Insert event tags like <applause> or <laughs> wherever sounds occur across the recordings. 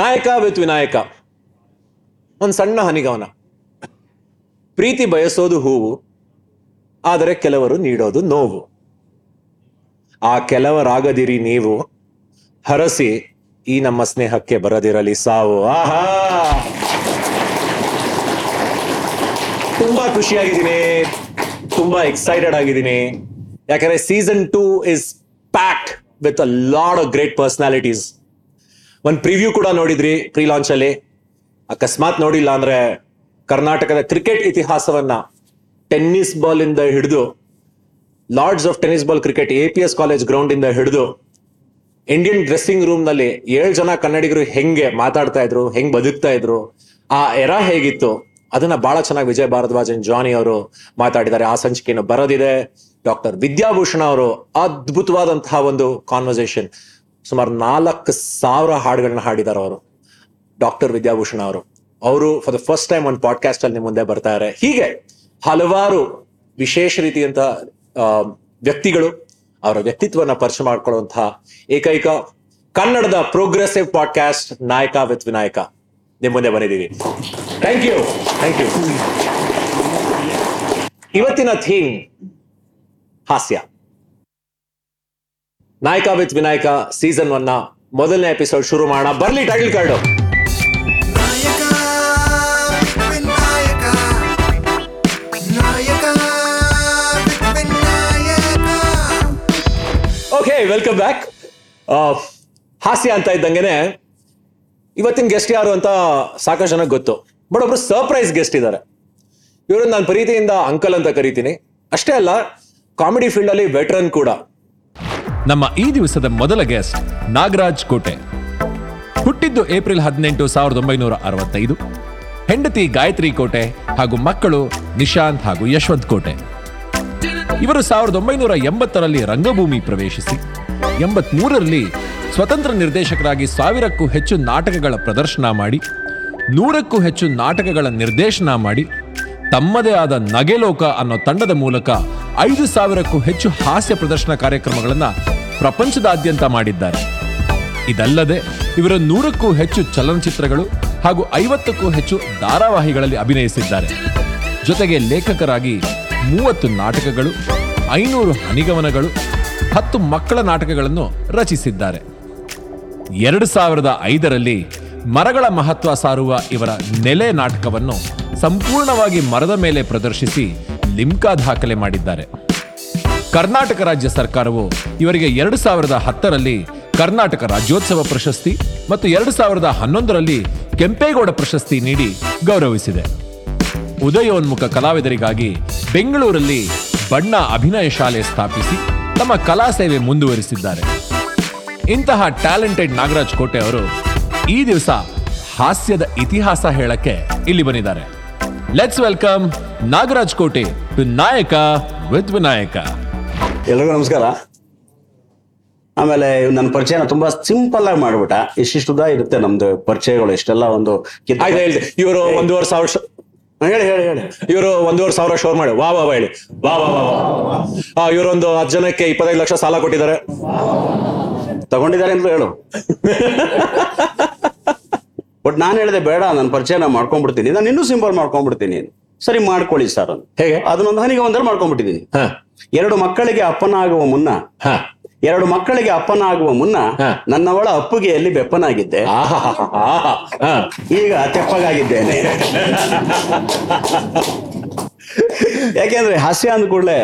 ನಾಯಕ ವಿತ್ ವಿನಾಯಕ ಒಂದು ಸಣ್ಣ ಹನಿಗವನ. ಪ್ರೀತಿ ಬಯಸೋದು ಹೂವು, ಆದರೆ ಕೆಲವರು ನೀಡೋದು ನೋವು. ಆ ಕೆಲವರಾಗದಿರಿ ನೀವು, ಹರಸಿ ಈ ನಮ್ಮ ಸ್ನೇಹಕ್ಕೆ ಬರದಿರಲಿ ಸಾವು. ಆಹಾ! ತುಂಬಾ ಖುಷಿಯಾಗಿದ್ದೀನಿ. ತುಂಬಾ ಎಕ್ಸೈಟೆಡ್ ಆಗಿದ್ದೀನಿ. ಯಾಕಂದ್ರೆ season two is pack with a load of great personalities ಒಂದು ಪ್ರಿವ್ಯೂ ಕೂಡ ನೋಡಿದ್ರಿ ಪ್ರೀ ಲಾಂಚ್ ಅಲ್ಲಿ ಅಕಸ್ಮಾತ್ ನೋಡಿಲ್ಲ ಅಂದ್ರೆ ಕರ್ನಾಟಕದ ಕ್ರಿಕೆಟ್ ಇತಿಹಾಸವನ್ನ ಟೆನ್ನಿಸ್ ಬಾಲ್ ಇಂದ ಹಿಡಿದು, lords of tennis ball cricket, A P S college ground ಇಂದ ಹಿಡಿದು, ಇಂಡಿಯನ್ ಡ್ರೆಸ್ಸಿಂಗ್ ರೂಮ್ನಲ್ಲಿ ಏಳು ಜನ ಕನ್ನಡಿಗರು ಹೆಂಗೆ ಮಾತಾಡ್ತಾ ಇದ್ರು, ಹೆಂಗ್ ಬದುಕ್ತಾ ಇದ್ರು, ಆ ಎರ ಹೇಗಿತ್ತು, ಅದನ್ನ ಬಹಳ ಚೆನ್ನಾಗಿ ವಿಜಯ್ ಭಾರದ್ವಾಜನ್, ಜಾನಿ ಅವರು ಮಾತಾಡಿದ್ದಾರೆ. ಆ ಸಂಚಿಕೆಯನ್ನು ಬರೋದಿದೆ ಡಾಕ್ಟರ್ ವಿದ್ಯಾಭೂಷಣ ಅವರು. ಅದ್ಭುತವಾದಂತಹ ಒಂದು ಕಾನ್ವರ್ಸೇಷನ್ ಸುಮಾರು ನಾಲ್ಕು ಸಾವಿರ ಹಾಡುಗಳನ್ನ ಹಾಡಿದ್ದಾರೆ ಅವರು. ಡಾಕ್ಟರ್ ವಿದ್ಯಾಭೂಷಣ ಅವರು. ಅವರು ಫಾರ್ ದ ಫಸ್ಟ್ ಟೈಮ್ ಒಂದು ಪಾಡ್ಕಾಸ್ಟ್ ಅಲ್ಲಿ ಮುಂದೆ ಬರ್ತಾರೆ ಹೀಗೆ ಹಲವಾರು ವಿಶೇಷ ರೀತಿಯಂತ ವ್ಯಕ್ತಿಗಳು ಅವರ ವ್ಯಕ್ತಿತ್ವನ ಪರಿಚಯ ಮಾಡ್ಕೊಳ್ಳುವಂತಹ ಏಕೈಕ ಕನ್ನಡದ progressive podcast Nayaka with Vinayaka. ನಿಮ್ಮ ಮುಂದೆ ಬಂದಿದ್ದೀವಿ. ಥ್ಯಾಂಕ್ ಯು ಥ್ಯಾಂಕ್ ಯು ಇವತ್ತಿನ ಥೀಮ್ ಹಾಸ್ಯ. ನಾಯಕ ವಿತ್ ವಿನಾಯಕ ಸೀಸನ್ ಒನ್ನ ಮೊದಲನೇ ಎಪಿಸೋಡ್ ಶುರು ಮಾಡೋಣ. ಬರ್ಲಿ title card okay welcome back ಹಾಸ್ಯ ಅಂತ ಇದ್ದಂಗೆನೆ ಇವತ್ತಿನ ಗೆಸ್ಟ್ ಯಾರು ಅಂತ ಸಾಕಷ್ಟು ಜನಕ್ಕೆ ಗೊತ್ತು. ಬಟ್ ಒಬ್ರು ಸರ್ಪ್ರೈಸ್ ಗೆಸ್ಟ್ ಇದ್ದಾರೆ ಇವರು ನಾನು ಪ್ರೀತಿಯಿಂದ ಅಂಕಲ್ ಅಂತ ಕರಿತೀನಿ. ಅಷ್ಟೇ ಅಲ್ಲ ಕಾಮಿಡಿ ಫೀಲ್ಡಲ್ಲಿ ವೆಟ್ರನ್ ಕೂಡ. ನಮ್ಮ ಈ ದಿವಸದ ಮೊದಲ ಗೆಸ್ಟ್ ನಾಗರಾಜ್ ಕೋಟೆ. ಹುಟ್ಟಿದ್ದು ಏಪ್ರಿಲ್ ಹದಿನೆಂಟು, ಸಾವಿರದ ಒಂಬೈನೂರ ಅರವತ್ತೈದು. ಹೆಂಡತಿ ಗಾಯತ್ರಿ ಕೋಟೆ ಹಾಗೂ ಮಕ್ಕಳು ನಿಶಾಂತ್ ಹಾಗೂ ಯಶವಂತ್ ಕೋಟೆ. ಇವರು ಸಾವಿರದ ಒಂಬೈನೂರ ಎಂಬತ್ತರಲ್ಲಿ ರಂಗಭೂಮಿ ಪ್ರವೇಶಿಸಿ, ಎಂಬತ್ಮೂರರಲ್ಲಿ ಸ್ವತಂತ್ರ ನಿರ್ದೇಶಕರಾಗಿ ಸಾವಿರಕ್ಕೂ ಹೆಚ್ಚು ನಾಟಕಗಳ ಪ್ರದರ್ಶನ ಮಾಡಿ, ನೂರಕ್ಕೂ ಹೆಚ್ಚು ನಾಟಕಗಳ ನಿರ್ದೇಶನ ಮಾಡಿ, ತಮ್ಮದೇ ಆದ ನಗೆಲೋಕ ಅನ್ನೋ ತಂಡದ ಮೂಲಕ ಐದು ಸಾವಿರಕ್ಕೂ ಹೆಚ್ಚು ಹಾಸ್ಯ ಪ್ರದರ್ಶನ ಕಾರ್ಯಕ್ರಮಗಳನ್ನು ಪ್ರಪಂಚದಾದ್ಯಂತ ಮಾಡಿದ್ದಾರೆ. ಇದಲ್ಲದೆ ಇವರು ನೂರಕ್ಕೂ ಹೆಚ್ಚು ಚಲನಚಿತ್ರಗಳು ಹಾಗೂ ಐವತ್ತಕ್ಕೂ ಹೆಚ್ಚು ಧಾರಾವಾಹಿಗಳಲ್ಲಿ ಅಭಿನಯಿಸಿದ್ದಾರೆ. ಜೊತೆಗೆ ಲೇಖಕರಾಗಿ ಮೂವತ್ತು ನಾಟಕಗಳು, ಐನೂರು ಹನಿಗಮನಗಳು ಹತ್ತು ಮಕ್ಕಳ ನಾಟಕಗಳನ್ನು ರಚಿಸಿದ್ದಾರೆ. ಎರಡು ಸಾವಿರದ ಐದರಲ್ಲಿ ಮರಗಳ ಮಹತ್ವ ಸಾರುವ ಇವರ ನೆಲೆ ನಾಟಕವನ್ನು ಸಂಪೂರ್ಣವಾಗಿ ಮರದ ಮೇಲೆ ಪ್ರದರ್ಶಿಸಿ ಲಿಮ್ಕಾ ದಾಖಲೆ ಮಾಡಿದ್ದಾರೆ. ಕರ್ನಾಟಕ ರಾಜ್ಯ ಸರ್ಕಾರವು ಇವರಿಗೆ ಎರಡು ಸಾವಿರದ ಹತ್ತರಲ್ಲಿ ಕರ್ನಾಟಕ ರಾಜ್ಯೋತ್ಸವ ಪ್ರಶಸ್ತಿ ಮತ್ತು ಎರಡು ಸಾವಿರದ ಹನ್ನೊಂದರಲ್ಲಿ ಕೆಂಪೇಗೌಡ ಪ್ರಶಸ್ತಿ ನೀಡಿ ಗೌರವಿಸಿದೆ. ಉದಯೋನ್ಮುಖ ಕಲಾವಿದರಿಗಾಗಿ ಬೆಂಗಳೂರಲ್ಲಿ ಬಣ್ಣ ಅಭಿನಯ ಶಾಲೆ ಸ್ಥಾಪಿಸಿ ತಮ್ಮ ಕಲಾ ಸೇವೆ ಮುಂದುವರಿಸಿದ್ದಾರೆ. ಇಂತಹ ಟ್ಯಾಲೆಂಟೆಡ್ ನಾಗರಾಜ್ ಕೋಟೆ ಅವರು ಈ ದಿವಸ ಹಾಸ್ಯದ ಇತಿಹಾಸ ಹೇಳಕ್ಕೆ ಇಲ್ಲಿ ಬಂದಿದ್ದಾರೆ. ಲೆಟ್ಸ್ ವೆಲ್ಕಮ್ ನಾಗರಾಜ್ ಕೋಟೆ ಟು ನಾಯಕ ವಿತ್ ವಿನಾಯಕ ಎಲ್ರಿಗೂ ನಮಸ್ಕಾರ. ಆಮೇಲೆ ನನ್ನ ಪರಿಚಯನ ತುಂಬಾ ಸಿಂಪಲ್ ಆಗಿ ಮಾಡ್ಬಿಟ್ಟ. ಇಷ್ಟಿಷ್ಟು ಉದ್ದ ಇರುತ್ತೆ ನಮ್ದು ಪರಿಚಯಗಳು ಇಷ್ಟೆಲ್ಲ ಒಂದು ಕಿತ್ತು- ಆಯ್ತು ಹೇಳಿದೆ ಇವರು ಒಂದೂವರೆ ಸಾವಿರ ಶ- ಹೇಳಿ ಹೇಳಿ ಹೇಳಿ. ಇವರು ಒಂದೂವರೆ ಸಾವಿರ ಶೋರ್ ಮಾಡಿ. ವಾ ವಾ ವಾ ಹೇಳಿ. ವಾ ವಾ ವಾ ವಾ. ಇವರೊಂದು ಹತ್ತು ಜನಕ್ಕೆ ಇಪ್ಪತ್ತೈದು ಲಕ್ಷ ಸಾಲ ಕೊಟ್ಟಿದ್ದಾರೆ. ತಗೊಂಡಿದ್ದಾರೆ ಅಂತ ಹೇಳು. <laughs> ಬಟ್ ನಾನು ಹೇಳಿದೆ ಬೇಡ ನನ್ನ ಪರಿಚಯನ ಮಾಡ್ಕೊಂಡ್ಬಿಡ್ತೀನಿ. ನಾನು ಇನ್ನೂ ಸಿಂಪಲ್ ಮಾಡ್ಕೊಂಡ್ಬಿಡ್ತೀನಿ. ಸರಿ ಮಾಡ್ಕೊಳ್ಳಿ ಸರ್ ಅಂತ. ಹೇಗೆ? ಅದನ್ನೊಂದು ಹನಿಗೆ ಒಂದಲ್ಲಿ ಮಾಡ್ಕೊಂಡ್ಬಿಟ್ಟಿದ್ದೀನಿ ಎರಡು ಮಕ್ಕಳಿಗೆ ಅಪ್ಪನ ಆಗುವ ಮುನ್ನ ಎರಡು ಮಕ್ಕಳಿಗೆ ಅಪ್ಪನ ಆಗುವ ಮುನ್ನ ನನ್ನವಳ ಅಪ್ಪುಗೆಯಲ್ಲಿ ಬೆಪ್ಪನಾಗಿದ್ದೆ. ಈಗ ತೆಪ್ಪಗಾಗಿದ್ದೇನೆ. ಯಾಕೆಂದ್ರೆ ಹಾಸ್ಯ ಅಂದ ಕೂಡಲೇ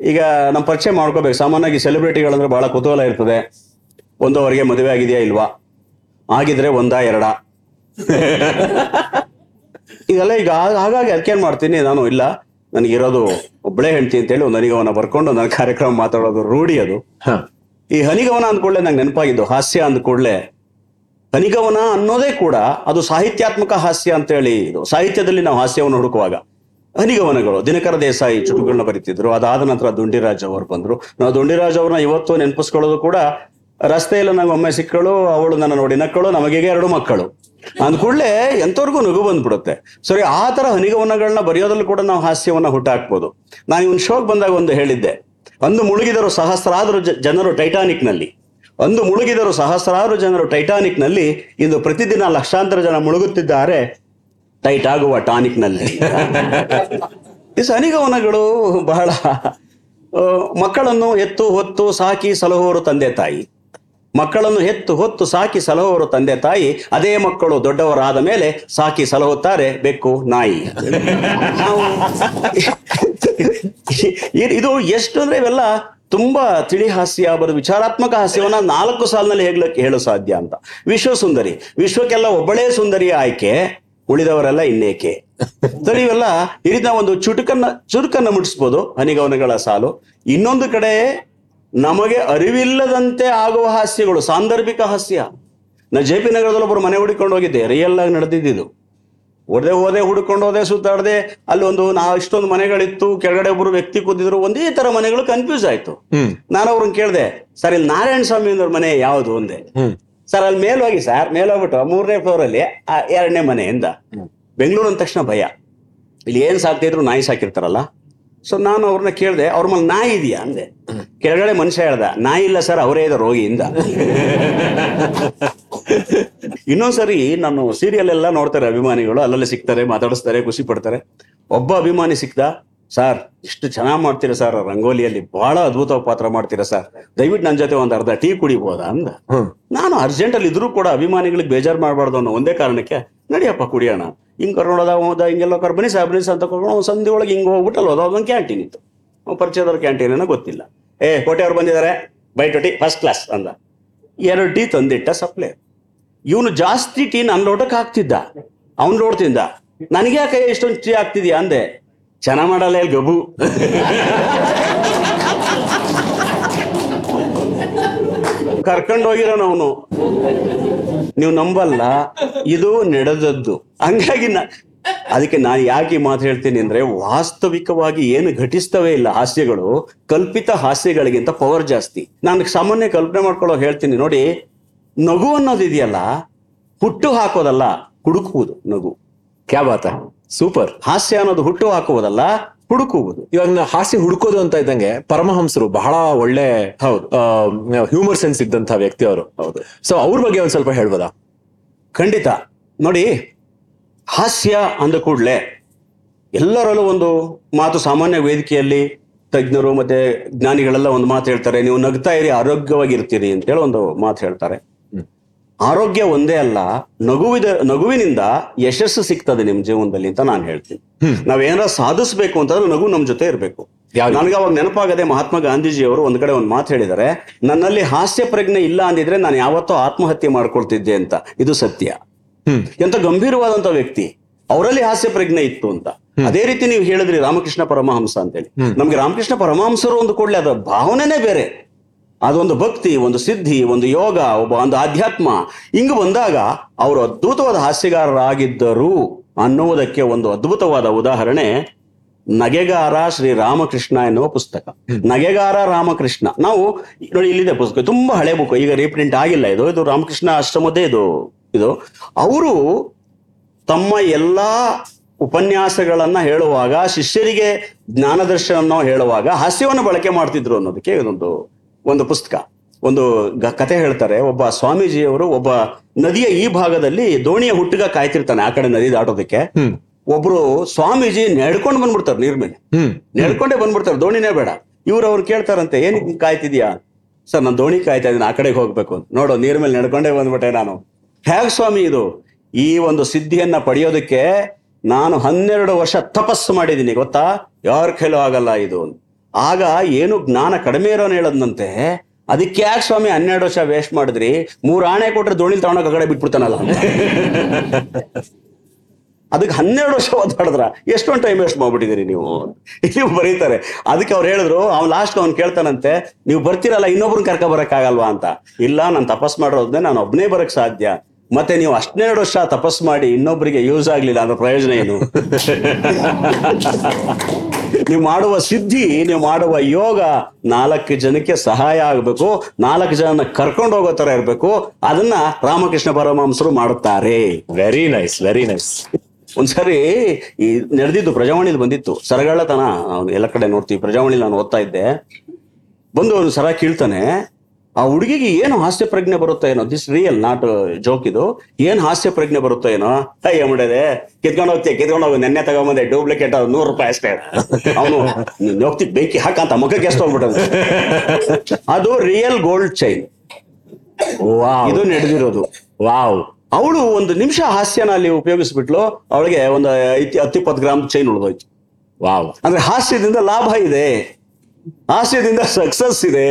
ಈಗ ನಮ್ಮ ಪರಿಚಯ ಮಾಡ್ಕೋಬೇಕು. ಸಾಮಾನ್ಯವಾಗಿ ಸೆಲೆಬ್ರಿಟಿಗಳಂದ್ರೆ ಬಹಳ ಕುತೂಹಲ ಇರ್ತದೆ. ಒಂದವರೆಗೆ ಮದುವೆ ಆಗಿದೆಯಾ ಇಲ್ವಾ? ಆಗಿದ್ರೆ ಒಂದಾ ಎರಡ. ಇದೆಲ್ಲ ಈಗ ಹಾಗಾಗಿ ಅದಕ್ಕೇನ್ ಮಾಡ್ತೀನಿ ನಾನು ಇಲ್ಲ ನನಗಿರೋದು ಒಬ್ಬಳೇ ಅಂತ ಅಂತೇಳಿ ಒಂದು ಹನಿಗವನ ಬರ್ಕೊಂಡು ನನ್ನ ಕಾರ್ಯಕ್ರಮ ಮಾತಾಡೋದು ರೂಢಿ ಅದು. ಈ ಹನಿಗವನ ಅಂದ್ಕೊಳ್ಳೆ ನಂಗೆ ನೆನಪಾಗಿದ್ದು ಹಾಸ್ಯ ಅಂದ್ಕೊಳ್ಳೆ ಹನಿಗವನ ಅನ್ನೋದೇ ಕೂಡ ಅದು ಸಾಹಿತ್ಯಾತ್ಮಕ ಹಾಸ್ಯ ಅಂತೇಳಿ ಇದು. ಸಾಹಿತ್ಯದಲ್ಲಿ ನಾವು ಹಾಸ್ಯವನ್ನು ಹುಡುಕುವಾಗ ಹನಿಗವನಗಳು ದಿನಕರ ದೇಸಾಯಿ ಚುಟುಕುಗಳನ್ನ ಬರೀತಿದ್ರು. ಅದಾದ ನಂತರ ದುಂಡಿರಾಜ್ ಅವರು ಬಂದ್ರು. ನಾವು ದುಂಡಿರಾಜ್ ಅವ್ರನ್ನ ಇವತ್ತು ನೆನಪಿಸ್ಕೊಳ್ಳೋದು ಕೂಡ ರಸ್ತೆಯಲ್ಲಿ ನಂಗೆ ಒಮ್ಮೆ ಸಿಕ್ಕಳು, ಅವಳು ನನ್ನ ನೋಡಿ ನಕ್ಕಳು ನಮಗೆ ಎರಡು ಮಕ್ಕಳು. ಅಂದ ಕೂಡಲೇ ಎಂಥವ್ರಿಗೂ ನಗು ಬಂದ್ಬಿಡುತ್ತೆ. ಸರಿ, ಆ ತರ ಹನಿಗವನಗಳನ್ನ ಬರೆಯೋದ್ರಲ್ಲಿ ಕೂಡ ನಾವು ಹಾಸ್ಯವನ್ನ ಹುಟ್ಟಾಕ್ಬೋದು. ನಾನು ಇವನ್ ಶೋಕ್ ಬಂದಾಗ ಒಂದು ಹೇಳಿದ್ದೆ. ಅಂದು ಮುಳುಗಿದರು ಸಹಸ್ರಾರು ಜನರು ಟೈಟಾನಿಕ್ನಲ್ಲಿ ಅಂದು ಮುಳುಗಿದರು ಸಹಸ್ರಾರು ಜನರು ಟೈಟಾನಿಕ್ನಲ್ಲಿ ಇಂದು ಪ್ರತಿದಿನ ಲಕ್ಷಾಂತರ ಜನ ಮುಳುಗುತ್ತಿದ್ದಾರೆ. ಟೈಟ್ ಆಗುವ ಟಾನಿಕ್ನಲ್ಲಿ ಈ ಸನಿಗವನಗಳು ಬಹಳ ಮಕ್ಕಳನ್ನು ಎತ್ತು ಹೊತ್ತು ಸಾಕಿ ಸಲಹುವರು ತಂದೆ ತಾಯಿ. ಮಕ್ಕಳನ್ನು ಹೆತ್ತು ಹೊತ್ತು ಸಾಕಿ ಸಲಹುವರು ತಂದೆ ತಾಯಿ, ಅದೇ ಮಕ್ಕಳು ದೊಡ್ಡವರಾದ ಮೇಲೆ ಸಾಕಿ ಸಲಹುತ್ತಾರೆ, ಬೆಕ್ಕು ನಾಯಿ. ಇದು ಎಷ್ಟು ಅಂದ್ರೆ ಇವೆಲ್ಲ ತುಂಬಾ ತಿಳಿ ಹಾಸ್ಯ ಬರೋದು ವಿಚಾರಾತ್ಮಕ ಹಾಸ್ಯವನ್ನ ನಾಲ್ಕು ಸಾಲಿನಲ್ಲಿ ಹೇಳಕ್ಕೆ ಹೇಳೋ ಸಾಧ್ಯ ಅಂತ. ವಿಶ್ವ ಸುಂದರಿ ವಿಶ್ವಕ್ಕೆಲ್ಲ ಒಬ್ಬಳೇ ಸುಂದರಿಯ ಆಯ್ಕೆ, ಉಳಿದವರೆಲ್ಲ ಇನ್ನೇಕೆ? ಸರಿ, ಇವೆಲ್ಲ ಒಂದು ಚುಟುಕನ್ನ, ಚುರುಕನ್ನ ಮುಟ್ಟಿಸ್ಬೋದು, ಹನಿಗವನಗಳ ಸಾಲು. ಇನ್ನೊಂದು ಕಡೆ ನಮಗೆ ಅರಿವಿಲ್ಲದಂತೆ ಆಗುವ ಹಾಸ್ಯಗಳು ಸಾಂದರ್ಭಿಕ ಹಾಸ್ಯ. ನಾ ಜೆ ಪಿ ನಗರದಲ್ಲಿ ಒಬ್ಬರು ಮನೆ ಹುಡುಕೊಂಡು ಹೋಗಿದ್ದೆ ರಿಯಲ್ ಆಗಿ ನಡೆದಿದ್ದು ಹೊಡೆದೆ ಹೋದೆ ಹುಡುಕೊಂಡು ಹೋದೆ ಸುತ್ತಾಡದೆ ಅಲ್ಲಿ ಒಂದು ನಾ ಇಷ್ಟೊಂದು ಮನೆಗಳಿತ್ತು ಕೆಳಗಡೆ ಒಬ್ಬರು ವ್ಯಕ್ತಿ ಕೂತಿದ್ರು ಒಂದೇ ತರ ಮನೆಗಳು ಕನ್ಫ್ಯೂಸ್ ಆಯ್ತು. ನಾನು ಅವ್ರನ್ನ ಕೇಳಿದೆ ಸರ್ ಇಲ್ಲಿ ನಾರಾಯಣ ಸ್ವಾಮಿ ಅವ್ರ ಮನೆ ಯಾವುದು? ಒಂದೇ ಸರ್ ಅಲ್ಲಿ ಮೇಲೋಗಿ ಹೋಗಿ ಸರ್ ಮೇಲೋಗ್ಬಿಟ್ಟು ಮೂರನೇ ಫ್ಲೋರ್ ಅಲ್ಲಿ ಆ ಎರಡನೇ ಮನೆಯಿಂದ. ಬೆಂಗಳೂರು ಅಂದ ತಕ್ಷಣ ಭಯ. ಇಲ್ಲಿ ಏನ್ ಸಾಕ್ತಿದ್ರು ನಾಯಿ ಸಾಕಿರ್ತಾರಲ್ಲ. ಸೊ ನಾನು ಅವ್ರನ್ನ ಕೇಳಿದೆ ಅವ್ರ ಮೇಲೆ ನಾಯಿ ಇದೆಯಾ? ಅಂದೆ. ಕೆಳಗಡೆ ಮನುಷ್ಯ ಹೇಳ್ದ ನಾಯಿ ಇಲ್ಲ ಸರ್ ಅವರೇ ಇದೆ ರೋಗಿಯಿಂದ ಇನ್ನೊಂದ್ಸರಿ ನಾನು ಸೀರಿಯಲ್ ಎಲ್ಲ ನೋಡ್ತಾರೆ ಅಭಿಮಾನಿಗಳು ಅಲ್ಲಲ್ಲಿ ಸಿಗ್ತಾರೆ ಮಾತಾಡಿಸ್ತಾರೆ ಖುಷಿ ಪಡ್ತಾರೆ. ಒಬ್ಬ ಅಭಿಮಾನಿ ಸಿಕ್ತ ಸರ್ ಇಷ್ಟು ಚೆನ್ನಾಗಿ ಮಾಡ್ತೀರಾ ಸರ್ ರಂಗೋಲಿಯಲ್ಲಿ ಬಹಳ ಅದ್ಭುತ ಪಾತ್ರ ಮಾಡ್ತೀರಾ ಸರ್ ದಯವಿಟ್ಟು ನನ್ನ ಜೊತೆ ಒಂದು ಅರ್ಧ ಟೀ ಕುಡಿಬೋದಾ? ಅಂದ. ನಾನು ಅರ್ಜೆಂಟಲ್ಲಿ ಇದ್ರೂ ಕೂಡ ಅಭಿಮಾನಿಗಳಿಗೆ ಬೇಜಾರು ಮಾಡಬಾರ್ದು ಅನ್ನೋ ಒಂದೇ ಕಾರಣಕ್ಕೆ ನಡಿಯಪ್ಪ ಕುಡಿಯೋಣ ಹಿಂಗ್ ಕರ್ಕೊಂಡು ಹೋದ ಹಿಂಗೆಲ್ಲ ಕರ್ ಬನ್ನಿ ಸಾರ್ ಬನ್ನಿ ಅಂತ ಕರ್ಕೊಂಡು ಅವ್ನು ಸಂಧಿ ಒಳಗೆ ಹಿಂಗೆ ಹೋಗ್ಬಿಟ್ಟು ಹೋದ ಒಂದು ಕ್ಯಾಂಟೀನ್ ಇತ್ತು. ಅವ್ನು ಪರಿಚಯದವ್ರ ಕ್ಯಾಂಟೀನ್ ಏನೋ ಗೊತ್ತಿಲ್ಲ. ಏ, ಕೋಟೆಯವ್ರು ಬಂದಿದ್ದಾರೆ by two tea first class ಅಂದ. ಎರಡು ಟೀ ತಂದಿಟ್ಟ ಸಪ್ಲೈ ಇವನು ಜಾಸ್ತಿ ಟೀ ನನ್ನ ಲೋಟಕ್ಕೆ ಹಾಕ್ತಿದ್ದ. ಅವ್ನು ಲೋಟ ತಿಂದ ನನಗೆ ಯಾಕೆ ಇಷ್ಟೊಂದು ಟೀ ಹಾಕ್ತಿದ್ಯಾ ಅಂದೆ. ಚೆನ್ನಾಗಿ ಮಾಡಲ್ಲ ಇಲ್ಲಿ ಗಬು <laughs> ಕರ್ಕೊಂಡು ಹೋಗಿರೋನು ಅವನು. ನೀವು ನಂಬಲ್ಲ, ಇದು ನಡೆದದ್ದು. ಹಂಗಾಗಿ ನಾ ಅದಕ್ಕೆ ನಾನು ಯಾಕೆ ಈ ಮಾತು ಹೇಳ್ತೀನಿ ಅಂದ್ರೆ, ವಾಸ್ತವಿಕವಾಗಿ ಏನು ಘಟಿಸ್ತವೇ ಇಲ್ಲ ಹಾಸ್ಯಗಳು, ಕಲ್ಪಿತ ಹಾಸ್ಯಗಳಿಗಿಂತ ಪವರ್ ಜಾಸ್ತಿ. ನಾನು ಸಾಮಾನ್ಯ ಕಲ್ಪನೆ ಮಾಡ್ಕೊಳ್ಳೋ ಹೇಳ್ತೀನಿ ನೋಡಿ, ನಗು ಅನ್ನೋದಿದೆಯಲ್ಲ ಹುಟ್ಟು ಹಾಕೋದಲ್ಲ, ಹುಡುಕುವುದು ನಗು. ಕ್ಯಾ ಬಾತ? ಸೂಪರ್. ಹಾಸ್ಯ ಅನ್ನೋದು ಹುಟ್ಟು ಹಾಕುವುದಲ್ಲ ಹುಡುಕುವುದು. ಇವಾಗ ನಾವು ಹಾಸ್ಯ ಹುಡುಕೋದು ಅಂತ ಇದ್ದಂಗೆ ಪರಮಹಂಸರು ಬಹಳ ಒಳ್ಳೆ ಹೌದು. ಹ್ಯೂಮರ್ ಸೆನ್ಸ್ ಇದ್ದಂತ ವ್ಯಕ್ತಿ ಅವರು. ಹೌದು. ಸೊ ಅವ್ರ ಬಗ್ಗೆ ಒಂದ್ ಸ್ವಲ್ಪ ಹೇಳ್ಬೋದಾ? ಖಂಡಿತ. ನೋಡಿ ಹಾಸ್ಯ ಅಂದ ಕೂಡಲೇ ಎಲ್ಲರಲ್ಲೂ ಒಂದು ಮಾತು ಸಾಮಾನ್ಯ ವೇದಿಕೆಯಲ್ಲಿ ತಜ್ಞರು ಮತ್ತೆ ಜ್ಞಾನಿಗಳೆಲ್ಲ ಒಂದು ಮಾತು ಹೇಳ್ತಾರೆ ನೀವು ನಗ್ತಾ ಇರಿ ಆರೋಗ್ಯವಾಗಿರ್ತೀರಿ ಅಂತೇಳಿ ಒಂದು ಮಾತು ಹೇಳ್ತಾರೆ. ಆರೋಗ್ಯ ಒಂದೇ ಅಲ್ಲ ನಗುವಿದ ನಗುವಿನಿಂದ ಯಶಸ್ಸು ಸಿಗ್ತದೆ ನಿಮ್ ಜೀವನದಲ್ಲಿ ಅಂತ ನಾನು ಹೇಳ್ತೀನಿ. ನಾವೇನಾರ ಸಾಧಿಸ್ಬೇಕು ಅಂತಂದ್ರೆ ನಗು ನಮ್ ಜೊತೆ ಇರಬೇಕು? ನನಗೆ ಅವಾಗ ನೆನಪಾಗದೆ ಮಹಾತ್ಮ ಗಾಂಧೀಜಿ ಅವರು ಒಂದ್ ಕಡೆ ಒಂದು ಮಾತು ಹೇಳಿದ್ದಾರೆ ನನ್ನಲ್ಲಿ ಹಾಸ್ಯ ಪ್ರಜ್ಞೆ ಇಲ್ಲ ಅಂದಿದ್ರೆ ನಾನು ಯಾವತ್ತೂ ಆತ್ಮಹತ್ಯೆ ಮಾಡ್ಕೊಳ್ತಿದ್ದೆ ಅಂತ. ಇದು ಸತ್ಯ. ಎಂತ ಗಂಭೀರವಾದಂತ ವ್ಯಕ್ತಿ. ಅವರಲ್ಲಿ ಹಾಸ್ಯ ಪ್ರಜ್ಞೆ ಇತ್ತು ಅಂತ. ಅದೇ ರೀತಿ ನೀವು ಹೇಳಿದ್ರಿ ರಾಮಕೃಷ್ಣ ಪರಮಹಂಸ ಅಂತೇಳಿ. ನಮ್ಗೆ ರಾಮಕೃಷ್ಣ ಪರಮಹಂಸರು ಒಂದು ಕೂಡಲೇ ಅದರ ಭಾವನೆನೇ ಬೇರೆ. ಅದೊಂದು ಭಕ್ತಿ ಒಂದು ಸಿದ್ಧಿ ಒಂದು ಯೋಗ ಒಬ್ಬ ಒಂದು ಆಧ್ಯಾತ್ಮ. ಹಿಂಗ್ ಬಂದಾಗ ಅವರು ಅದ್ಭುತವಾದ ಹಾಸ್ಯಗಾರರಾಗಿದ್ದರು ಅನ್ನುವುದಕ್ಕೆ ಒಂದು ಅದ್ಭುತವಾದ ಉದಾಹರಣೆ ನಗೆಗಾರ ಶ್ರೀ ರಾಮಕೃಷ್ಣ ಎನ್ನುವ ಪುಸ್ತಕ. ನಗೆಗಾರ ರಾಮಕೃಷ್ಣ. ನಾವು ನೋಡಿ ಇಲ್ಲಿದೆ ಪುಸ್ತಕ ತುಂಬಾ ಹಳೆ ಬುಕ್. ಈಗ ರೀಪ್ರಿಂಟ್ ಆಗಿಲ್ಲ. ಇದು ಇದು ರಾಮಕೃಷ್ಣ ಆಶ್ರಮದೇ ಇದು. ಇದು. ಅವರು ತಮ್ಮ ಎಲ್ಲಾ ಉಪನ್ಯಾಸಗಳನ್ನ ಹೇಳುವಾಗ ಶಿಷ್ಯರಿಗೆ ಜ್ಞಾನದರ್ಶನ ಹೇಳುವಾಗ ಹಾಸ್ಯವನ್ನು ಬಳಕೆ ಮಾಡ್ತಿದ್ರು ಅನ್ನೋದಕ್ಕೆ ಇದೊಂದು ಒಂದು ಪುಸ್ತಕ ಒಂದು ಗ- ಕತೆ ಹೇಳ್ತಾರೆ. ಒಬ್ಬ ಸ್ವಾಮೀಜಿಯವರು ಒಬ್ಬ ನದಿಯ ಈ ಭಾಗದಲ್ಲಿ ದೋಣಿಯ ಹುಟ್ಟಿಗ ಕಾಯ್ತಿರ್ತಾನೆ ಆ ಕಡೆ ನದಿ ದಾಟೋದಕ್ಕೆ. ಒಬ್ರು ಸ್ವಾಮೀಜಿ ನೆಡ್ಕೊಂಡು ಬಂದ್ಬಿಡ್ತಾರೆ ನೀರ್ ಮೇಲೆ. ನೆಡ್ಕೊಂಡೇ ಬಂದ್ಬಿಡ್ತಾರೆ ದೋಣಿನೇ ಬೇಡ. ಇವ್ರು ಅವ್ರು ಕೇಳ್ತಾರಂತೆ ಏನ್ ಕಾಯ್ತಿದ್ಯಾ? ಸರ್ ನಾನು ದೋಣಿ ಕಾಯ್ತಾ ಇದ್ದೀನಿ ಆ ಕಡೆಗೆ ಹೋಗ್ಬೇಕು ನೋಡು ನೀರ್ ಮೇಲೆ ನಡ್ಕೊಂಡೇ ಬಂದ್ಬಿಟ್ಟೆ ನಾನು. ಹೇಗ್ ಸ್ವಾಮಿ ಇದು? ಈ ಒಂದು ಸಿದ್ಧಿಯನ್ನ ಪಡೆಯೋದಕ್ಕೆ ನಾನು ಹನ್ನೆರಡು ವರ್ಷ ತಪಸ್ಸು ಮಾಡಿದ್ದೀನಿ ಗೊತ್ತಾ? ಯಾರ ಕೈಲೂ ಆಗಲ್ಲ ಇದು ಅಂತ. ಆಗ ಏನು ಜ್ಞಾನ ಕಡಿಮೆ ಇರೋನ್ ಹೇಳದಂತೆ ಅದಕ್ಕೆ ಯಾಕೆ ಸ್ವಾಮಿ ಹನ್ನೆರಡು ವರ್ಷ ವೇಸ್ಟ್ ಮಾಡಿದ್ರಿ? ಮೂರು ಆಣೆ ಕೊಟ್ರೆ ದೋಣಿ ತಗೊಂಡೋಗ ಕಡೆ ಬಿಟ್ಬಿಡ್ತಾನಲ್ಲ ಅದಕ್ಕೆ ಹನ್ನೆರಡು ವರ್ಷ ಓದಾಡಿದ್ರ ಎಷ್ಟೊಂದು ಟೈಮ್ ವೇಸ್ಟ್ ಮಾಡ್ಬಿಟ್ಟಿದ್ದೀರಿ ನೀವು? ಇಲ್ಲಿ ಬರೀತಾರೆ. ಅದಕ್ಕೆ ಅವ್ರು ಹೇಳಿದ್ರು, ಅವ್ನು ಲಾಸ್ಟ್ ಅವ್ನು ಕೇಳ್ತಾನಂತೆ, ನೀವು ಬರ್ತೀರಲ್ಲ, ಇನ್ನೊಬ್ರನ್ನ ಕರ್ಕ ಬರೋಕ್ಕಾಗಲ್ವಾ ಅಂತ. ಇಲ್ಲ, ನಾನು ತಪಸ್ ಮಾಡಿರೋದನ್ನೇ ನಾನು ಒಬ್ಬನೇ ಬರಕ್ ಸಾಧ್ಯ. ಮತ್ತೆ ನೀವು ಹನ್ನೆರಡು ವರ್ಷ ತಪಸ್ ಮಾಡಿ ಇನ್ನೊಬ್ಬರಿಗೆ ಯೂಸ್ ಆಗ್ಲಿಲ್ಲ ಅಂದ್ರೆ ಪ್ರಯೋಜನ ಏನು? ನೀವು ಮಾಡುವ ಸಿದ್ಧಿ ನೀವು ಮಾಡುವ ಯೋಗ ನಾಲ್ಕು ಜನಕ್ಕೆ ಸಹಾಯ ಆಗಬೇಕು. ನಾಲ್ಕು ಜನ ಕರ್ಕೊಂಡು ಹೋಗೋ ತರ ಇರಬೇಕು. ಅದನ್ನ ರಾಮಕೃಷ್ಣ ಪರಮಹಂಸರು ಮಾಡುತ್ತಾರೆ. ವೆರಿ ನೈಸ್ ವೆರಿ ನೈಸ್ ಒಂದ್ಸರಿ ಈ ನಡೆದಿದ್ದು ಪ್ರಜಾವಾಣಿಲಿ ಬಂದಿತ್ತು. ಸರಗಳತನ ಎಲ್ಲ ಕಡೆ ನೋಡ್ತೀವಿ ಪ್ರಜಾವಾಣಿಲಿ ನಾನು ಓದ್ತಾ ಇದ್ದೆ. ಬಂದು ಅವನು ಸರ ಕೀಳ್ತಾನೆ ಆ ಹುಡುಗಿಗೆ ಏನು ಹಾಸ್ಯ ಪ್ರಜ್ಞೆ ಬರುತ್ತೋ ಏನೋ? ದಿಸ್ ರಿಯಲ್ ನಾಟ್ ಜೋಕ್ ಇದು. ಏನ್ ಹಾಸ್ಯ ಪ್ರಜ್ಞೆ ಬರುತ್ತೋ ಏನೋ? ಅಯ್ಯ ಮಾಡಿದೆ ಕಿತ್ಕೊಂಡು ಹೋಗ್ತೀಯ? ಕಿತ್ಕೊಂಡು ಹೋಗಿ ನೆನ್ನೆ ತಗೊಂಬಂದೆ ಡೂಪ್ಲಿಕೇಟ್ ಅದು ನೂರು ರೂಪಾಯಿ ಅಷ್ಟೇ. ಅವನು ಹೋಗ್ತಿ ಬೆಂಕಿ ಹಾಕಂತ ಮುಖಕ್ಕೆ ಎಷ್ಟು ಹೋಗ್ಬಿಟ್ಟದು ಅದು ರಿಯಲ್ ಗೋಲ್ಡ್ ಚೈನ್ ಇದು ನಡೆದಿರೋದು. ವಾವ್. ಅವಳು ಒಂದು ನಿಮಿಷ ಹಾಸ್ಯನ ಅಲ್ಲಿ ಉಪಯೋಗಿಸ್ಬಿಟ್ಲು ಅವಳಿಗೆ ಒಂದು ಐತಿ ಹತ್ತಿಪ್ಪತ್ತು ಗ್ರಾಮ್ ಚೈನ್ ಉಳಿದೋಯ್ತು. ವಾವ್. ಅಂದ್ರೆ ಹಾಸ್ಯದಿಂದ ಲಾಭ ಇದೆ. ಹಾಸ್ಯದಿಂದ ಸಕ್ಸಸ್ ಇದೆ.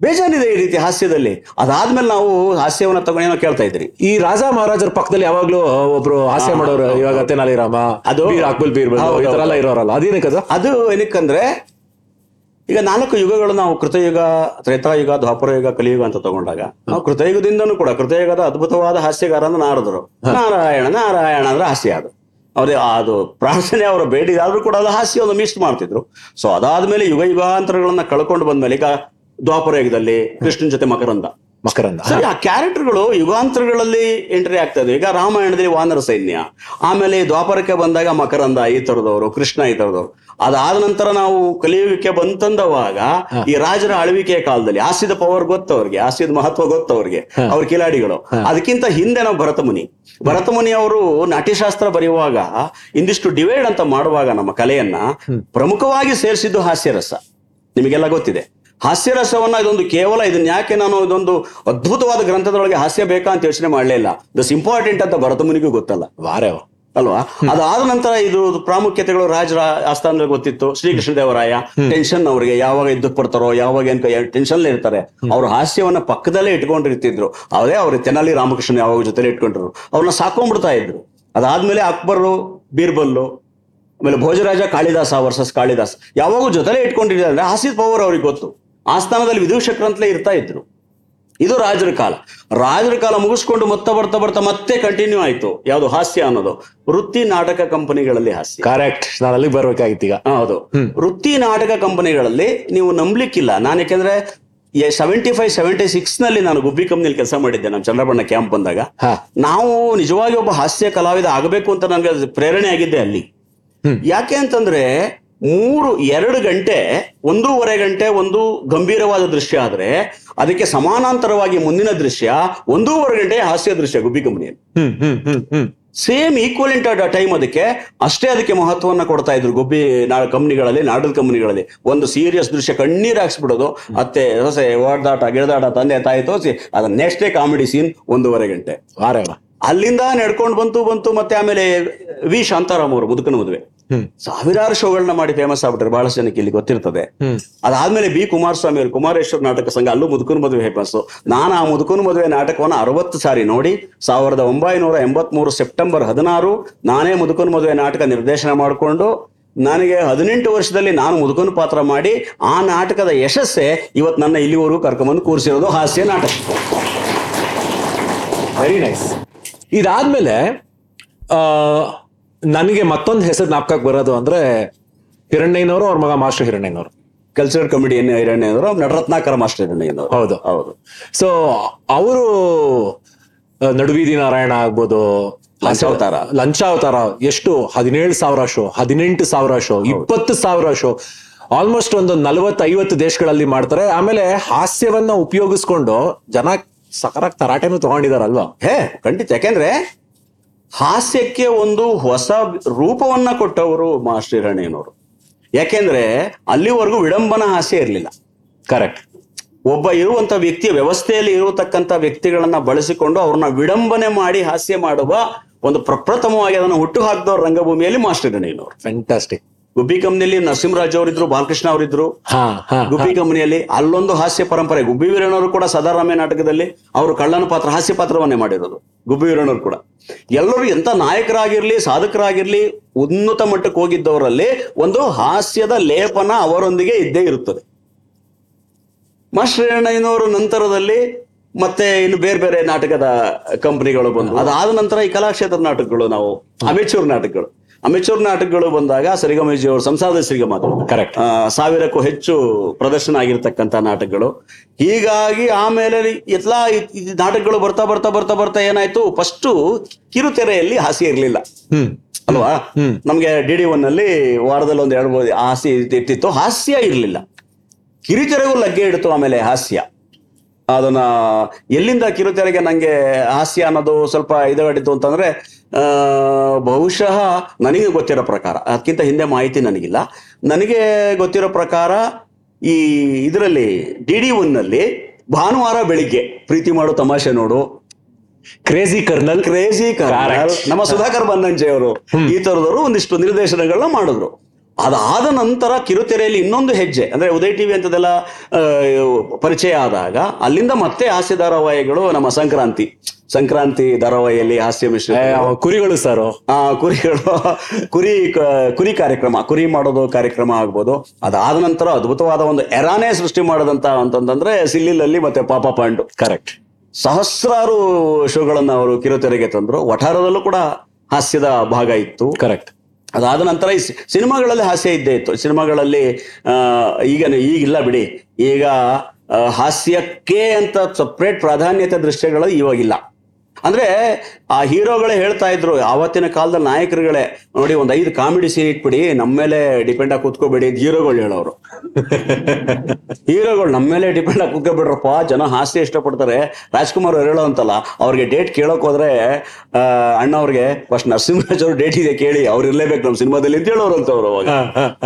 ಬೇಜಾನಿದೆ ಈ ರೀತಿ ಹಾಸ್ಯದಲ್ಲಿ. ಅದಾದ್ಮೇಲೆ ನಾವು ಹಾಸ್ಯವನ್ನ ತಗೊಂಡೇನೋ ಕೇಳ್ತಾ ಇದ್ರಿ. ಈ ರಾಜ ಮಹಾರಾಜರ ಪಕ್ಕದಲ್ಲಿ ಯಾವಾಗ್ಲೂ ಒಬ್ರು ಹಾಸ್ಯ ಮಾಡೋರು ಇವಾಗ ತೆನಾಲಿರಾಮ ಅದು- ಅಕ್ಬಲ್ ಬೀರ್ ಈ ತರ ಎಲ್ಲ ಹೌದು. ಇರೋರಲ್ಲ ಅದೇನಕ್ಕೆ ಅದು ಏನಕ್ಕಂದ್ರೆ ಈಗ ನಾಲ್ಕು ಯುಗಗಳು ನಾವು ಕೃತಯುಗ ತ್ರೇತಾಯುಗ ದ್ವಾಪರ ಯುಗ ಕಲಿಯುಗ ಅಂತ ತಗೊಂಡಾಗ ನಾವು ಕೃತಯುಗದಿಂದನೂ ಕೂಡ ಕೃತಯುಗದ ಅದ್ಭುತವಾದ ಹಾಸ್ಯಗಾರ ಅಂದ್ರೆ ನಾರದರು ನಾರಾಯಣ ನಾರಾಯಣ ಅಂದ್ರೆ ಹಾಸ್ಯ ಅದು. ಅವ್ರೇ ಅದು ಪ್ರಾರ್ಥನೆ ಅವರ ಬೇಡಿದಾದ್ರೂ ಕೂಡ ಅದು ಹಾಸ್ಯ ಒಂದು ಮಿಸ್ ಮಾಡ್ತಿದ್ರು. ಸೊ ಅದಾದ್ಮೇಲೆ ಯುಗ ಯುಗಾಂತರಗಳನ್ನ ಕಳ್ಕೊಂಡು ಬಂದ್ಮೇಲೆ ಈಗ ದ್ವಾಪರ ಯುಗದಲ್ಲಿ ಕೃಷ್ಣನ್ ಜೊತೆ ಮಕರಂದ. ಮಕರಂದ. ಸರಿ ಆ ಕ್ಯಾರೆಕ್ಟರ್ಗಳು ಯುಗಾಂತರಗಳಲ್ಲಿ ಎಂಟ್ರಿ ಆಗ್ತಾ ಇದ್ವಿ ಈಗ ರಾಮಾಯಣದಲ್ಲಿ ವಾನರ ಸೈನ್ಯ. ಆಮೇಲೆ ದ್ವಾಪರಕ್ಕೆ ಬಂದಾಗ ಮಕರಂದ ಈ ತರದವರು ಕೃಷ್ಣ ಈ ತರದವರು ಅದಾದ ನಂತರ ನಾವು ಕಲಿಯುಗಕ್ಕೆ ಬಂತಂದವಾಗ ಈ ರಾಜರ ಆಳ್ವಿಕೆಯ ಕಾಲದಲ್ಲಿ ಆಸಿದ ಪವರ್ ಗೊತ್ತವ್ರಿಗೆ ಆಸಿದ ಮಹತ್ವ ಗೊತ್ತವ್ರಿಗೆ ಅವ್ರ ಕಿಲಾಡಿಗಳು. ಅದಕ್ಕಿಂತ ಹಿಂದೆ ನಾವು ಭರತಮುನಿ. ಭರತಮುನಿ ಅವರು ನಾಟ್ಯಶಾಸ್ತ್ರ ಬರೆಯುವಾಗ ಇಂದಿಷ್ಟು ಡಿವೈಡ್ ಅಂತ ಮಾಡುವಾಗ ನಮ್ಮ ಕಲೆಯನ್ನ ಪ್ರಮುಖವಾಗಿ ಸೇರಿಸಿದ್ದು ಹಾಸ್ಯರಸ. ನಿಮಗೆಲ್ಲ ಗೊತ್ತಿದೆ. ಹಾಸ್ಯರಸವನ್ನ ಇದೊಂದು ಕೇವಲ ಇದನ್ನ ಯಾಕೆ ನಾನು ಇದೊಂದು ಅದ್ಭುತವಾದ ಗ್ರಂಥದೊಳಗೆ ಹಾಸ್ಯ ಬೇಕಾ ಅಂತ ಯೋಚನೆ ಮಾಡಲಿಲ್ಲ ಇಲ್ಲ. ದಸ್ ಇಂಪಾರ್ಟೆಂಟ್ ಅಂತ ಭರತಮುನಿಗೂ ಗೊತ್ತಲ್ಲ. ವಾರೆ ಅಲ್ವಾ? ಅದಾದ ನಂತರ ಇದು ಪ್ರಾಮುಖ್ಯತೆಗಳು ರಾಜರ ಆಸ್ಥಾನದಲ್ಲಿ ಗೊತ್ತಿತ್ತು. ಶ್ರೀಕೃಷ್ಣ ದೇವರಾಯ ಟೆನ್ಷನ್ ಅವರಿಗೆ ಯಾವಾಗ ಇದ್ದು ಪಡ್ತಾರೋ ಯಾವಾಗ ಏನ್ ಟೆನ್ಷನ್ ಇರ್ತಾರೆ. ಅವ್ರ ಹಾಸ್ಯವನ್ನ ಪಕ್ಕದಲ್ಲೇ ಇಟ್ಕೊಂಡಿರ್ತಿದ್ರು ಅವರೇ ಅವ್ರ ತೆನಾಲಿ ರಾಮಕೃಷ್ಣ ಯಾವಾಗ ಜೊತೆಲಿ ಇಟ್ಕೊಂಡ್ರು ಅವ್ರನ್ನ ಸಾಕೊಂಡ್ಬಿಡ್ತಾ ಇದ್ರು. ಅದಾದ್ಮೇಲೆ ಅಕ್ಬರ್ ಬೀರ್ಬಲ್ಲು ಆಮೇಲೆ ಭೋಜರಾಜ ಕಾಳಿದಾಸ ವರ್ಸಸ್ ಕಾಳಿದಾಸ್ ಯಾವಾಗೂ ಜೊತೆಲೇ ಇಟ್ಕೊಂಡಿದ್ದಾರೆ. ಅಂದ್ರೆ ಹಾಸ್ಯದ ಪವರ್ ಅವ್ರಿಗೆ ಗೊತ್ತು. ಆಸ್ಥಾನದಲ್ಲಿ ವಿದೂಷಕರಂತಲೇ ಇರ್ತಾ ಇದ್ರು. ಇದು ರಾಜರ ಕಾಲ. ರಾಜರ ಕಾಲ ಮುಗಿಸ್ಕೊಂಡು ಮತ್ತೆ ಬರ್ತಾ ಬರ್ತಾ ಮತ್ತೆ ಕಂಟಿನ್ಯೂ ಆಯ್ತು. ಯಾವುದು ಹಾಸ್ಯ ಅನ್ನೋದು. ವೃತ್ತಿ ನಾಟಕ ಕಂಪನಿಗಳಲ್ಲಿ ಹಾಸ್ಯ. ಕರೆಕ್ಟ್ ನಾನು ಅಲ್ಲಿಗೆ ಬರ್ಬೇಕಾಗಿತ್ತು ಈಗ. ಹೌದು. ವೃತ್ತಿ ನಾಟಕ ಕಂಪನಿಗಳಲ್ಲಿ ನೀವು ನಂಬ್ಲಿಕ್ಕಿಲ್ಲ. ನಾನು ಯಾಕೆಂದ್ರೆ ಸೆವೆಂಟಿ ಫೈವ್ ಸೆವೆಂಟಿ ಸಿಕ್ಸ್ನಲ್ಲಿ ನಾನು ಗುಬ್ಬಿ ಕಂಪ್ನಿಲಿ ಕೆಲಸ ಮಾಡಿದ್ದೆ ನಮ್ಮ ಚಂದ್ರಬಣ್ಣ ಕ್ಯಾಂಪ್ ಬಂದಾಗ. ನಾವು ನಿಜವಾಗಿ ಒಬ್ಬ ಹಾಸ್ಯ ಕಲಾವಿದ ಆಗಬೇಕು ಅಂತ ನನಗೆ ಪ್ರೇರಣೆ ಆಗಿದ್ದೆ ಅಲ್ಲಿ. ಯಾಕೆ ಅಂತಂದ್ರೆ ಮೂರು ಎರಡು ಗಂಟೆ ಒಂದೂವರೆ ಗಂಟೆ ಒಂದು ಗಂಭೀರವಾದ ದೃಶ್ಯ ಆದ್ರೆ ಅದಕ್ಕೆ ಸಮಾನಾಂತರವಾಗಿ ಮುಂದಿನ ದೃಶ್ಯ ಒಂದೂವರೆ ಗಂಟೆ ಹಾಸ್ಯ ದೃಶ್ಯ ಗುಬ್ಬಿ ಕಂಪನಿಯಲ್ಲಿ ಸೇಮ್ ಈಕ್ವಲೆಂಟ್ ಟೈಮ್ ಅದಕ್ಕೆ ಅಷ್ಟೇ ಅದಕ್ಕೆ ಮಹತ್ವವನ್ನ ಕೊಡ್ತಾ ಇದ್ರು ಗುಬ್ಬಿ ನಾ ಕಂಪ್ನಿಗಳಲ್ಲಿ ನಾಡಲ್ ಕಂಪ್ನಿಗಳಲ್ಲಿ ಒಂದು ಸೀರಿಯಸ್ ದೃಶ್ಯ ಕಣ್ಣೀರ್ ಹಾಕ್ಸ್ಬಿಡೋದು. ಅತ್ತೆ ಸೊಸೆ ಓಡಾಟ ಗಿಡದಾಟ ತಂದೆ ತಾಯಿ ತೋರಿಸಿ ಅದ ನೆಕ್ಸ್ಟ್ ಡೇ ಕಾಮಿಡಿ ಸೀನ್ ಒಂದೂವರೆ ಗಂಟೆ. ವಾರೆ ಅಲ್ಲಿಂದ ನಡ್ಕೊಂಡು ಬಂತು ಬಂತು ಮತ್ತೆ ಆಮೇಲೆ ವಿ. ಶಾಂತಾರಾಮ್ ಅವರು ಮುದುಕನ ಮದುವೆ. ಸಾವಿರಾರು ಶೋಗಳನ್ನ ಮಾಡಿ ಫೇಮಸ್ ಆಗ್ಬಿಟ್ರೆ ಬಹಳಷ್ಟು ಜನಕ್ಕೆ ಇಲ್ಲಿ ಗೊತ್ತಿರ್ತದೆ. ಅದಾದ್ಮೇಲೆ ಬಿ ಕುಮಾರಸ್ವಾಮಿ ಅವರು ಕುಮಾರೇಶ್ವರ ನಾಟಕ ಸಂಘ ಅಲ್ಲೂ ಮುದುಕನ ಮದುವೆ ಫೇಮಸ್ ನಾನು ಆ ಮುದುಕನ ಮದುವೆ ನಾಟಕವನ್ನು ಅರವತ್ತು ಸಾರಿ ನೋಡಿ ಸಾವಿರದ ಒಂಬೈನೂರ ಎಂಬತ್ಮೂರು ಸೆಪ್ಟೆಂಬರ್ ಹದಿನಾರು ನಾನೇ ಮುದುಕನ ಮದುವೆ ನಾಟಕ ನಿರ್ದೇಶನ ಮಾಡಿಕೊಂಡು ನನಗೆ ಹದಿನೆಂಟು ವರ್ಷದಲ್ಲಿ ನಾನು ಮುದುಕನ ಪಾತ್ರ ಮಾಡಿ ಆ ನಾಟಕದ ಯಶಸ್ಸೇ ಇವತ್ತು ನನ್ನ ಇಲ್ಲಿವರೆಗೂ ಕರ್ಕೊಂಬಂದು ಕೂರಿಸಿರೋದು ಹಾಸ್ಯ ನಾಟಕ. ವೆರಿ ನೈಸ್ ಇದಾದ್ಮೇಲೆ ಆ ನನಗೆ ಮತ್ತೊಂದು ಹೆಸರು ಜ್ಞಾಪಕಕ್ಕೆ ಬರೋದು ಅಂದ್ರೆ ಹಿರಣ್ಣಯ್ಯನವರು ಅವ್ರ ಮಗ ಮಾಸ್ಟರ್ ಹಿರಣ್ಣಯ್ಯನವರು ಕಲ್ಚರಲ್ ಕಮಿಡಿಯನ್ ಹಿರಣ್ಣಯ್ಯನವರು ನಟರತ್ನಾಕರ ಮಾಸ್ಟರ್ ಹಿರಣ್ಯನವರು ಹೌದು. ಹೌದು. ಸೊ ಅವರು ನಡುವೀದಿ ನಾರಾಯಣ ಆಗ್ಬೋದು ಲಂಚಾವತಾರ. ಲಂಚಾವತಾರ ಎಷ್ಟು? ಹದಿನೇಳು ಸಾವಿರ ಶೋ ಹದಿನೆಂಟು ಸಾವಿರ ಶೋ ಇಪ್ಪತ್ತು ಸಾವಿರ ಶೋ. ಆಲ್ಮೋಸ್ಟ್ ಒಂದು ನಲವತ್ತು ಐವತ್ತು ದೇಶಗಳಲ್ಲಿ ಮಾಡ್ತಾರೆ. ಆಮೇಲೆ ಹಾಸ್ಯವನ್ನ ಉಪಯೋಗಿಸ್ಕೊಂಡು ಜನ ಸಕರಾಗ್ ತರಾಟೆನೂ ತಗೊಂಡಿದಾರಲ್ವಾ? ಹೇ ಖಂಡಿತ. ಯಾಕೆಂದ್ರೆ ಹಾಸ್ಯಕ್ಕೆ ಒಂದು ಹೊಸ ರೂಪವನ್ನ ಕೊಟ್ಟವರು ಮಾಸ್ಟರ್ ಹಿರಣ್ಣಯ್ಯನವರು ಯಾಕೆಂದ್ರೆ ಅಲ್ಲಿವರೆಗೂ ವಿಡಂಬನ ಹಾಸ್ಯ ಇರಲಿಲ್ಲ. ಕರೆಕ್ಟ್ ಒಬ್ಬ ಇರುವಂತ ವ್ಯಕ್ತಿಯ ವ್ಯವಸ್ಥೆಯಲ್ಲಿ ಇರತಕ್ಕಂಥ ವ್ಯಕ್ತಿಗಳನ್ನ ಬಳಸಿಕೊಂಡು ಅವ್ರನ್ನ ವಿಡಂಬನೆ ಮಾಡಿ ಹಾಸ್ಯ ಮಾಡುವ ಒಂದು ಪ್ರಪ್ರಥಮವಾಗಿ ಅದನ್ನು ಹುಟ್ಟು ಹಾಕಿದವರು ರಂಗಭೂಮಿಯಲ್ಲಿ ಮಾಸ್ಟರ್ ಹಿರಣ್ಣಯ್ಯನವರು ಫ್ಯಾಂಟಾಸ್ಟಿಕ್ ಗುಬ್ಬಿ ಕಂಪ್ನಿಯಲ್ಲಿ ನರಸಿಂಹರಾಜ್ ಅವರಿದ್ರು ಬಾಲಕೃಷ್ಣ ಅವರಿದ್ರು. ಗುಬ್ಬಿ ಕಂಪನಿಯಲ್ಲಿ ಅಲ್ಲೊಂದು ಹಾಸ್ಯ ಪರಂಪರೆ ಗುಬ್ಬಿ ವೀರಣ್ಣವರು ಕೂಡ ಸದಾರಾಮೆ ನಾಟಕದಲ್ಲಿ ಅವರು ಕಳ್ಳನ ಪಾತ್ರ ಹಾಸ್ಯ ಪಾತ್ರವನ್ನೇ ಮಾಡಿರೋದು ಗುಬ್ಬಿ ವೀರಣ್ಣವರು ಕೂಡ. ಎಲ್ಲರೂ ಎಂತ ನಾಯಕರಾಗಿರ್ಲಿ ಸಾಧಕರಾಗಿರ್ಲಿ ಉನ್ನತ ಮಟ್ಟಕ್ಕೆ ಹೋಗಿದ್ದವರಲ್ಲಿ ಒಂದು ಹಾಸ್ಯದ ಲೇಪನ ಅವರೊಂದಿಗೆ ಇದ್ದೇ ಇರುತ್ತದೆ. ಮಾಸ್ಟರ್ ನಂತರದಲ್ಲಿ ಮತ್ತೆ ಇನ್ನು ಬೇರೆ ಬೇರೆ ನಾಟಕದ ಕಂಪನಿಗಳು ಬಂದು ಅದಾದ ನಂತರ ಈ ಕಲಾಕ್ಷೇತ್ರ ನಾಟಕಗಳು ನಾವು ಅಮೆಚೂರ್ ನಾಟಕಗಳು. ಅಮೆಚೂರ್ ನಾಟಕಗಳು ಬಂದಾಗ ಸರಿಗಮಜಿ ಅವರು ಸಂಸಾರದ ಸಿರಿಗಮ ಕರೆಕ್ಟ್ ಸಾವಿರಕ್ಕೂ ಹೆಚ್ಚು ಪ್ರದರ್ಶನ ಆಗಿರ್ತಕ್ಕಂಥ ನಾಟಕಗಳು. ಹೀಗಾಗಿ ಆಮೇಲೆ ಎಲ್ಲಾ ನಾಟಕಗಳು ಬರ್ತಾ ಬರ್ತಾ ಬರ್ತಾ ಬರ್ತಾ ಏನಾಯ್ತು? ಫಸ್ಟ್ ಕಿರುತೆರೆಯಲ್ಲಿ ಹಾಸ್ಯ ಇರಲಿಲ್ಲ. ಅಲ್ವಾ? ನಮ್ಗೆ ಡಿ ಡಿ ಒನ್ ಅಲ್ಲಿ ವಾರದಲ್ಲಿ ಒಂದ್ ಎರಡು ಹಾಸಿ ಇರ್ತಿತ್ತು. ಹಾಸ್ಯ ಇರಲಿಲ್ಲ. ಕಿರುತೆರೆಗೂ ಲಗ್ಗೆ ಇಡ್ತು ಆಮೇಲೆ ಹಾಸ್ಯ. ಅದನ್ನ ಎಲ್ಲಿಂದ ಕಿರುತೆರೆಗೆ ನಂಗೆ ಹಾಸ್ಯ ಅನ್ನೋದು ಸ್ವಲ್ಪ ಇದಗಡಿತು ಅಂತಂದ್ರೆ ಬಹುಶಃ ನನಗೆ ಗೊತ್ತಿರೋ ಪ್ರಕಾರ ಅದಕ್ಕಿಂತ ಹಿಂದೆ ಮಾಹಿತಿ ನನಗಿಲ್ಲ. ನನಗೆ ಗೊತ್ತಿರೋ ಪ್ರಕಾರ ಈ ಇದರಲ್ಲಿ ಡಿ ಡಿ ಒನ್ನಲ್ಲಿ ಭಾನುವಾರ ಬೆಳಿಗ್ಗೆ ಪ್ರೀತಿ ಮಾಡು ತಮಾಷೆ ನೋಡು. ಕ್ರೇಜಿ ಕರ್ನಲ್ ಕ್ರೇಜಿ ಕರ್ನಲ್ ನಮ್ಮ ಸುಧಾಕರ್ ಬನ್ನಂಜೆ ಅವರು ಈ ತರದವರು ಒಂದಿಷ್ಟು ನಿರ್ದೇಶನಗಳನ್ನ ಮಾಡಿದ್ರು. ಅದಾದ ನಂತರ ಕಿರುತೆರೆಯಲ್ಲಿ ಇನ್ನೊಂದು ಹೆಜ್ಜೆ ಅಂದ್ರೆ ಉದಯ್ ಟಿವಿ ಅಂತದೆಲ್ಲ ಅಂಥದ್ದೆಲ್ಲ ಪರಿಚಯ ಆದಾಗ ಅಲ್ಲಿಂದ ಮತ್ತೆ ಹಾಸ್ಯ ಧಾರಾವಾಹಿಗಳು ನಮ್ಮ ಸಂಕ್ರಾಂತಿ. ಸಂಕ್ರಾಂತಿ ಧಾರಾವಾಹಿಯಲ್ಲಿ ಹಾಸ್ಯ ಮಿಶ್ರ ಕುರಿಗಳು ಸರ್. ಆ ಕುರಿಗಳು ಕುರಿ ಕುರಿ ಕಾರ್ಯಕ್ರಮ ಕುರಿ ಮಾಡೋದು ಕಾರ್ಯಕ್ರಮ ಆಗ್ಬೋದು. ಅದಾದ ನಂತರ ಅದ್ಭುತವಾದ ಒಂದು ಎರಾನೇ ಸೃಷ್ಟಿ ಮಾಡದಂತ ಅಂತಂದ್ರೆ ಸಿಲ್ಲಿಲಲ್ಲಿ ಮತ್ತೆ ಪಾಪ ಪಾಂಡು. ಕರೆಕ್ಟ್ ಸಹಸ್ರಾರು ಶೋಗಳನ್ನು ಅವರು ಕಿರುತೆರೆಗೆ ತಂದ್ರು. ವಠಾರದಲ್ಲೂ ಕೂಡ ಹಾಸ್ಯದ ಭಾಗ ಇತ್ತು. ಕರೆಕ್ಟ್ ಅದಾದ ನಂತರ ಈ ಸಿನಿಮಾಗಳಲ್ಲಿ ಹಾಸ್ಯ ಇದ್ದೇ ಇತ್ತು. ಸಿನಿಮಾಗಳಲ್ಲಿ ಈಗ ಈಗಿಲ್ಲ ಬಿಡಿ. ಈಗ ಹಾಸ್ಯಕ್ಕೆ ಅಂತ ಸಪ್ರೇಟ್ ಪ್ರಾಧಾನ್ಯತೆ ದೃಶ್ಯಗಳು ಇವಾಗಿಲ್ಲ. ಅಂದ್ರೆ ಆ ಹೀರೋಗಳೇ ಹೇಳ್ತಾ ಇದ್ರು ಆವತ್ತಿನ ಕಾಲದ ನಾಯಕರುಗಳೇ ನೋಡಿ ಒಂದ್ ಐದು ಕಾಮಿಡಿ ಸೀನ್ ಇಟ್ಬಿಡಿ ನಮ್ಮ ಮೇಲೆ ಡಿಪೆಂಡ್ ಆಗಿ ಕೂತ್ಕೋಬೇಡಿ ಅಂತ ಹೀರೋಗಳು ಹೇಳೋರು. <laughs> ಹೀರೋಗಳು ನಮ್ಮ ಮೇಲೆ ಡಿಪೆಂಡ್ ಆಗಿ ಕೂತ್ಕೋಬಿಡ್ರಪ್ಪ ಜನ ಹಾಸ್ಯ ಇಷ್ಟಪಡ್ತಾರೆ. ರಾಜ್ಕುಮಾರ್ ಅವ್ರು ಹೇಳೋ ಅಂತಲ್ಲ ಅವ್ರಿಗೆ ಡೇಟ್ ಕೇಳೋಕ್ ಹೋದ್ರೆ ಅಣ್ಣ ಅವ್ರಿಗೆ ಫಸ್ಟ್ ನರಸಿಂಹರಾಜ್ ಅವ್ರ ಡೇಟ್ ಇದೆ ಕೇಳಿ ಅವ್ರು ಇರ್ಲೇಬೇಕು ನಮ್ಮ ಸಿನಿಮಾದಲ್ಲಿ ಅಂತ ಹೇಳೋರು ಅಂತ ಅವ್ರು ಅವಾಗ.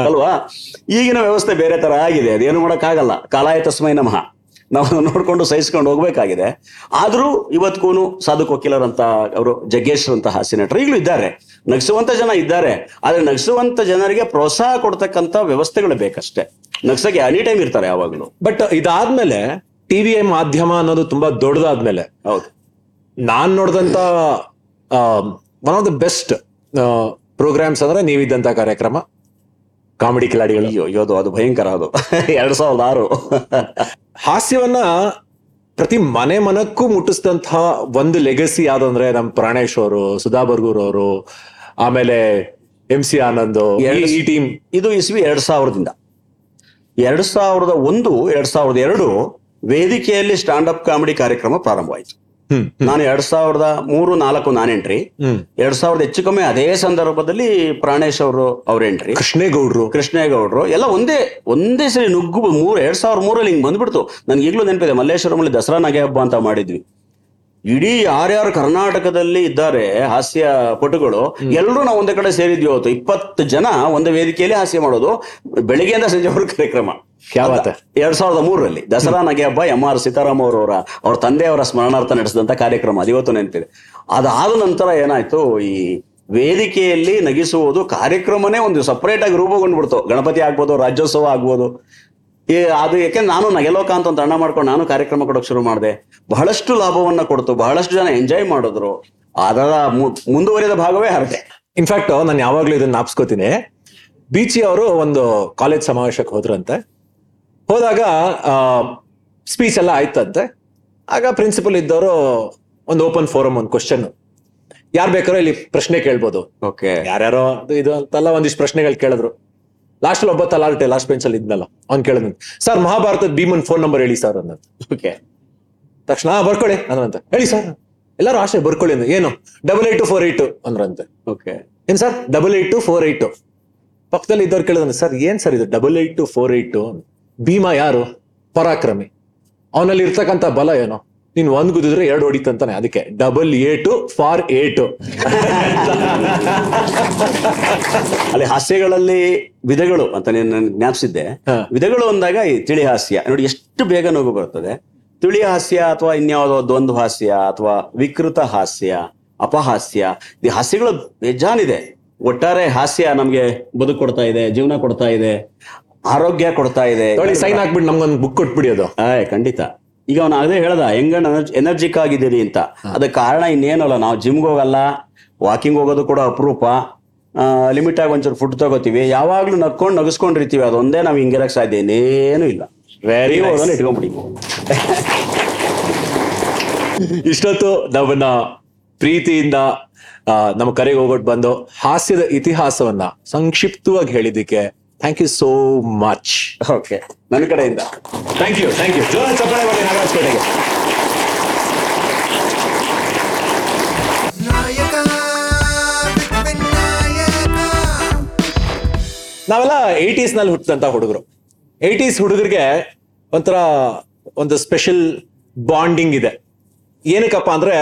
ಅಲ್ವಾ? ಈಗಿನ ವ್ಯವಸ್ಥೆ ಬೇರೆ ತರ ಆಗಿದೆ ಅದೇನು ಮಾಡಕ್ಕಾಗಲ್ಲ. ಕಾಲಾಯ ತಸ್ಮೈ ನಮಃ. ನಾವು ನೋಡ್ಕೊಂಡು ಸಹಿಸ್ಕೊಂಡು ಹೋಗ್ಬೇಕಾಗಿದೆ. ಆದ್ರೂ ಇವತ್ತಿಗೂ ಸಾಧು ವಕೀಲರ್ ಅಂತ ಅವರು ಜಗ್ಗೇಶ್ ಅಂತ ಹಾಸ್ಯ ನಟರು ಈಗಲೂ ಇದ್ದಾರೆ. ನಗಿಸುವಂತ ಜನ ಇದ್ದಾರೆ. ಆದ್ರೆ ನಗಿಸುವಂತ ಜನರಿಗೆ ಪ್ರೋತ್ಸಾಹ ಕೊಡ್ತಕ್ಕಂಥ ವ್ಯವಸ್ಥೆಗಳು ಬೇಕಷ್ಟೇ. ನಗ್ಸಕ್ಕೆ ಎನಿ ಟೈಮ್ ಇರ್ತಾರೆ ಯಾವಾಗಲೂ. ಬಟ್ ಇದಾದ್ಮೇಲೆ ಟಿವಿ ಮಾಧ್ಯಮ ಅನ್ನೋದು ತುಂಬಾ ದೊಡ್ಡದಾದ್ಮೇಲೆ ಹೌದು. ನಾನ್ ನೋಡಿದಂತ one of the best programs ಅಂದ್ರೆ ನೀವಿದ್ದಂತ ಕಾರ್ಯಕ್ರಮ. ಕಾಮಿಡಿ ಕಿಲಾಡಿಗಳು. ಅಯ್ಯೋ ಯೋದು ಅದು ಭಯಂಕರ ಅದು. <laughs> ಎರಡ್ ಸಾವಿರದ ಆರು. ಹಾಸ್ಯವನ್ನ ಪ್ರತಿ ಮನೆ ಮನಕ್ಕೂ ಮುಟ್ಟಿಸಿದಂತಹ ಒಂದು ಲೆಗಸಿ ಯಾವ್ದಂದ್ರೆ ನಮ್ ಪ್ರಾಣೇಶ್ ಅವರು ಸುಧಾ ಬರ್ಗೂರ್ ಅವರು ಆಮೇಲೆ ಎಂ ಸಿ ಆನಂದ್ ಈ- ಟೀಮ್ ಇದು ಇಸ್ವಿ ಎರಡ್ ಸಾವಿರದಿಂದ. ಎರಡ್ ಸಾವಿರದ ಒಂದು ಎರಡ್ ಸಾವಿರದ ಎರಡು ವೇದಿಕೆಯಲ್ಲಿ ಸ್ಟ್ಯಾಂಡ್ ಅಪ್ ಕಾಮಿಡಿ ಕಾರ್ಯಕ್ರಮ ಪ್ರಾರಂಭವಾಯಿತು. ನಾನು ಎರಡ್ ಸಾವಿರದ ಮೂರು ನಾಲ್ಕು ನಾನ್ ಎಂಟ್ರಿ. ಎರಡ್ ಸಾವಿರದ ಹೆಚ್ಚು ಕಮ್ಮಿ ಅದೇ ಸಂದರ್ಭದಲ್ಲಿ ಪ್ರಾಣೇಶ್ ಅವರು ಅವ್ರ ಎಂಟ್ರಿ. ಕೃಷ್ಣೇಗೌಡ್ರು. ಕೃಷ್ಣೇಗೌಡರು. ಎಲ್ಲ ಒಂದೇ ಒಂದೇ ಸರಿ ನುಗ್ಗು ಮೂರು ಎರಡ್ ಸಾವಿರದ ಮೂರಲ್ಲಿ ಹಿಂಗ್ ಬಂದ್ಬಿಡ್ತು. ನನ್ಗೆ ಈಗಲೂ ನೆನಪಿದೆ ಮಲ್ಲೇಶ್ವರಮಲ್ಲಿ ದಸರಾ ನಗೆ ಹಬ್ಬ ಅಂತ ಮಾಡಿದ್ವಿ. ಇಡೀ ಯಾರ್ಯಾರು ಕರ್ನಾಟಕದಲ್ಲಿ ಇದ್ದಾರೆ ಹಾಸ್ಯ ಪಟುಗಳು ಎಲ್ಲರೂ ನಾವು ಒಂದೇ ಕಡೆ ಸೇರಿದ್ವಿ ಅವತ್ತು. ಇಪ್ಪತ್ತು ಜನ ಒಂದು ವೇದಿಕೆಯಲ್ಲಿ ಹಾಸ್ಯ ಮಾಡೋದು. ಬೆಳಿಗ್ಗೆಯಿಂದ ಸಂಜೆವರೆಗೂ ಕಾರ್ಯಕ್ರಮ. ಯಾವತ್ತ? ಎರಡ್ ಸಾವಿರದ ಮೂರರಲ್ಲಿ ದಸರಾ ನಗೆ ಹಬ್ಬ ಎಂ ಆರ್ ಸೀತಾರಾಮ್ ಅವರವರ ಅವ್ರ ತಂದೆಯವರ ಸ್ಮರಣಾರ್ಥ ನಡೆಸಿದಂತ ಕಾರ್ಯಕ್ರಮ. ಅದಿವತ್ತು ಇವತ್ತು ನೆನಪಿದೆ. ಅದಾದ ನಂತರ ಏನಾಯ್ತು? ಈ ವೇದಿಕೆಯಲ್ಲಿ ನಗಿಸುವುದು ಕಾರ್ಯಕ್ರಮನೇ ಒಂದು ಸಪರೇಟ್ ಆಗಿ ರೂಪುಗೊಂಡ್ಬಿಡ್ತು. ಗಣಪತಿ ಆಗ್ಬೋದು ರಾಜ್ಯೋತ್ಸವ ಆಗ್ಬೋದು. ಈ ಅದು ಯಾಕೆಂದ್ರೆ ನಾನು ನಗೆಲೋಕ ಅಂತ ಒಂದು ಅಣ್ಣ ಮಾಡ್ಕೊಂಡು ನಾನು ಕಾರ್ಯಕ್ರಮ ಕೊಡೋಕೆ ಶುರು ಮಾಡಿದೆ. ಬಹಳಷ್ಟು ಲಾಭವನ್ನ ಕೊಡ್ತು ಬಹಳಷ್ಟು ಜನ ಎಂಜಾಯ್ ಮಾಡಿದ್ರು. ಅದರ ಮುಂದುವರಿದ ಭಾಗವೇ ಹರಟೆ ಇನ್ಫ್ಯಾಕ್ಟ್ ನಾನು ಯಾವಾಗಲೂ ಇದನ್ನ ನಾಪ್ಸ್ಕೋತೀನಿ. ಬೀಚಿ ಅವರು ಒಂದು ಕಾಲೇಜ್ ಸಮಾವೇಶಕ್ಕೆ ಹೋದ್ರಂತೆ. ಹೋದಾಗ ಸ್ಪೀಚ್ ಎಲ್ಲ ಆಯ್ತಂತೆ. ಆಗ ಪ್ರಿನ್ಸಿಪಲ್ ಇದ್ದವರು ಒಂದು ಓಪನ್ ಫೋರಮ್ ಒಂದು ಕ್ವಶನ್ ಯಾರು ಬೇಕಾರೋ ಇಲ್ಲಿ ಪ್ರಶ್ನೆ ಕೇಳ್ಬೋದು. ಓಕೆ ಯಾರ್ಯಾರೋ ಇದು ಅಂತೆಲ್ಲ ಒಂದಿಷ್ಟು ಪ್ರಶ್ನೆಗಳು ಕೇಳಿದ್ರು. ಲಾಸ್ಟ್ ಒಬ್ಬ ತಲಾಟೆ ಲಾಸ್ಟ್ ಬೆಂಚ್ ಅಲ್ಲಿ ಇದ್ನಲ್ಲ ಅವ್ನು ಕೇಳಿದ್ ಸರ್ ಮಹಾಭಾರತದ ಭೀಮನ್ ಫೋನ್ ನಂಬರ್ ಹೇಳಿ ಸರ್ ಅಂದಂತ ಓಕೆ ತಕ್ಷಣ "ಆ, ಬರ್ಕೊಳ್ಳಿ ಅಂದ್ರಂತೆ ಹೇಳಿ ಸರ್ ಎಲ್ಲರೂ ಆಶೆ ಬರ್ಕೊಳ್ಳಿ ಅಂದ್ರೆ ಏನು? ಡಬಲ್ ಏಟ್ ಫೋರ್ ಏಟ್ ಅಂದ್ರಂತೆ ಓಕೆ ಏನ್ sir double eight four eight ಪಕ್ಕದಲ್ಲಿ ಇದ್ದವ್ರು ಕೇಳಿದ್ರೆ ಸರ್ ಏನ್ ಸರ್ ಇದು double eight four eight Bhima ಯಾರು? ಪರಾಕ್ರಮಿ. ಅವನಲ್ಲಿ ಇರ್ತಕ್ಕಂಥ ಬಲ ಏನು? ನೀನ್ ಒಂದ್ ಗುದ್ದಿದ್ರೆ ಎರಡು ಹೊಡಿತಂತಾನೆ ಅದಕ್ಕೆ ಡಬಲ್ ಏಟು ಫಾರ್ ಏಟು ಅಲ್ಲಿ ಹಾಸ್ಯಗಳಲ್ಲಿ ವಿಧಗಳು ಅಂತ ನೀನು ಜ್ಞಾಪಿಸಿದ್ದೆ. ವಿಧಗಳು ಅಂದಾಗ ಈ ತಿಳಿ ಹಾಸ್ಯ. ನೋಡಿ ಎಷ್ಟು ಬೇಗ ನೋವು ಬರ್ತದೆ. ತಿಳಿ ಹಾಸ್ಯ ಅಥವಾ ಇನ್ಯಾವುದೋ ದ್ವಂದ್ವ ಹಾಸ್ಯ ಅಥವಾ ವಿಕೃತ ಹಾಸ್ಯ ಅಪಹಾಸ್ಯ ಈ ಹಾಸ್ಯಗಳು ಬೇಜಾನಿದೆ. ಒಟ್ಟಾರೆ ಹಾಸ್ಯ ನಮ್ಗೆ ಬದುಕು ಕೊಡ್ತಾ ಇದೆ ಜೀವನ ಕೊಡ್ತಾ ಇದೆ ಆರೋಗ್ಯ ಕೊಡ್ತಾ ಇದೆ. ಸೈನ್ ಹಾಕ್ಬಿಟ್ಟು ನಮ್ಗೊಂದು ಬುಕ್ ಕೊಟ್ಬಿಡಿ ಅದು. ಖಂಡಿತ. ಈಗ ಅವನು ಅದೇ ಹೇಳ್ದ ಹೆಂಗ ಎನರ್ಜಿಕ್ ಆಗಿದ್ದೀರಿ ಅಂತ. ಅದಕ್ಕೆ ಕಾರಣ ಇನ್ನೇನಲ್ಲ ನಾವು ಜಿಮ್ಗೆ ಹೋಗಲ್ಲ ವಾಕಿಂಗ್ ಹೋಗೋದು ಕೂಡ ಅಪರೂಪ. ಲಿಮಿಟ್ ಆಗಿ ಒಂಚೂರು ಫುಡ್ ತಗೋತೀವಿ. ಯಾವಾಗ್ಲೂ ನಕ್ಕೊಂಡು ನಗಸ್ಕೊಂಡಿರ್ತೀವಿ. ಅದೊಂದೇ ನಾವು ಹಿಂಗಿರಕ್ ಸಾಧ್ಯ ಇನ್ನೇನು ಇಲ್ಲ. ವೆರಿ. ಅದನ್ನ ಇಟ್ಕೊಂಡ್ಬಿಡಿ <laughs> ಇಷ್ಟೊತ್ತು ನಮ್ಮನ್ನ ಪ್ರೀತಿಯಿಂದ ಆ, ನಮ್ಮ ಕರೆಗೆ ಹೋಗೋಟ್ ಬಂದು ಹಾಸ್ಯದ ಇತಿಹಾಸವನ್ನ ಸಂಕ್ಷಿಪ್ತವಾಗಿ ಹೇಳಿದ್ದಕ್ಕೆ thank you so much okay ನನ್ನ ಕಡೆಯಿಂದ. ಥ್ಯಾಂಕ್ ಯು ಥ್ಯಾಂಕ್ ಯು ಜೋರ ಚಪ್ಪಾಳೆ ಮಾಡಿ ನಾವೆಲ್ಲ ಏಯ್ಟೀಸ್ನಲ್ಲಿ ಹುಟ್ಟಿದಂತ ಹುಡುಗರು. ಏಯ್ಟೀಸ್ ಹುಡುಗರಿಗೆ ಒಂಥರ ಒಂದು ಸ್ಪೆಷಲ್ ಬಾಂಡಿಂಗ್ ಇದೆ. ಏನಕ್ಕಪ್ಪ ಅಂದ್ರೆ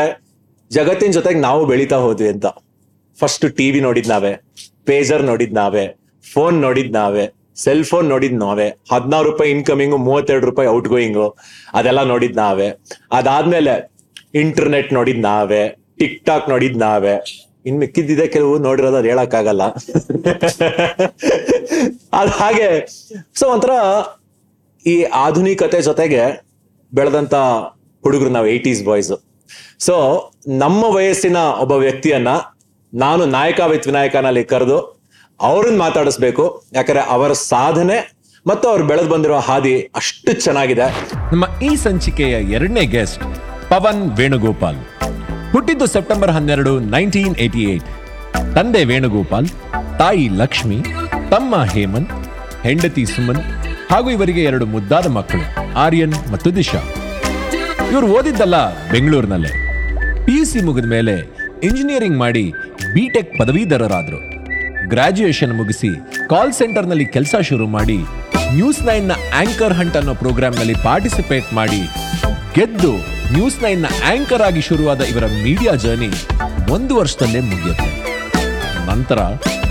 ಜಗತ್ತಿನ ಜೊತೆಗೆ ನಾವು ಬೆಳೀತಾ ಹೋದ್ವಿ ಅಂತ. ಫಸ್ಟ್ ಟಿವಿ ನೋಡಿದ್ ನಾವೇ ಪೇಜರ್ ನೋಡಿದ್ ನಾವೇ ಫೋನ್ ನೋಡಿದ್ ನಾವೇ ಸೆಲ್ ಫೋನ್ ನೋಡಿದ್ ನಾವೇ, ಹದಿನಾರು ರೂಪಾಯಿ ಇನ್ಕಮಿಂಗು ಮೂವತ್ತೆರಡು ರೂಪಾಯಿ ಔಟ್ ಗೋಯಿಂಗು ಅದೆಲ್ಲ ನೋಡಿದ್ ನಾವೇ. ಅದಾದ್ಮೇಲೆ ಇಂಟರ್ನೆಟ್ ನೋಡಿದ್ ನಾವೇ ಟಿಕ್ ಟಾಕ್ ನೋಡಿದ್ ನಾವೇ. ಇನ್ ಮಿಕ್ಕಿದ್ದಿದೆ ಕೆಲವು, ನೋಡಿರೋದು ಅದು ಹೇಳಕ್ಕಾಗಲ್ಲ. ಅದ್ ಹಾಗೆ ಸೊ ಒಂಥರ ಈ ಆಧುನಿಕತೆ ಜೊತೆಗೆ ಬೆಳೆದಂತ ಹುಡುಗರು ನಾವು ಏಯ್ಟೀಸ್ ಬಾಯ್ಸ್ ಸೊ ನಮ್ಮ ವಯಸ್ಸಿನ ಒಬ್ಬ ವ್ಯಕ್ತಿಯನ್ನ ನಾನು ನಾಯಕ ವಿತ್ ವಿನಾಯಕನಲ್ಲಿ ಕರೆದು ಅವ್ರನ್ನ ಮಾತಾಡಿಸ್ಬೇಕು. ಯಾಕಂದ್ರೆ ಅವರ ಸಾಧನೆ ಮತ್ತು ಅವ್ರು ಬೆಳೆದು ಬಂದಿರೋ ಹಾದಿ ಅಷ್ಟು ಚೆನ್ನಾಗಿದೆ. ನಮ್ಮ ಈ ಸಂಚಿಕೆಯ ಎರಡನೇ ಗೆಸ್ಟ್ ಪವನ್ ವೇಣುಗೋಪಾಲ್. ಹುಟ್ಟಿದ್ದು ಸೆಪ್ಟೆಂಬರ್ ಹನ್ನೆರಡು, ನೈನ್ಟೀನ್ ಏಟಿ ಏಟ್ ತಂದೆ ವೇಣುಗೋಪಾಲ್, ತಾಯಿ ಲಕ್ಷ್ಮಿ, ತಮ್ಮ ಹೇಮಂತ್ ಹೆಂಡತಿ ಸುಮನ್ ಹಾಗೂ ಇವರಿಗೆ ಎರಡು ಮುದ್ದಾದ ಮಕ್ಕಳು, ಆರ್ಯನ್ ಮತ್ತು ದಿಶಾ. ಇವರು ಓದಿದ್ದಲ್ಲ ಬೆಂಗಳೂರಿನಲ್ಲೇ. ಪಿ ಯು ಸಿ ಮುಗಿದ ಮೇಲೆ ಇಂಜಿನಿಯರಿಂಗ್ ಮಾಡಿ ಬಿಟೆಕ್ ಪದವೀಧರರಾದರು. ಗ್ರಾಜ್ಯುಯೇಷನ್ ಮುಗಿಸಿ ಕಾಲ್ ಸೆಂಟರ್ನಲ್ಲಿ ಕೆಲಸ ಶುರು ಮಾಡಿ ನ್ಯೂಸ್ನ ಆಂಕರ್ ಹಂಟ್ ಅನ್ನೋ ಪ್ರೋಗ್ರಾಂನಲ್ಲಿ ಪಾರ್ಟಿಸಿಪೇಟ್ ಮಾಡಿ ಗೆದ್ದು ನ್ಯೂಸ್ನ ಆಂಕರ್ ಆಗಿ ಶುರುವಾದ ಇವರ ಮೀಡಿಯಾ ಜರ್ನಿ ಒಂದು ವರ್ಷದಲ್ಲೇ ಮುಗಿಯುತ್ತೆ. ನಂತರ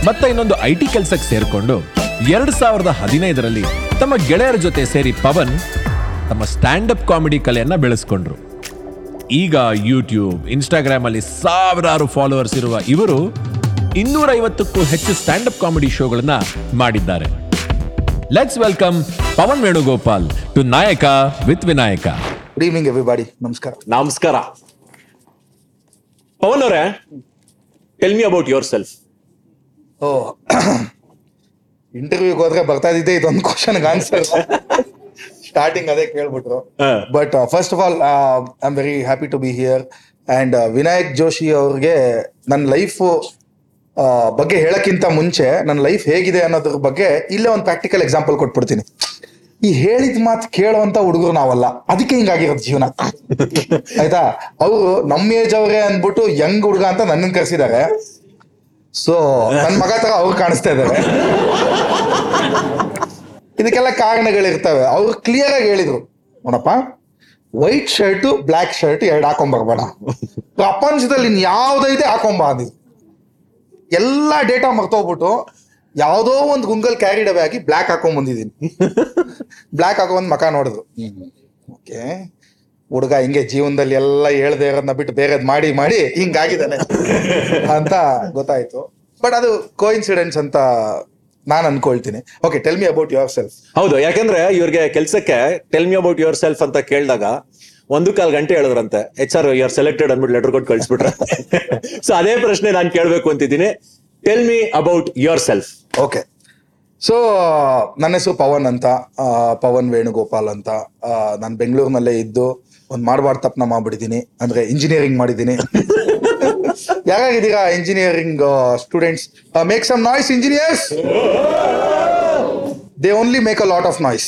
ಮತ್ತೆ ಇನ್ನೊಂದು ಐ ಟಿ ಕೆಲಸಕ್ಕೆ ಸೇರ್ಕೊಂಡು ಎರಡ್ ಸಾವಿರದ ಹದಿನೈದರಲ್ಲಿ ತಮ್ಮ ಗೆಳೆಯರ ಜೊತೆ ಸೇರಿ ಪವನ್ ತಮ್ಮ ಸ್ಟ್ಯಾಂಡ್ ಅಪ್ ಕಾಮಿಡಿ ಕಲೆಯನ್ನ ಬೆಳೆಸ್ಕೊಂಡ್ರು. ಈಗ ಯೂಟ್ಯೂಬ್ ಇನ್ಸ್ಟಾಗ್ರಾಮ್ ಅಲ್ಲಿ ಸಾವಿರಾರು ಫಾಲೋವರ್ಸ್ ಇರುವ ಇವರು ಇನ್ನೂರ ಐವತ್ತಕ್ಕೂ ಹೆಚ್ಚು ಸ್ಟ್ಯಾಂಡ್ ಅಪ್ ಕಾಮಿಡಿ ಶೋಗಳನ್ನ ಮಾಡಿದ್ದಾರೆ. Let's welcome Pavan Venugopal to Nayaka with Vinayaka. Good evening everybody ನಮಸ್ಕಾರ. ನಮಸ್ಕಾರ. ಪವನ್ ಅವರೇ tell me about yourself ಓ ಇಂಟರ್ವ್ಯೂಗೆ ಹೋದ್ರೆ ಬರ್ತಾ ಇದ್ದಿದ್ದೆ ಇದೊಂದು ಕ್ವಶನ್ಗೆ ಆನ್ಸರ್ ಸ್ಟಾರ್ಟಿಂಗ್ ಅದೇ ಕೇಳ್ಬಿಟ್ರು. But first of all I am very happy to be here and Vinayak Joshi ಅವ್ರಿಗೆ ನನ್ನ ಲೈಫ್ ಬಗ್ಗೆ ಹೇಳಕ್ಕಿಂತ ಮುಂಚೆ ನನ್ನ ಲೈಫ್ ಹೇಗಿದೆ ಅನ್ನೋದ್ರ ಬಗ್ಗೆ ಇಲ್ಲೇ ಒಂದು ಪ್ರಾಕ್ಟಿಕಲ್ ಎಕ್ಸಾಂಪಲ್ ಕೊಟ್ಬಿಡ್ತೀನಿ. ಈ ಹೇಳಿದ ಮಾತು ಕೇಳುವಂತ ಹುಡುಗರು ನಾವಲ್ಲ. ಅದಕ್ಕೆ ಹಿಂಗಾಗಿರೋದು ಜೀವನ. ಆಯ್ತಾ? ಅವರು ನಮ್ಮ ಏಜ್ ಅವರೇ ಅಂದ್ಬಿಟ್ಟು ಯಂಗ್ ಹುಡುಗ ಅಂತ ನನ್ನ ಕರೆಸಿದ್ದಾರೆ. ಸೊ ನನ್ನ ಮಗ ತರ ಅವ್ರು ಕಾಣಿಸ್ತಾ ಇದ್ದಾರೆ. ಇದಕ್ಕೆಲ್ಲ ಕಾರಣಗಳಿರ್ತವೆ. ಅವ್ರು ಕ್ಲಿಯರ್ ಆಗಿ ಹೇಳಿದ್ರು. ನೋಡಪ್ಪ ವೈಟ್ ಶರ್ಟ್ ಬ್ಲ್ಯಾಕ್ ಶರ್ಟ್ ಎರಡು ಹಾಕೊಂಬರ್ಬೇಡ ಪ್ರಪಂಚದಲ್ಲಿ ಇನ್ ಯಾವ್ದೈತೆ ಹಾಕೊಂಬ ಅಂದಿದ್ರು. ಎಲ್ಲ ಡೇಟಾ ಮರ್ತೋಗ್ಬಿಟ್ಟು ಯಾವುದೋ ಒಂದು ಗುಂಗಲ್ ಕ್ಯಾರಿ ಡಬೆ ಆಗಿ ಬ್ಲ್ಯಾಕ್ ಹಾಕೊಂಡ್ ಬಂದಿದ್ದೀನಿ. ಬ್ಲ್ಯಾಕ್ ಹಾಕೊಂಡ್ ಮಕ ನೋಡಿದ್ರು ಓಕೆ ಹುಡುಗ ಹಿಂಗೆ ಜೀವನದಲ್ಲಿ ಎಲ್ಲ ಹೇಳ್ದೆ ಇರೋದನ್ನ ಬಿಟ್ಟು ಬೇರೆದ್ ಮಾಡಿ ಮಾಡಿ ಹಿಂಗಾಗಿದ್ದಾನೆ ಅಂತ ಗೊತ್ತಾಯ್ತು. ಬಟ್ ಅದು ಕೋಇನ್ಸಿಡೆನ್ಸ್ ಅಂತ ನಾನು ಅನ್ಕೊಳ್ತೀನಿ. Okay tell me about yourself ಹೌದು, ಯಾಕಂದ್ರೆ ಇವ್ರಿಗೆ ಕೆಲಸಕ್ಕೆ tell me about yourself ಅಂತ ಕೇಳಿದಾಗ ಒಂದು ಕಾಲ್ ಗಂಟೆ ಹೇಳಿದ್ರಂತೆ. H R you are selected ಅಂದ್ಬಿಟ್ಟು ಲೆಟರ್ ಕೊಟ್ಟು ಕಳಿಸ್ಬಿಟ್ರೆ. ಸೊ ಅದೇ ಪ್ರಶ್ನೆ ನಾನು ಕೇಳಬೇಕು ಅಂತಿದ್ದೀನಿ. Tell me about yourself okay so ನನ್ನ ಹೆಸರು ಪವನ್ ಅಂತ. ಪವನ್ ವೇಣುಗೋಪಾಲ್ ಅಂತ. ನಾನು ಬೆಂಗಳೂರಿನಲ್ಲೇ ಇದ್ದು ಒಂದು ಮಾಡಬಾರ್ದು ತಪ್ಪನ ಮಾಡ್ಬಿಟ್ಟಿದ್ದೀನಿ. ಅಂದ್ರೆ ಇಂಜಿನಿಯರಿಂಗ್ ಮಾಡಿದ್ದೀನಿ. ಯಾರಾಗಿದ್ದೀರಾ engineering students make some noise engineers they only make a lot of noise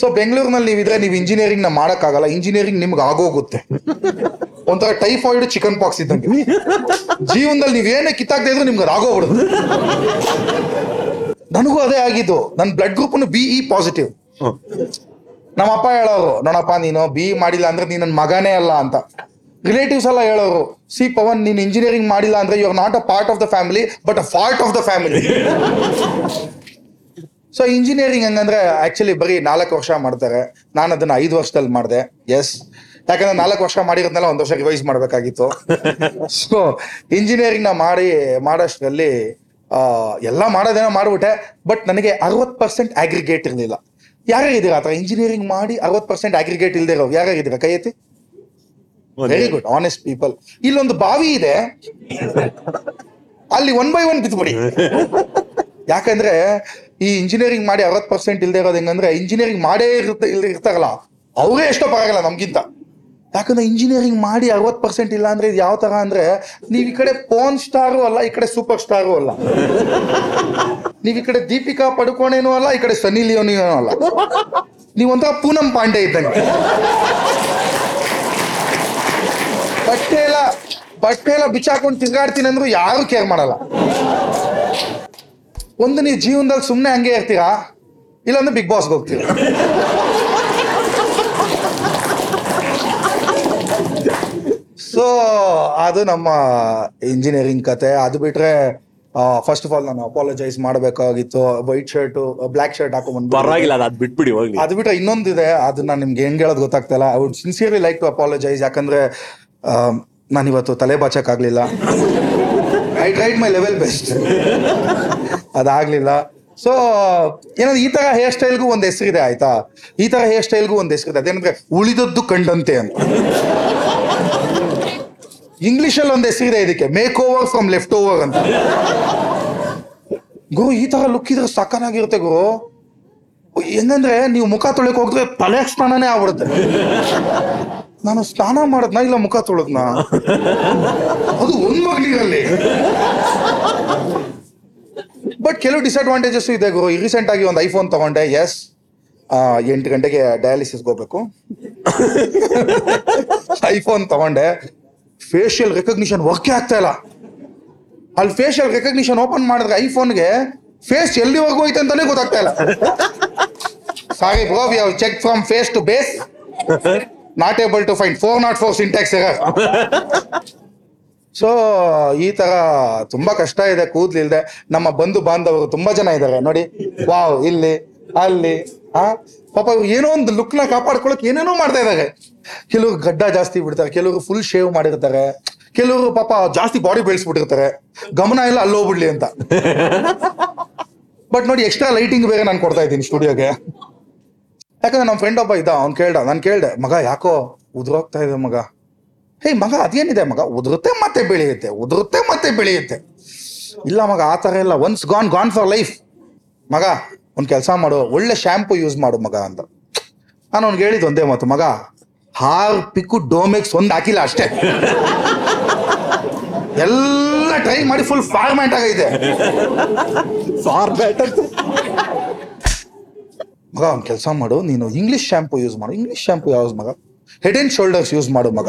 so ಬೆಂಗಳೂರಿನಲ್ಲಿ ನೀವಿದ್ರೆ ನೀವು ಇಂಜಿನಿಯರಿಂಗ್ನ ಮಾಡಕ್ಕಾಗಲ್ಲ. ಇಂಜಿನಿಯರಿಂಗ್ ನಿಮ್ಗೆ ಆಗೋಗುತ್ತೆ. ಒಂಥರ ಟೈಫಾಯ್ಡ್ ಚಿಕನ್ ಪಾಕ್ಸ್ ಇದ್ದಂಗೆ. ಜೀವನದಲ್ಲಿ ನೀವೇನೇ ಕಿತ್ತಾಗ್ತಾ ಇದ್ರೆ ನಿಮ್ಗೆ ಆಗೋಗ್ಬಿಡುದು ನನಗೂ ಅದೇ ಆಗಿದ್ದು. ನನ್ನ blood group B E positive ನಮ್ಮ ಅಪ್ಪ ಹೇಳೋರು, ನೋಡಪ್ಪ, ನೀನು ಬಿ ಇ ಮಾಡಿಲ್ಲ ಅಂದ್ರೆ ನೀನ್ ನನ್ನ ಮಗನೇ ಅಲ್ಲ ಅಂತ. ರಿಲೇಟಿವ್ಸ್ ಎಲ್ಲ ಹೇಳೋರು, ಸಿ, ಪವನ್, ನೀನು ಇಂಜಿನಿಯರಿಂಗ್ ಮಾಡಿಲ್ಲ ಅಂದ್ರೆ you are not a part of the family but a part of the family so engineering ಹೆಂಗಂದ್ರೆ ಆಕ್ಚುಲಿ ಬರೀ ನಾಲ್ಕು ವರ್ಷ ಮಾಡ್ತಾರೆ. ನಾನು ಅದನ್ನ ಐದು ವರ್ಷದಲ್ಲಿ ಮಾಡಿದೆ. ಎಸ್ ಯಾಕಂದ್ರೆ ನಾಲ್ಕು ವರ್ಷ ಮಾಡಿರೋದ್ನೆಲ್ಲ ಒಂದು ವರ್ಷ ರಿವೈಸ್ ಮಾಡಬೇಕಾಗಿತ್ತು. ಸೊ ಇಂಜಿನಿಯರಿಂಗ್ನ ಮಾಡಿ ಮಾಡೋಷ್ಟರಲ್ಲಿ ಎಲ್ಲ ಮಾಡೋದೇನೋ ಮಾಡ್ಬಿಟ್ಟೆ. ಬಟ್ ನನಗೆ ಅರವತ್ ಪರ್ಸೆಂಟ್ ಅಗ್ರಿಗೇಟ್ ಇರಲಿಲ್ಲ. ಯಾರ್ಯಾರಿದ್ದೀರಾ ಆ ಥರ ಇಂಜಿನಿಯರಿಂಗ್ ಮಾಡಿ ಅರವತ್ ಪರ್ಸೆಂಟ್ ಅಗ್ರಿಗೇಟ್ ಇಲ್ದೇ ಇರೋ ಯಾರ್ಯಾರಿದ್ದೀರಾ ಕೈ ಎತ್ತಿ. ವೆರಿ ಗುಡ್ ಆನೆಸ್ಟ್ ಪೀಪಲ್ ಇಲ್ಲೊಂದು ಬಾವಿ ಇದೆ. ಅಲ್ಲಿ ಒನ್ ಬೈ ಒನ್ ಬಿತ್ಬಿಡಿ. <laughs> ಯಾಕಂದ್ರೆ ಈ ಇಂಜಿನಿಯರಿಂಗ್ ಮಾಡಿ ಅರವತ್ ಪರ್ಸೆಂಟ್ ಇಲ್ದೇ ಇರೋದು ಹೆಂಗಂದ್ರೆ ಇಂಜಿನಿಯರಿಂಗ್ ಮಾಡೇ ಇರುತ್ತೆ ಇಲ್ಲಿ ಇರ್ತಾರಲ್ಲ, ಅವರೇ ಎಷ್ಟೋ ಪರವಾಗಿಲ್ಲ ನಮ್ಗಿಂತ. ಯಾಕಂದ್ರೆ ಇಂಜಿನಿಯರಿಂಗ್ ಮಾಡಿ ಅರವತ್ ಪರ್ಸೆಂಟ್ ಇಲ್ಲ ಅಂದ್ರೆ ಇದು ಯಾವ ತರ ಅಂದ್ರೆ ನೀವು ಈ ಕಡೆ ಪೋನ್ ಸ್ಟಾರು ಅಲ್ಲ, ಈ ಕಡೆ ಸೂಪರ್ ಸ್ಟಾರು ಅಲ್ಲ. ನೀವು ಈ ಕಡೆ ದೀಪಿಕಾ ಪಡುಕೋಣೇನೂ ಅಲ್ಲ, ಈ ಕಡೆ ಸನಿ ಲಿಯೋನೂ ಅಲ್ಲ. ನೀವೊಂಥರ ಪೂನಂ ಪಾಂಡೆ ಇದ್ದಂಗೆ. ಬಟ್ಟೆ ಎಲ್ಲ ಬಟ್ಟೆ ಎಲ್ಲ ಬಿಚ್ಚಾಕೊಂಡು ತಿರ್ಗಾಡ್ತೀನಿ ಅಂದ್ರು ಯಾರು ಕೇರ್ ಮಾಡಲ್ಲ. ಒಂದು ನೀವು ಜೀವನದಲ್ಲಿ ಸುಮ್ಮನೆ ಹಂಗೆ ಇರ್ತೀರಾ? ಇಲ್ಲಾಂದ್ರೆ ಬಿಗ್ ಬಾಸ್ಗೆ ಹೋಗ್ತೀವಿ ಸೊ ಅದು ನಮ್ಮ ಇಂಜಿನಿಯರಿಂಗ್ ಕತೆ. ಅದು ಬಿಟ್ರೆ ಫಸ್ಟ್ ಆಫ್ ಆಲ್ ನಾನು ಅಪಾಲಜೈಸ್ ಮಾಡಬೇಕಾಗಿತ್ತು. ವೈಟ್ ಶರ್ಟ್ ಬ್ಲಾಕ್ ಶರ್ಟ್ ಹಾಕೊಂಡ್ ಪರವಾಗಿಲ್ಲ ಅದು ಅದ್ ಬಿಟ್ಬಿಡಿ ಹೋಗ್ಲಿ. ಅದು ಬಿಟ್ರೆ ಇನ್ನೊಂದಿದೆ. ಅದನ್ನ ನಿಮ್ಗೆ ಹೆಂಗ್ ಹೇಳೋದು ಗೊತ್ತಾಗ್ತಲ್ಲ. I would sincerely like to apologise ಯಾಕಂದ್ರೆ ನಾನು ಇವತ್ತು ತಲೆ ಬಾಚಕ್ಕಾಗ್ಲಿಲ್ಲ. I tried my level best ಅದಾಗ್ಲಿಲ್ಲ. So ಏನಂದ್ರೆ ಈ ತರ ಹೇರ್ ಸ್ಟೈಲ್ಗೂ ಒಂದು ಹೆಸರಿದೆ, ಆಯ್ತಾ? ಈ ತರ ಹೇರ್ ಸ್ಟೈಲ್ಗೂ ಒಂದು ಹೆಸರಿದೆ. ಅದೇನಂದ್ರೆ, ಉಳಿದದ್ದು ಕಂಡಂತೆ ಅಂತ. ಇಂಗ್ಲಿಷಲ್ಲಿ ಒಂದು ಹೆಸರಿದೆ ಇದಕ್ಕೆ. Makeover from leftover ಅಂತ. ಗುರು, ಈ ತರ ಲುಕ್ ಇದ್ರೆ ಸಕ್ಕನಾಗಿರುತ್ತೆ ಗುರು. ಹೆಂಗಂದ್ರೆ ನೀವು ಮುಖ ತೊಳಕ್ಕೆ ಹೋಗಿದ್ರೆ ತಲೆ ಸ್ನಾನನೇ ಆಗ್ಬಿಡುತ್ತೆ. ನಾನು ಸ್ನಾನ ಮಾಡದ್ನ ಇಲ್ಲ ಮುಖ ತೊಳದ್ನಾ? ಅದು ಒಂದ್ ಮಗ್ಲಿರಲ್ಲಿ ಬಟ್ ಕೆಲವು ಡಿಸ್ಅಡ್ವಾಂಟೇಜಸ್ ಇದೆ ಗುರು. ರೀಸೆಂಟ್ ಆಗಿ ಒಂದು ಐಫೋನ್ ತಗೊಂಡೆ. ಎಸ್ ಎಂಟು ಗಂಟೆಗೆ ಡಯಾಲಿಸಿಸ್ ಹೋಗ್ಬೇಕು. ಐಫೋನ್ ತಗೊಂಡೆ. ಫೇಶಿಯಲ್ ರೆಕಗ್ನಿಷನ್ ವರ್ಕೇ ಆಗ್ತಾ ಇಲ್ಲ. ಅಲ್ಲಿ ಫೇಶಿಯಲ್ ರೆಕಗ್ನಿಷನ್ ಓಪನ್ ಮಾಡಿದ್ರೆ ಐಫೋನ್ಗೆ ಫೇಸ್ ಎಲ್ಲಿವರೆಗೂ ಹೋಯ್ತು ಅಂತಾನೆ ಗೊತ್ತಾಗ್ತಾ ಇಲ್ಲ. Sorry bro we check from face to base not able to find four not four syntax so ಈ ತರ ತುಂಬಾ ಕಷ್ಟ ಇದೆ ಕೂದ್ಲಿಲ್ದೆ ನಮ್ಮ ಬಂಧು ಬಾಂಧವರು ತುಂಬಾ ಜನ ಇದ್ದಾರೆ. ನೋಡಿ, ವಾವ್, ಇಲ್ಲಿ, ಅಲ್ಲಿ, ಆ? ಪಾಪ ಏನೋ ಒಂದು ಲುಕ್ನ ಕಾಪಾಡ್ಕೊಳಕ್ ಏನೇನೋ ಮಾಡ್ತಾ ಇದ್ದಾರೆ. ಕೆಲವರು ಗಡ್ಡ ಜಾಸ್ತಿ ಬಿಡ್ತಾರೆ, ಕೆಲವರು ಫುಲ್ ಶೇವ್ ಮಾಡಿರ್ತಾರೆ, ಕೆಲವರು ಪಾಪ ಜಾಸ್ತಿ ಬಾಡಿ ಬೆಳೆಸ್ಬಿಟ್ಟಿರ್ತಾರೆ. ಗಮನ ಎಲ್ಲ ಅಲ್ಲೋಗ್ಬಿಡ್ಲಿ ಅಂತ. ಬಟ್ ನೋಡಿ ಎಕ್ಸ್ಟ್ರಾ ಲೈಟಿಂಗ್ ಬೇರೆ ನಾನು ಕೊಡ್ತಾ ಇದ್ದೀನಿ ಸ್ಟುಡಿಯೋಗೆ ಯಾಕಂದ್ರೆ ನಮ್ಮ ಫ್ರೆಂಡ್ ಒಬ್ಬ ಇದ್ದ, ಅವ್ನು ಕೇಳ್ದ, ನಾನು ಕೇಳಿದೆ, ಮಗ, ಯಾಕೋ ಉದುರೋಗ್ತಾ ಇದೆ ಮಗ? ಹೇ, ಮಗ, ಅದೇನಿದೆ ಮಗ? ಉದುರುತ್ತೆ ಮತ್ತೆ ಬೆಳೆಯುತ್ತೆ, ಉದುರುತ್ತೆ ಮತ್ತೆ ಬೆಳೆಯುತ್ತೆ. ಇಲ್ಲ ಮಗ, ಆ ಥರ ಇಲ್ಲ once gone gone for life ಮಗ, ಒಂದು ಕೆಲಸ ಮಾಡು, ಒಳ್ಳೆ ಶ್ಯಾಂಪು ಯೂಸ್ ಮಾಡು ಮಗ ಅಂತ. ನಾನು ಅವ್ನಿಗೆ ಹೇಳಿದ್ದು ಒಂದೇ ಮಾತು, ಮಗ, ಹಾರ್ ಪಿಕ್ಕು ಡೋಮೆಕ್ಸ್ ಒಂದು ಹಾಕಿಲ್ಲ ಅಷ್ಟೇ. <laughs> ಎಲ್ಲ ಟ್ರೈ ಮಾಡಿ ಫುಲ್ ಫಾರ್ಮ್ಯಾಟ್ ಆಗೈತೆ ಫಾರ್ಮ್ಯಾಟ್ ಬೆಟರ್ ಮಗ ಒಂದು ಕೆಲಸ ಮಾಡು. ನೀನು ಇಂಗ್ಲಿಷ್ ಶ್ಯಾಂಪು ಯೂಸ್ ಮಾಡು. ಇಂಗ್ಲಿಷ್ ಶ್ಯಾಂಪು ಯಾವ್ದು ಮಗ? ಹೆಡ್ ಅಂಡ್ ಶೋಲ್ಡರ್ಸ್ ಯೂಸ್ ಮಾಡು ಮಗ.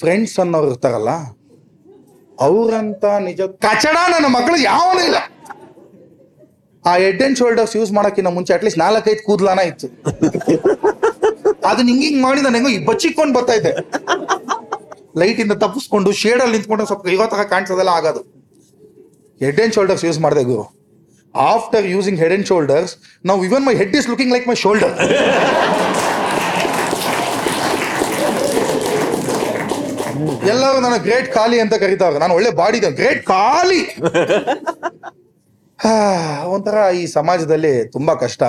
ಫ್ರೆಂಡ್ಸ್ ಅನ್ನೋರು ಇರ್ತಾರಲ್ಲ, ಅವ್ರಂತ ನಿಜ ಕಚಡ ನನ್ನ ಮಕ್ಕಳು ಯಾವನೂ ಇಲ್ಲ. ಆ ಹೆಡ್ ಅಂಡ್ ಶೋಲ್ಡರ್ಸ್ ಯೂಸ್ ಮಾಡೋಕ್ಕಿಂತ ಮುಂಚೆ ಅಟ್ಲೀಸ್ಟ್ ನಾಲ್ಕೈದು ಕೂದಲಾನ ಇತ್ತು. ಅದನ್ನ ಹಿಂಗ್ ಹಿಂಗ್ ಮಾಡಿ ನಾನು ಬಚ್ಚಿಕೊಂಡು ಬರ್ತಾ ಇದ್ದೆ ಲೈಟ್ ಇಂದ ತಪ್ಪಿಸ್ಕೊಂಡು ಶೇಡಲ್ಲಿ ನಿಂತ್ಕೊಂಡು ಸ್ವಲ್ಪ ಇವತ್ತಾಗ ಕಾಣಿಸೋದೆಲ್ಲ ಆಗೋದು. ಹೆಡ್ ಅಂಡ್ ಶೋಲ್ಡರ್ಸ್ ಯೂಸ್ ಮಾಡಿದೆ ಗುರು. After using head and shoulders ನಾವು even my head is looking like my shoulder ಎಲ್ಲರೂ ನನ್ನ ಗ್ರೇಟ್ ಖಾಲಿ ಅಂತ ಕರೀತಾರೆ. ನಾನು ಒಳ್ಳೆ ಬಾಡಿ ಗ್ರೇಟ್ ಖಾಲಿ ಒಂಥರ ಈ ಸಮಾಜದಲ್ಲಿ ತುಂಬಾ ಕಷ್ಟ.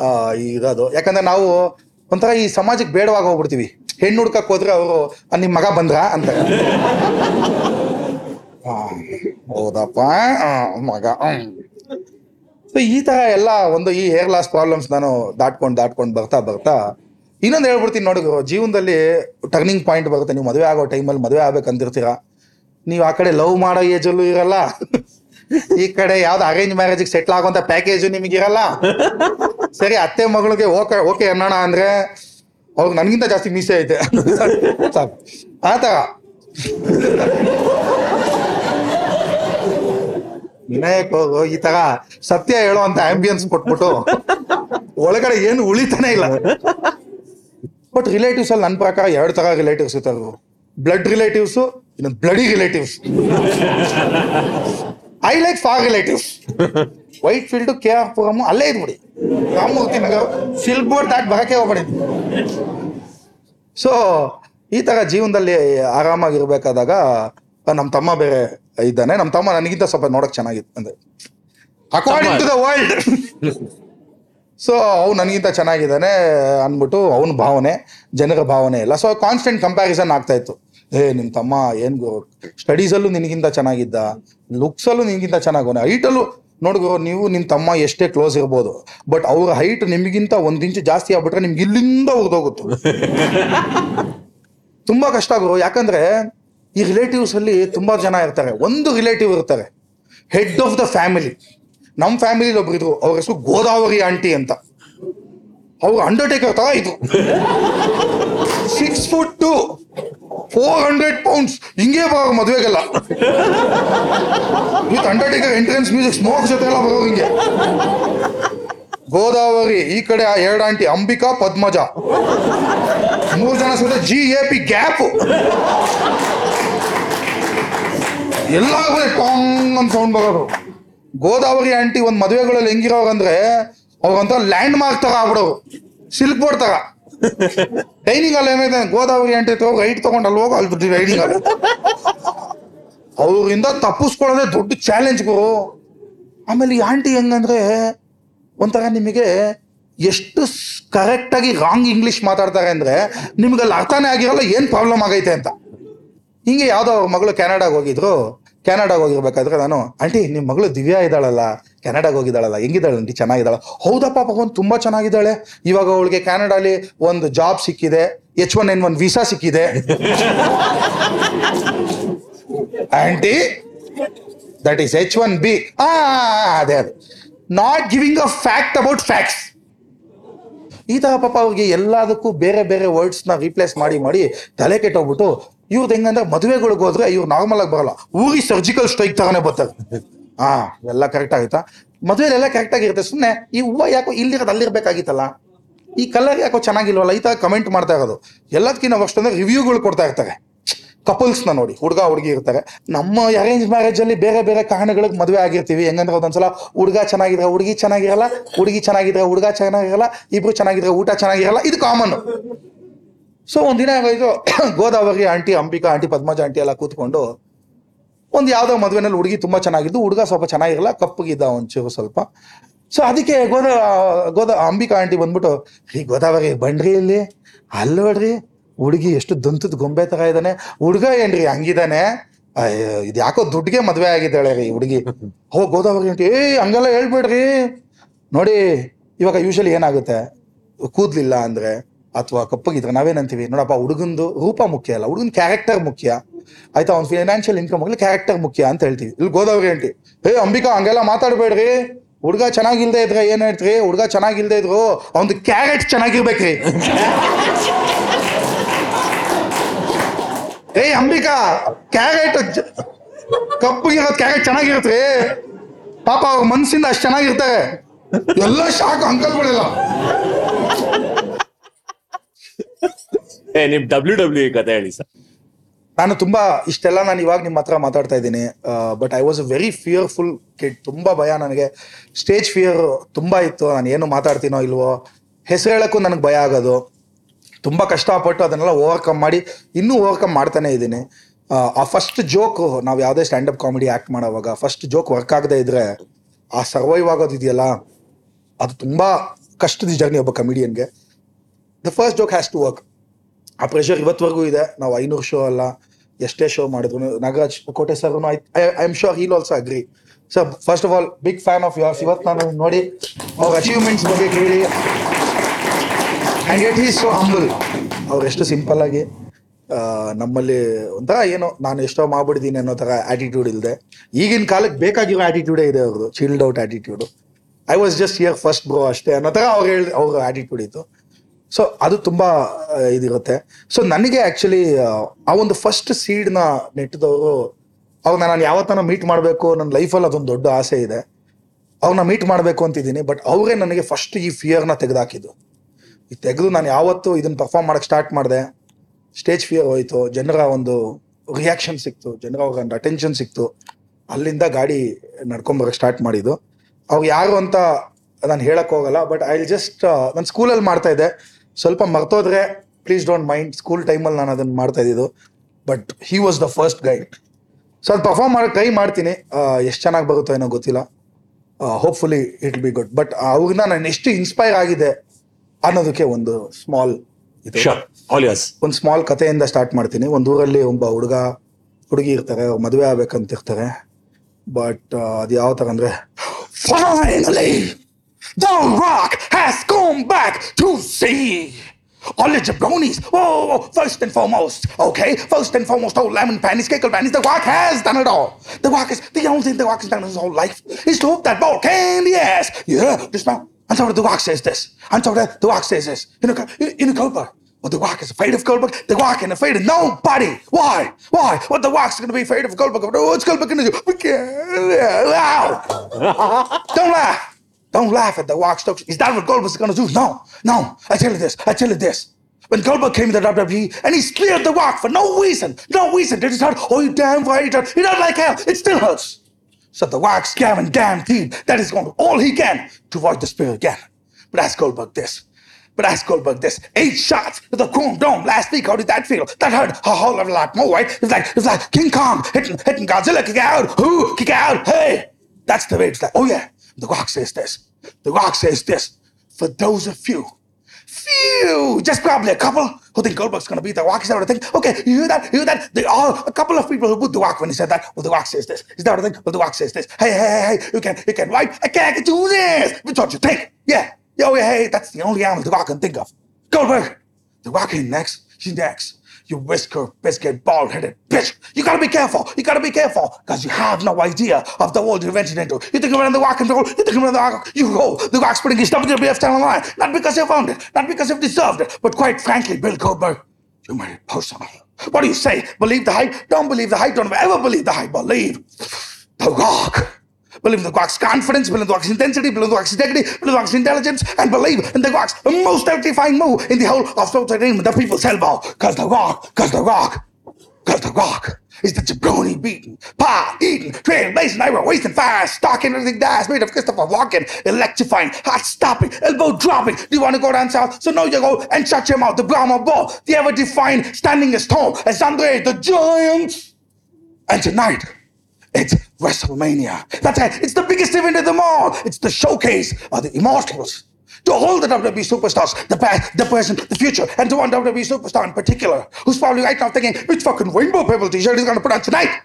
ಆ, ಇರೋದು. ಯಾಕಂದ್ರೆ ನಾವು ಒಂಥರ ಈ ಸಮಾಜಕ್ಕೆ ಬೇಡವಾಗಿ ಹೋಗ್ಬಿಡ್ತೀವಿ. ಹೆಣ್ಣು ಹುಡ್ಕಕ್ ಹೋದ್ರೆ ಅವರು ನಿಮ್ ಮಗ ಬಂದ್ರ? ಅಂತ. ಹೌದಪ್ಪ. ಮಗ. ಸೊ ಈ ತರ ಎಲ್ಲ ಒಂದು ಈ ಹೇರ್ ಲಾಸ್ ಪ್ರಾಬ್ಲಮ್ಸ್ ನಾನು ದಾಟ್ಕೊಂಡು ದಾಟ್ಕೊಂಡು ಬರ್ತಾ ಬರ್ತಾ ಇನ್ನೊಂದು ಹೇಳ್ಬಿಡ್ತೀನಿ ನೋಡಿ, ಜೀವನದಲ್ಲಿ ಟರ್ನಿಂಗ್ ಪಾಯಿಂಟ್ ಬರುತ್ತೆ. ನೀವು ಮದುವೆ ಆಗೋ ಟೈಮಲ್ಲಿ ಮದುವೆ ಆಗ್ಬೇಕಂತಿರ್ತೀರ. ನೀವು ಆ ಕಡೆ ಲವ್ ಮಾಡೋ ಏಜಲ್ಲೂ ಇರಲ್ಲ. ಈ ಕಡೆ ಯಾವ್ದು ಅರೇಂಜ್ ಮ್ಯಾರೇಜಿಗೆ ಸೆಟ್ಲ್ ಆಗೋಂಥ ಪ್ಯಾಕೇಜು ನಿಮಗಿರಲ್ಲ ಸರಿ, ಅತ್ತೆ ಮಗಳಿಗೆ ಓಕೆ ಓಕೆ ಅನ್ನೋಣ ಅಂದ್ರೆ ಅವ್ರಿಗೆ ನನಗಿಂತ ಜಾಸ್ತಿ ಮೀಸೆ ಐತೆ. <laughs> ಆ ಥರ ವಿನಾಯಕ್ ಹೋಗು ಈ ತರ ಸತ್ಯ ಹೇಳುವಂತ ಆಂಬಿಯನ್ಸ್ ಕೊಟ್ಬಿಟ್ಟು ಒಳಗಡೆ ಏನು ಉಳಿತಾನೆ ಇಲ್ಲ. ಬಟ್ ರಿಲೇಟಿವ್ಸ್ ಅಲ್ಲಿ ನನ್ನ ಪ್ರಕಾರ ಎರಡು ತರ ರಿಲೇಟಿವ್ಸ್ ಇತ್ತು ಬ್ಲಡ್ ರಿಲೇಟಿವ್ಸ್ ಇನ್ನೊಂದು bloody relatives I like for relatives Whitefield K R Puram ಅಲ್ಲೇ ಇದ್ಬಿಡಿ ರಾಮಮೂರ್ತಿ ನಗರ್ ಸಿಲ್ಕ್ ಬೋರ್ಡ್ ದಾಟ್ ಬರಕ್ಕೆ ಹೋಗ್ಬಿಡಿ. ಸೊ ಈ ತರ ಜೀವನದಲ್ಲಿ ಆರಾಮಾಗಿರ್ಬೇಕಾದಾಗ ನಮ್ಮ ತಮ್ಮ ಬೇರೆ ಇದ್ದಾನೆ. ನಮ್ಮ ತಮ್ಮ ನನಗಿಂತ ಸ್ವಲ್ಪ ನೋಡಕ್ ಚೆನ್ನಾಗಿತ್ತು ಅಂದ್ರೆ. According to the world so ಅವ್ನು ನನಗಿಂತ ಚೆನ್ನಾಗಿದ್ದಾನೆ ಅಂದ್ಬಿಟ್ಟು ಅವನ ಭಾವನೆ ಜನರ ಭಾವನೆ ಇಲ್ಲ ಸೊ ಕಾನ್ಸ್ಟೆಂಟ್ ಕಂಪ್ಯಾರಿಸನ್ ಆಗ್ತಾ ಇತ್ತು. ಏ ನಿಮ್ಮ ತಮ್ಮ ಏನ್ ಸ್ಟಡೀಸಲ್ಲೂ ನಿನಗಿಂತ ಚೆನ್ನಾಗಿದ್ದ ಲುಕ್ಸಲ್ಲೂ ನಿನಗಿಂತ ಹೈಟ್ ಹೈಟಲ್ಲೂ ನೋಡ್ಗೋ ನೀವು ನಿಮ್ಮ ತಮ್ಮ ಎಷ್ಟೇ ಕ್ಲೋಸ್ ಇರ್ಬೋದು ಬಟ್ ಅವ್ರ ಹೈಟ್ ನಿಮಗಿಂತ ಒಂದ್ ಇಂಚು ಜಾಸ್ತಿ ಆಗ್ಬಿಟ್ರೆ ನಿಮ್ಗೆ ಇಲ್ಲಿಂದ ಉರ್ದೋಗುತ್ತೆ. <laughs> ತುಂಬಾ ಕಷ್ಟ ಗುರು. ಯಾಕಂದ್ರೆ ಈ ರಿಲೇಟಿವ್ಸ್ ಅಲ್ಲಿ ತುಂಬಾ ಜನ ಇರ್ತಾರೆ. ಒಂದು ರಿಲೇಟಿವ್ ಇರ್ತಾರೆ. ಹೆಡ್ ಆಫ್ ದ ಫ್ಯಾಮಿಲಿ ನಮ್ಮ ಫ್ಯಾಮಿಲಿ ಇದ್ರು ಅವ್ರ ಹೆಸರು ಗೋದಾವರಿ ಆಂಟಿ ಅಂತ. ಅವ್ರು ಅಂಡರ್ಟೇಕರ್ ತರ ಇದ್ರು. Six foot two four hundred pounds ಹಿಂಗೆ ಬರೋ ಮದುವೆಗೆಲ್ಲ. With Undertaker entrance music smoke ಜೊತೆ ಎಲ್ಲ ಬರೋ ಹಿಂಗೆ. ಗೋದಾವರಿ, ಈ ಕಡೆ ಆ ಎರಡು ಆಂಟಿ ಅಂಬಿಕಾ, ಪದ್ಮಜ. ಮೂರು ಜನ ಸುತ್ತ ಜಿ ಎ ಪಿ ಗ್ಯಾಪ್ ಎಲ್ಲ ಟಾಂಗ್ ಅಂತ ಸೌಂಡ್ ಬರೋರು. ಗೋದಾವರಿ ಆಂಟಿ ಒಂದು ಮದುವೆಗಳಲ್ಲಿ ಹೆಂಗಿರೋರಂದ್ರೆ ಅವ್ರಂತ ಲ್ಯಾಂಡ್ ಮಾರ್ಕ್ ತಗ ಆಗ್ಬಿಡೋರು. ಸಿಲ್ಕ್ ಬೋರ್ಡ್ ತಗ ಡೈನಿಂಗ್ ಅಲ್ಲಿ ಏನಿದೆ? ಗೋದಾವರಿ ಆಂಟಿ ತಗೋ ರೈಟ್ ತಗೊಂಡು ಅಲ್ಲಿ ಹೋಗೋ, ಅಲ್ಲಿ ಡೈನಿಂಗ್ ಅಲ್ಲಿ ಅವರಿಂದ ತಪ್ಪಿಸ್ಕೊಳ್ಳೋದೇ ದೊಡ್ಡ ಚಾಲೆಂಜ್ ಗುರು. ಆಮೇಲೆ ಈ ಆಂಟಿ ಹೆಂಗಂದ್ರೆ ಒಂಥರ ನಿಮಗೆ ಎಷ್ಟು ಕರೆಕ್ಟ್ ಆಗಿ ರಾಂಗ್ ಇಂಗ್ಲಿಷ್ ಮಾತಾಡ್ತಾರೆ ಅಂದ್ರೆ ನಿಮ್ಗೆ ಅಲ್ಲಿ ಅರ್ಥನೇ ಆಗಿರಲ್ಲ, ಏನು ಪ್ರಾಬ್ಲಮ್ ಆಗೈತೆ ಅಂತ. ಹಿಂಗೆ ಯಾವುದೋ ಮಗಳು ಕೆನಡಾಗ ಹೋಗಿದ್ರು. ಕೆನಡಾಗ ಹೋಗಿರ್ಬೇಕಾದ್ರೆ ನಾನು, ಆಂಟಿ ನಿಮ್ಮ ಮಗಳು ದಿವ್ಯಾ ಇದ್ದಾಳಲ್ಲ. ಕೆನಡಾಗ ಹೋಗಿದ್ದಾಳಲ್ಲ. ಹೆಂಗಿದ್ದಾಳೆ ಆಂಟಿ? ಚೆನ್ನಾಗಿದ್ದಾಳೆ? ಹೌದಪ್ಪ ಪಾಪ ತುಂಬಾ ಚೆನ್ನಾಗಿದ್ದಾಳೆ. ಇವಾಗ ಅವಳಿಗೆ ಕೆನಡಾಲಿ ಒಂದು ಜಾಬ್ ಸಿಕ್ಕಿದೆ. H one N one visa ಸಿಕ್ಕಿದೆ. <laughs> Aunty that is H one B ಅದೇ, ಅದು. Not giving a fact about facts ಈ ತರ ಪಾಪ ಅವ್ರಿಗೆ ಎಲ್ಲದಕ್ಕೂ ಬೇರೆ ಬೇರೆ ವರ್ಡ್ಸ್ನ ರೀಪ್ಲೇಸ್ ಮಾಡಿ ಮಾಡಿ ತಲೆ ಕೆಟ್ಟೋಗ್ಬಿಟ್ಟು ಇವ್ರದ್ದು ಹೆಂಗಂದ್ರೆ ಮದುವೆಗಳಿಗೆ ಹೋದ್ರೆ ಇವ್ರು ನಾರ್ಮಲ್ ಆಗಿ ಬರಲ್ಲ. ಊರಿ ಸರ್ಜಿಕಲ್ ಸ್ಟ್ರೈಕ್ ತರನೇ ಬರ್ತಾರೆ. ಹಾ ಎಲ್ಲ ಕರೆಕ್ಟ್ ಆಗುತ್ತಾ ಮದುವೆಲೆಲ್ಲ ಕರೆಕ್ಟ್ ಆಗಿರುತ್ತೆ. ಸುಮ್ಮನೆ ಈ ಹೂವು ಯಾಕೋ ಇಲ್ಲಿರೋದು ಅಲ್ಲಿರ್ಬೇಕಾಗಿತ್ತಲ್ಲ? ಈ ಕಲರ್ ಯಾಕೋ ಚೆನ್ನಾಗಿಲ್ವಲ್ಲ? ಈ ಥರ ಕಮೆಂಟ್ ಮಾಡ್ತಾ ಇರೋದು. ಎಲ್ಲದಕ್ಕಿಂತ ಅಷ್ಟೊಂದ್ರೆ ರಿವ್ಯೂಗಳು ಕೊಡ್ತಾ ಇರ್ತಾರೆ. ಕಪಲ್ಸ್ನ ನೋಡಿ. ಹುಡುಗ, ಹುಡುಗಿ ಇರ್ತಾರೆ. ನಮ್ಮ ಅರೇಂಜ್ ಮ್ಯಾರೇಜ್ ಅಲ್ಲಿ ಬೇರೆ ಬೇರೆ ಕಾರಣಗಳಿಗೆ ಮದುವೆ ಆಗಿರ್ತೀವಿ. ಹೆಂಗಂದ್ರೆ ಒಂದೊಂದ್ಸಲ ಹುಡುಗ ಚೆನ್ನಾಗಿದ್ರೆ ಹುಡುಗಿ ಚೆನ್ನಾಗಿರಲ್ಲ, ಹುಡುಗಿ ಚೆನ್ನಾಗಿದ್ರೆ ಹುಡುಗ ಚೆನ್ನಾಗಿರಲ್ಲ, ಇಬ್ರು ಚೆನ್ನಾಗಿದ್ರೆ ಊಟ ಚೆನ್ನಾಗಿರಲ್ಲ. ಇದು ಕಾಮನ್ ಸೊ ಒಂದಿನ ಆಗೋಯ್ತು <coughs> Godavari aunty Ambika, aunty Padmaja, aunty ಎಲ್ಲ ಕೂತ್ಕೊಂಡು ಒಂದು ಯಾವುದೋ ಮದುವೆನಲ್ಲಿ ಹುಡುಗಿ ತುಂಬಾ ಚೆನ್ನಾಗಿದ್ದು, ಹುಡುಗ ಸ್ವಲ್ಪ ಚೆನ್ನಾಗಿರಲ್ಲ ಕಪ್ಪಗಿದ್ದ ಒಂಚೂರು ಸ್ವಲ್ಪ. ಸೊ ಅದಕ್ಕೆ ಗೋದಾ ಗೋದಾ, ಅಂಬಿಕಾ, ಆಂಟಿ ಬಂದ್ಬಿಟ್ಟು ಈ ಗೋದಾವರಿ ಬನ್ರಿ ಇಲ್ಲಿ? ಅಲ್ಲೋಡ್ರಿ ಹುಡುಗಿ ಎಷ್ಟು ದಂತದ ಗೊಂಬೆ ತರ ಇದ್ದಾನೆ ಹುಡುಗ ಏನ್ರಿ ಹಂಗಿದ್ದಾನೆ ಇದು ಯಾಕೋ ದುಡ್ಡಿಗೆ ಮದುವೆ ಆಗಿದ್ದಾಳೆ ರೀ ಹುಡುಗಿ. ಹೋ, ಗೋದಾವರಿ ಆಂಟಿ ಏ ಹಂಗೆಲ್ಲ ಹೇಳ್ಬೇಡ್ರಿ. ನೋಡಿ, ಇವಾಗ ಯೂಶಲಿ ಏನಾಗುತ್ತೆ? ಕೂದಲಿಲ್ಲ ಅಂದ್ರೆ ಅಥವಾ ಕಪ್ಪಗಿದ್ರೆ ನಾವೇನಂತೀವಿ? ನೋಡಪ್ಪ, ಹುಡುಗಂದು ರೂಪ ಮುಖ್ಯ ಅಲ್ಲ. ಹುಡುಗನ ಕ್ಯಾರೆಕ್ಟರ್ ಮುಖ್ಯ. ಆಯ್ತಾ, ಅವ್ನ ಫೈನಾನ್ಷಿಯಲ್ ಇನ್ಕಮ್ ಆಗಲಿ ಕ್ಯಾರೆಕ್ಟರ್ ಮುಖ್ಯ ಅಂತ ಹೇಳ್ತೀವಿ. ಇಲ್ಲಿ ಗೋದಾವರಿ ಅಂಟಿ ಹೇ, ಅಂಬಿಕಾ, ಹಂಗೆಲ್ಲ ಮಾತಾಡಬೇಡ್ರಿ. ಹುಡುಗ ಚೆನ್ನಾಗಿಲ್ದೇ ಇದ್ರೆ ಏನ್ ಹೇಳ್ತೀರಿ? ಹುಡುಗ ಚೆನ್ನಾಗಿಲ್ದೇ ಇದ್ರು, ಅವ್ನ್ದು ಕ್ಯಾರೆಟ್ ಚೆನ್ನಾಗಿರ್ಬೇಕ್ರಿ. <laughs> ಏ, ಅಂಬಿಕಾ ಕ್ಯಾರೆಟ್ ಕಪ್ಪಗಿರೋದು ಕ್ಯಾರೆಟ್ ಚೆನ್ನಾಗಿರುತ್ತೆ ಪಾಪ ಅವ್ರ ಮನ್ಸಿಂದ ಅಷ್ಟು ಚೆನ್ನಾಗಿರ್ತಾರೆ. ಎಲ್ಲ ಶಾಕ್ ಏ <laughs> ನಿಮ್ ಡಬ್ಲ್ಯೂ ಡಬ್ಲ್ಯೂ ಕತೆ ಹೇಳಿ ಸರ್. ನಾನು ತುಂಬಾ ಇಷ್ಟೆಲ್ಲ ನಾನು ಇವಾಗ ನಿಮ್ಮ ಹತ್ರ ಮಾತಾಡ್ತಾ ಇದ್ದೀನಿ. But I was a very fearful kid ತುಂಬಾ ಭಯ ನನಗೆ. ಸ್ಟೇಜ್ ಫಿಯರ್ ತುಂಬಾ ಇತ್ತು. ನಾನು ಏನು ಮಾತಾಡ್ತೀನೋ ಇಲ್ವೋ. ಹೆಸರು ಹೇಳಕ್ಕೂ ನನಗೆ ಭಯ ಆಗೋದು. ತುಂಬಾ ಕಷ್ಟಪಟ್ಟು ಅದನ್ನೆಲ್ಲ ಓವರ್ಕಮ್ ಮಾಡಿ ಇನ್ನೂ ಓವರ್ಕಮ್ ಮಾಡ್ತಾನೆ ಇದ್ದೀನಿ. ಆ ಫಸ್ಟ್ ಜೋಕ್ ನಾವು ಯಾವುದೇ ಸ್ಟ್ಯಾಂಡಪ್ ಕಾಮಿಡಿ ಆಕ್ಟ್ ಮಾಡೋವಾಗ ಫಸ್ಟ್ ಜೋಕ್ ವರ್ಕ್ ಆಗದೆ ಇದ್ರೆ ಆ ಸರ್ವೈವ್ ಆಗೋದು ಇದೆಯಲ್ಲ? ಅದು ತುಂಬಾ ಕಷ್ಟದ ಜರ್ನಿ ಒಬ್ಬ ಕಮಿಡಿಯನ್ಗೆ the first joke has to work ಆ ಪ್ರೆಷರ್ ಇವತ್ತುವರೆಗೂ ಇದೆ. ನಾವು ಐನೂರು ಶೋ ಅಲ್ಲ, ಎಷ್ಟೇ ಶೋ ಮಾಡಿದ್ರು Nagaraj, Kote sir I am sure he'll also agree sir first of all big fan of yours ಇವತ್ತು ನಾನು ನೋಡಿ ಅವ್ರ ಅಚೀವ್ಮೆಂಟ್ಸ್ ಬಗ್ಗೆ ಕೇಳಿ. And it is so humble ಅವ್ರು ಎಷ್ಟು ಸಿಂಪಲ್ ಆಗಿ ನಮ್ಮಲ್ಲಿ ಒಂಥರ ಏನೋ, ನಾನು ಎಷ್ಟೋ ಮಾಡ್ಬಿಡ್ತೀನಿ ಅನ್ನೋ ಥರ ಆಟಿಟ್ಯೂಡ್ ಇಲ್ಲದೆ ಈಗಿನ ಕಾಲಕ್ಕೆ ಬೇಕಾಗಿರೋ ಆ್ಯಟಿಟ್ಯೂಡೇ ಇದೆ ಅವರು chilled out attitude I was just year first bro ಅಷ್ಟೇ ಅನ್ನೋ ಥರ ಅವ್ರು ಹೇಳಿ, ಅವ್ರ ಆಟಿಟ್ಯೂಡ್ ಇತ್ತು. ಸೊ ಅದು ತುಂಬಾ ಇದಿರುತ್ತೆ. ಸೊ ನನಗೆ ಆಕ್ಚುಲಿ ಆ ಒಂದು ಫಸ್ಟ್ ಸೀಡ್ನ ನೆಟ್ಟಿದವರು ಅವ್ರನ್ನ ನಾನು ಯಾವತ್ತನ ಮೀಟ್ ಮಾಡಬೇಕು ನನ್ನ ಲೈಫಲ್ಲಿ ಅದೊಂದು ದೊಡ್ಡ ಆಸೆ ಇದೆ. ಅವ್ರನ್ನ ಮೀಟ್ ಮಾಡಬೇಕು ಅಂತಿದ್ದೀನಿ ಬಟ್ ಅವರೇ ನನಗೆ ಫಸ್ಟ್ ಈ ಫಿಯರ್ನ ತೆಗೆದಾಕಿದ್ದು. ಈ ತೆಗೆದು ನಾನು ಯಾವತ್ತು ಇದನ್ನು ಪರ್ಫಾರ್ಮ್ ಮಾಡೋಕ್ಕೆ ಸ್ಟಾರ್ಟ್ ಮಾಡಿದೆ. ಸ್ಟೇಜ್ ಫಿಯರ್ ಹೋಯಿತು, ಜನರ ಒಂದು ರಿಯಾಕ್ಷನ್ ಸಿಕ್ತು, ಜನರ ಒಂದು ಅಟೆನ್ಷನ್ ಸಿಕ್ತು. ಅಲ್ಲಿಂದ ಗಾಡಿ ನಡ್ಕೊಂಬರೋಕ್ಕೆ ಸ್ಟಾರ್ಟ್ ಮಾಡಿದ್ದು. ಅವ್ರು ಯಾರು ಅಂತ ನಾನು ಹೇಳಕ್ಕೆ ಹೋಗಲ್ಲ ಬಟ್ ಐ ಜಸ್ಟ್ ನಾನು ಸ್ಕೂಲಲ್ಲಿ ಮಾಡ್ತಾ ಇದ್ದೆ. ಸ್ವಲ್ಪ ಮರ್ತೋದ್ರೆ ಪ್ಲೀಸ್ ಡೋಂಟ್ ಮೈಂಡ್ ಸ್ಕೂಲ್ ಟೈಮಲ್ಲಿ ನಾನು ಅದನ್ನು ಮಾಡ್ತಾ ಇದ್ದಿದ್ದು. But he was the first guide so ಅದು ಪರ್ಫಾರ್ಮ್ ಮಾಡಕ್ಕೆ ಟ್ರೈ ಮಾಡ್ತೀನಿ. ಎಷ್ಟು ಚೆನ್ನಾಗಿ ಬರುತ್ತೋ ಏನೋ ಗೊತ್ತಿಲ್ಲ. Hopefully it be good but ಅವ್ರನ್ನ ನಾನು ಎಷ್ಟು ಇನ್ಸ್ಪೈರ್ ಆಗಿದೆ ಅನ್ನೋದಕ್ಕೆ ಒಂದು ಸ್ಮಾಲ್ ಇದು. ಒಂದು ಸ್ಮಾಲ್ ಕಥೆಯಿಂದ ಸ್ಟಾರ್ಟ್ ಮಾಡ್ತೀನಿ. ಒಂದು ಊರಲ್ಲಿ ಒಬ್ಬ ಹುಡುಗ ಹುಡುಗಿ ಇರ್ತಾರೆ ಅವ್ರು ಮದುವೆ ಆಗ್ಬೇಕಂತ ಇರ್ತಾರೆ. ಬಟ್ ಅದು ಯಾವ ಥರ ಅಂದ್ರೆ The rock has come back to see. All the jabronis. Whoa, whoa, whoa, first and foremost, okay? First and foremost, old lemon panties, cackle panties. The rock has done it all. The rock is, the only thing the rock has done his whole life is to hook that ball candy ass. Yeah, just now. And so the rock says this. I'm And so the rock says this. In a, in a Goldberg. Well, the rock is afraid of Goldberg. The rock ain't afraid of nobody. Why? Why? What well, the rock's gonna be afraid of Goldberg? What's Goldberg gonna do? We can't. Ow. <laughs> Don't laugh. Don't laugh at the jokes. Is that what Goldberg's gonna do? No, no. I tell you this. I tell you this. When Goldberg came to the WWE and he cleared The Rock for no reason, no reason, did it hurt? Oh, you damn right, it hurt. It hurt like hell. It still hurts. So The Rock's Gavin guaranteed that he's going to all he can to avoid the spear again. But ask Goldberg this. But ask Goldberg this. Eight shots to the Chrome Dome last week. How did that feel? That hurt a whole lot more, right? It's like it's like King Kong hitting hitting Godzilla. Kick out. Who? Kick out. Hey. That's the way it's like. Oh yeah. The Rock says this. The Rock says this. For those of you few, just probably a couple who think Goldberg's going to beat The Rock. Is that what I think? Okay, you hear that? You hear that? There are a couple of people who put The Rock when he said that. Well, The Rock says this. Is that what I think? Well, The Rock says this. Hey, hey, hey, hey, you can, you can, right? I can't do this. Which one you think? Yeah. Yo, yeah, hey, that's the only animal The Rock can think of. Goldberg. The Rock ain't next. She's next. You whisker, biscuit, bald headed bitch. You gotta be careful. You gotta be careful. Because you have no idea of the world you're venturing into. You think you're around the rock and roll. You think you're around the rock. You go. The rock's putting his WWF down the line. Not because you found it. Not because you've deserved it. But quite frankly, Bill Goldberg, you made it personal. What do you say? Believe the hype? Don't believe the hype. Don't ever believe the hype. Believe the rock. Believe in the Rock's confidence, believe in the Rock's intensity, believe in the Rock's integrity, believe in the Rock's intelligence, and believe in the Rock's most electrifying move in the whole of sports entertainment, the people's elbow. Cause the Rock, cause the Rock, cause the Rock is the jabroni beating, pie eating, trailblazing, iron wasting, fire stalking, everything dies, made of Christopher Walken, electrifying, heart stopping, elbow dropping. Do you want to go down south? So now you go and shut your mouth. The Brahma Bull, the ever defined, standing as tall as Andre the Giant. And tonight, it's WrestleMania. That's it. It's the biggest event of them all. It's the showcase of the immortals. To all the WWE superstars, the past, the present, the future, and to one WWE superstar in particular, who's probably right now thinking, which fucking Rainbow Pebble t-shirt is gonna put on tonight?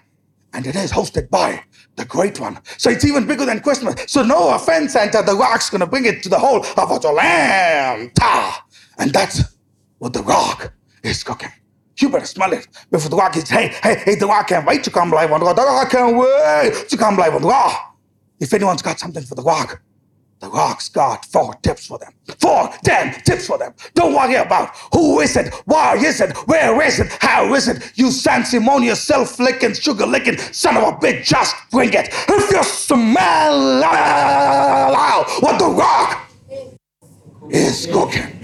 And it is hosted by the Great One. So it's even bigger than Christmas. So no offense, Santa, The Rock's gonna bring it to the whole of Atlanta. And that's what The Rock is cooking. You better smell it before The Rock is, hey, hey, hey, The Rock can't wait to come live on Raw. The Rock can't wait to come live on Raw. If anyone's got something for The Rock, The Rock's got four tips for them. Four damn tips for them. Don't worry about who is it, why is it, where is it, how is it. You sanctimonious, self-licking, sugar-licking son of a bitch, just bring it. If you smell what The Rock is cooking.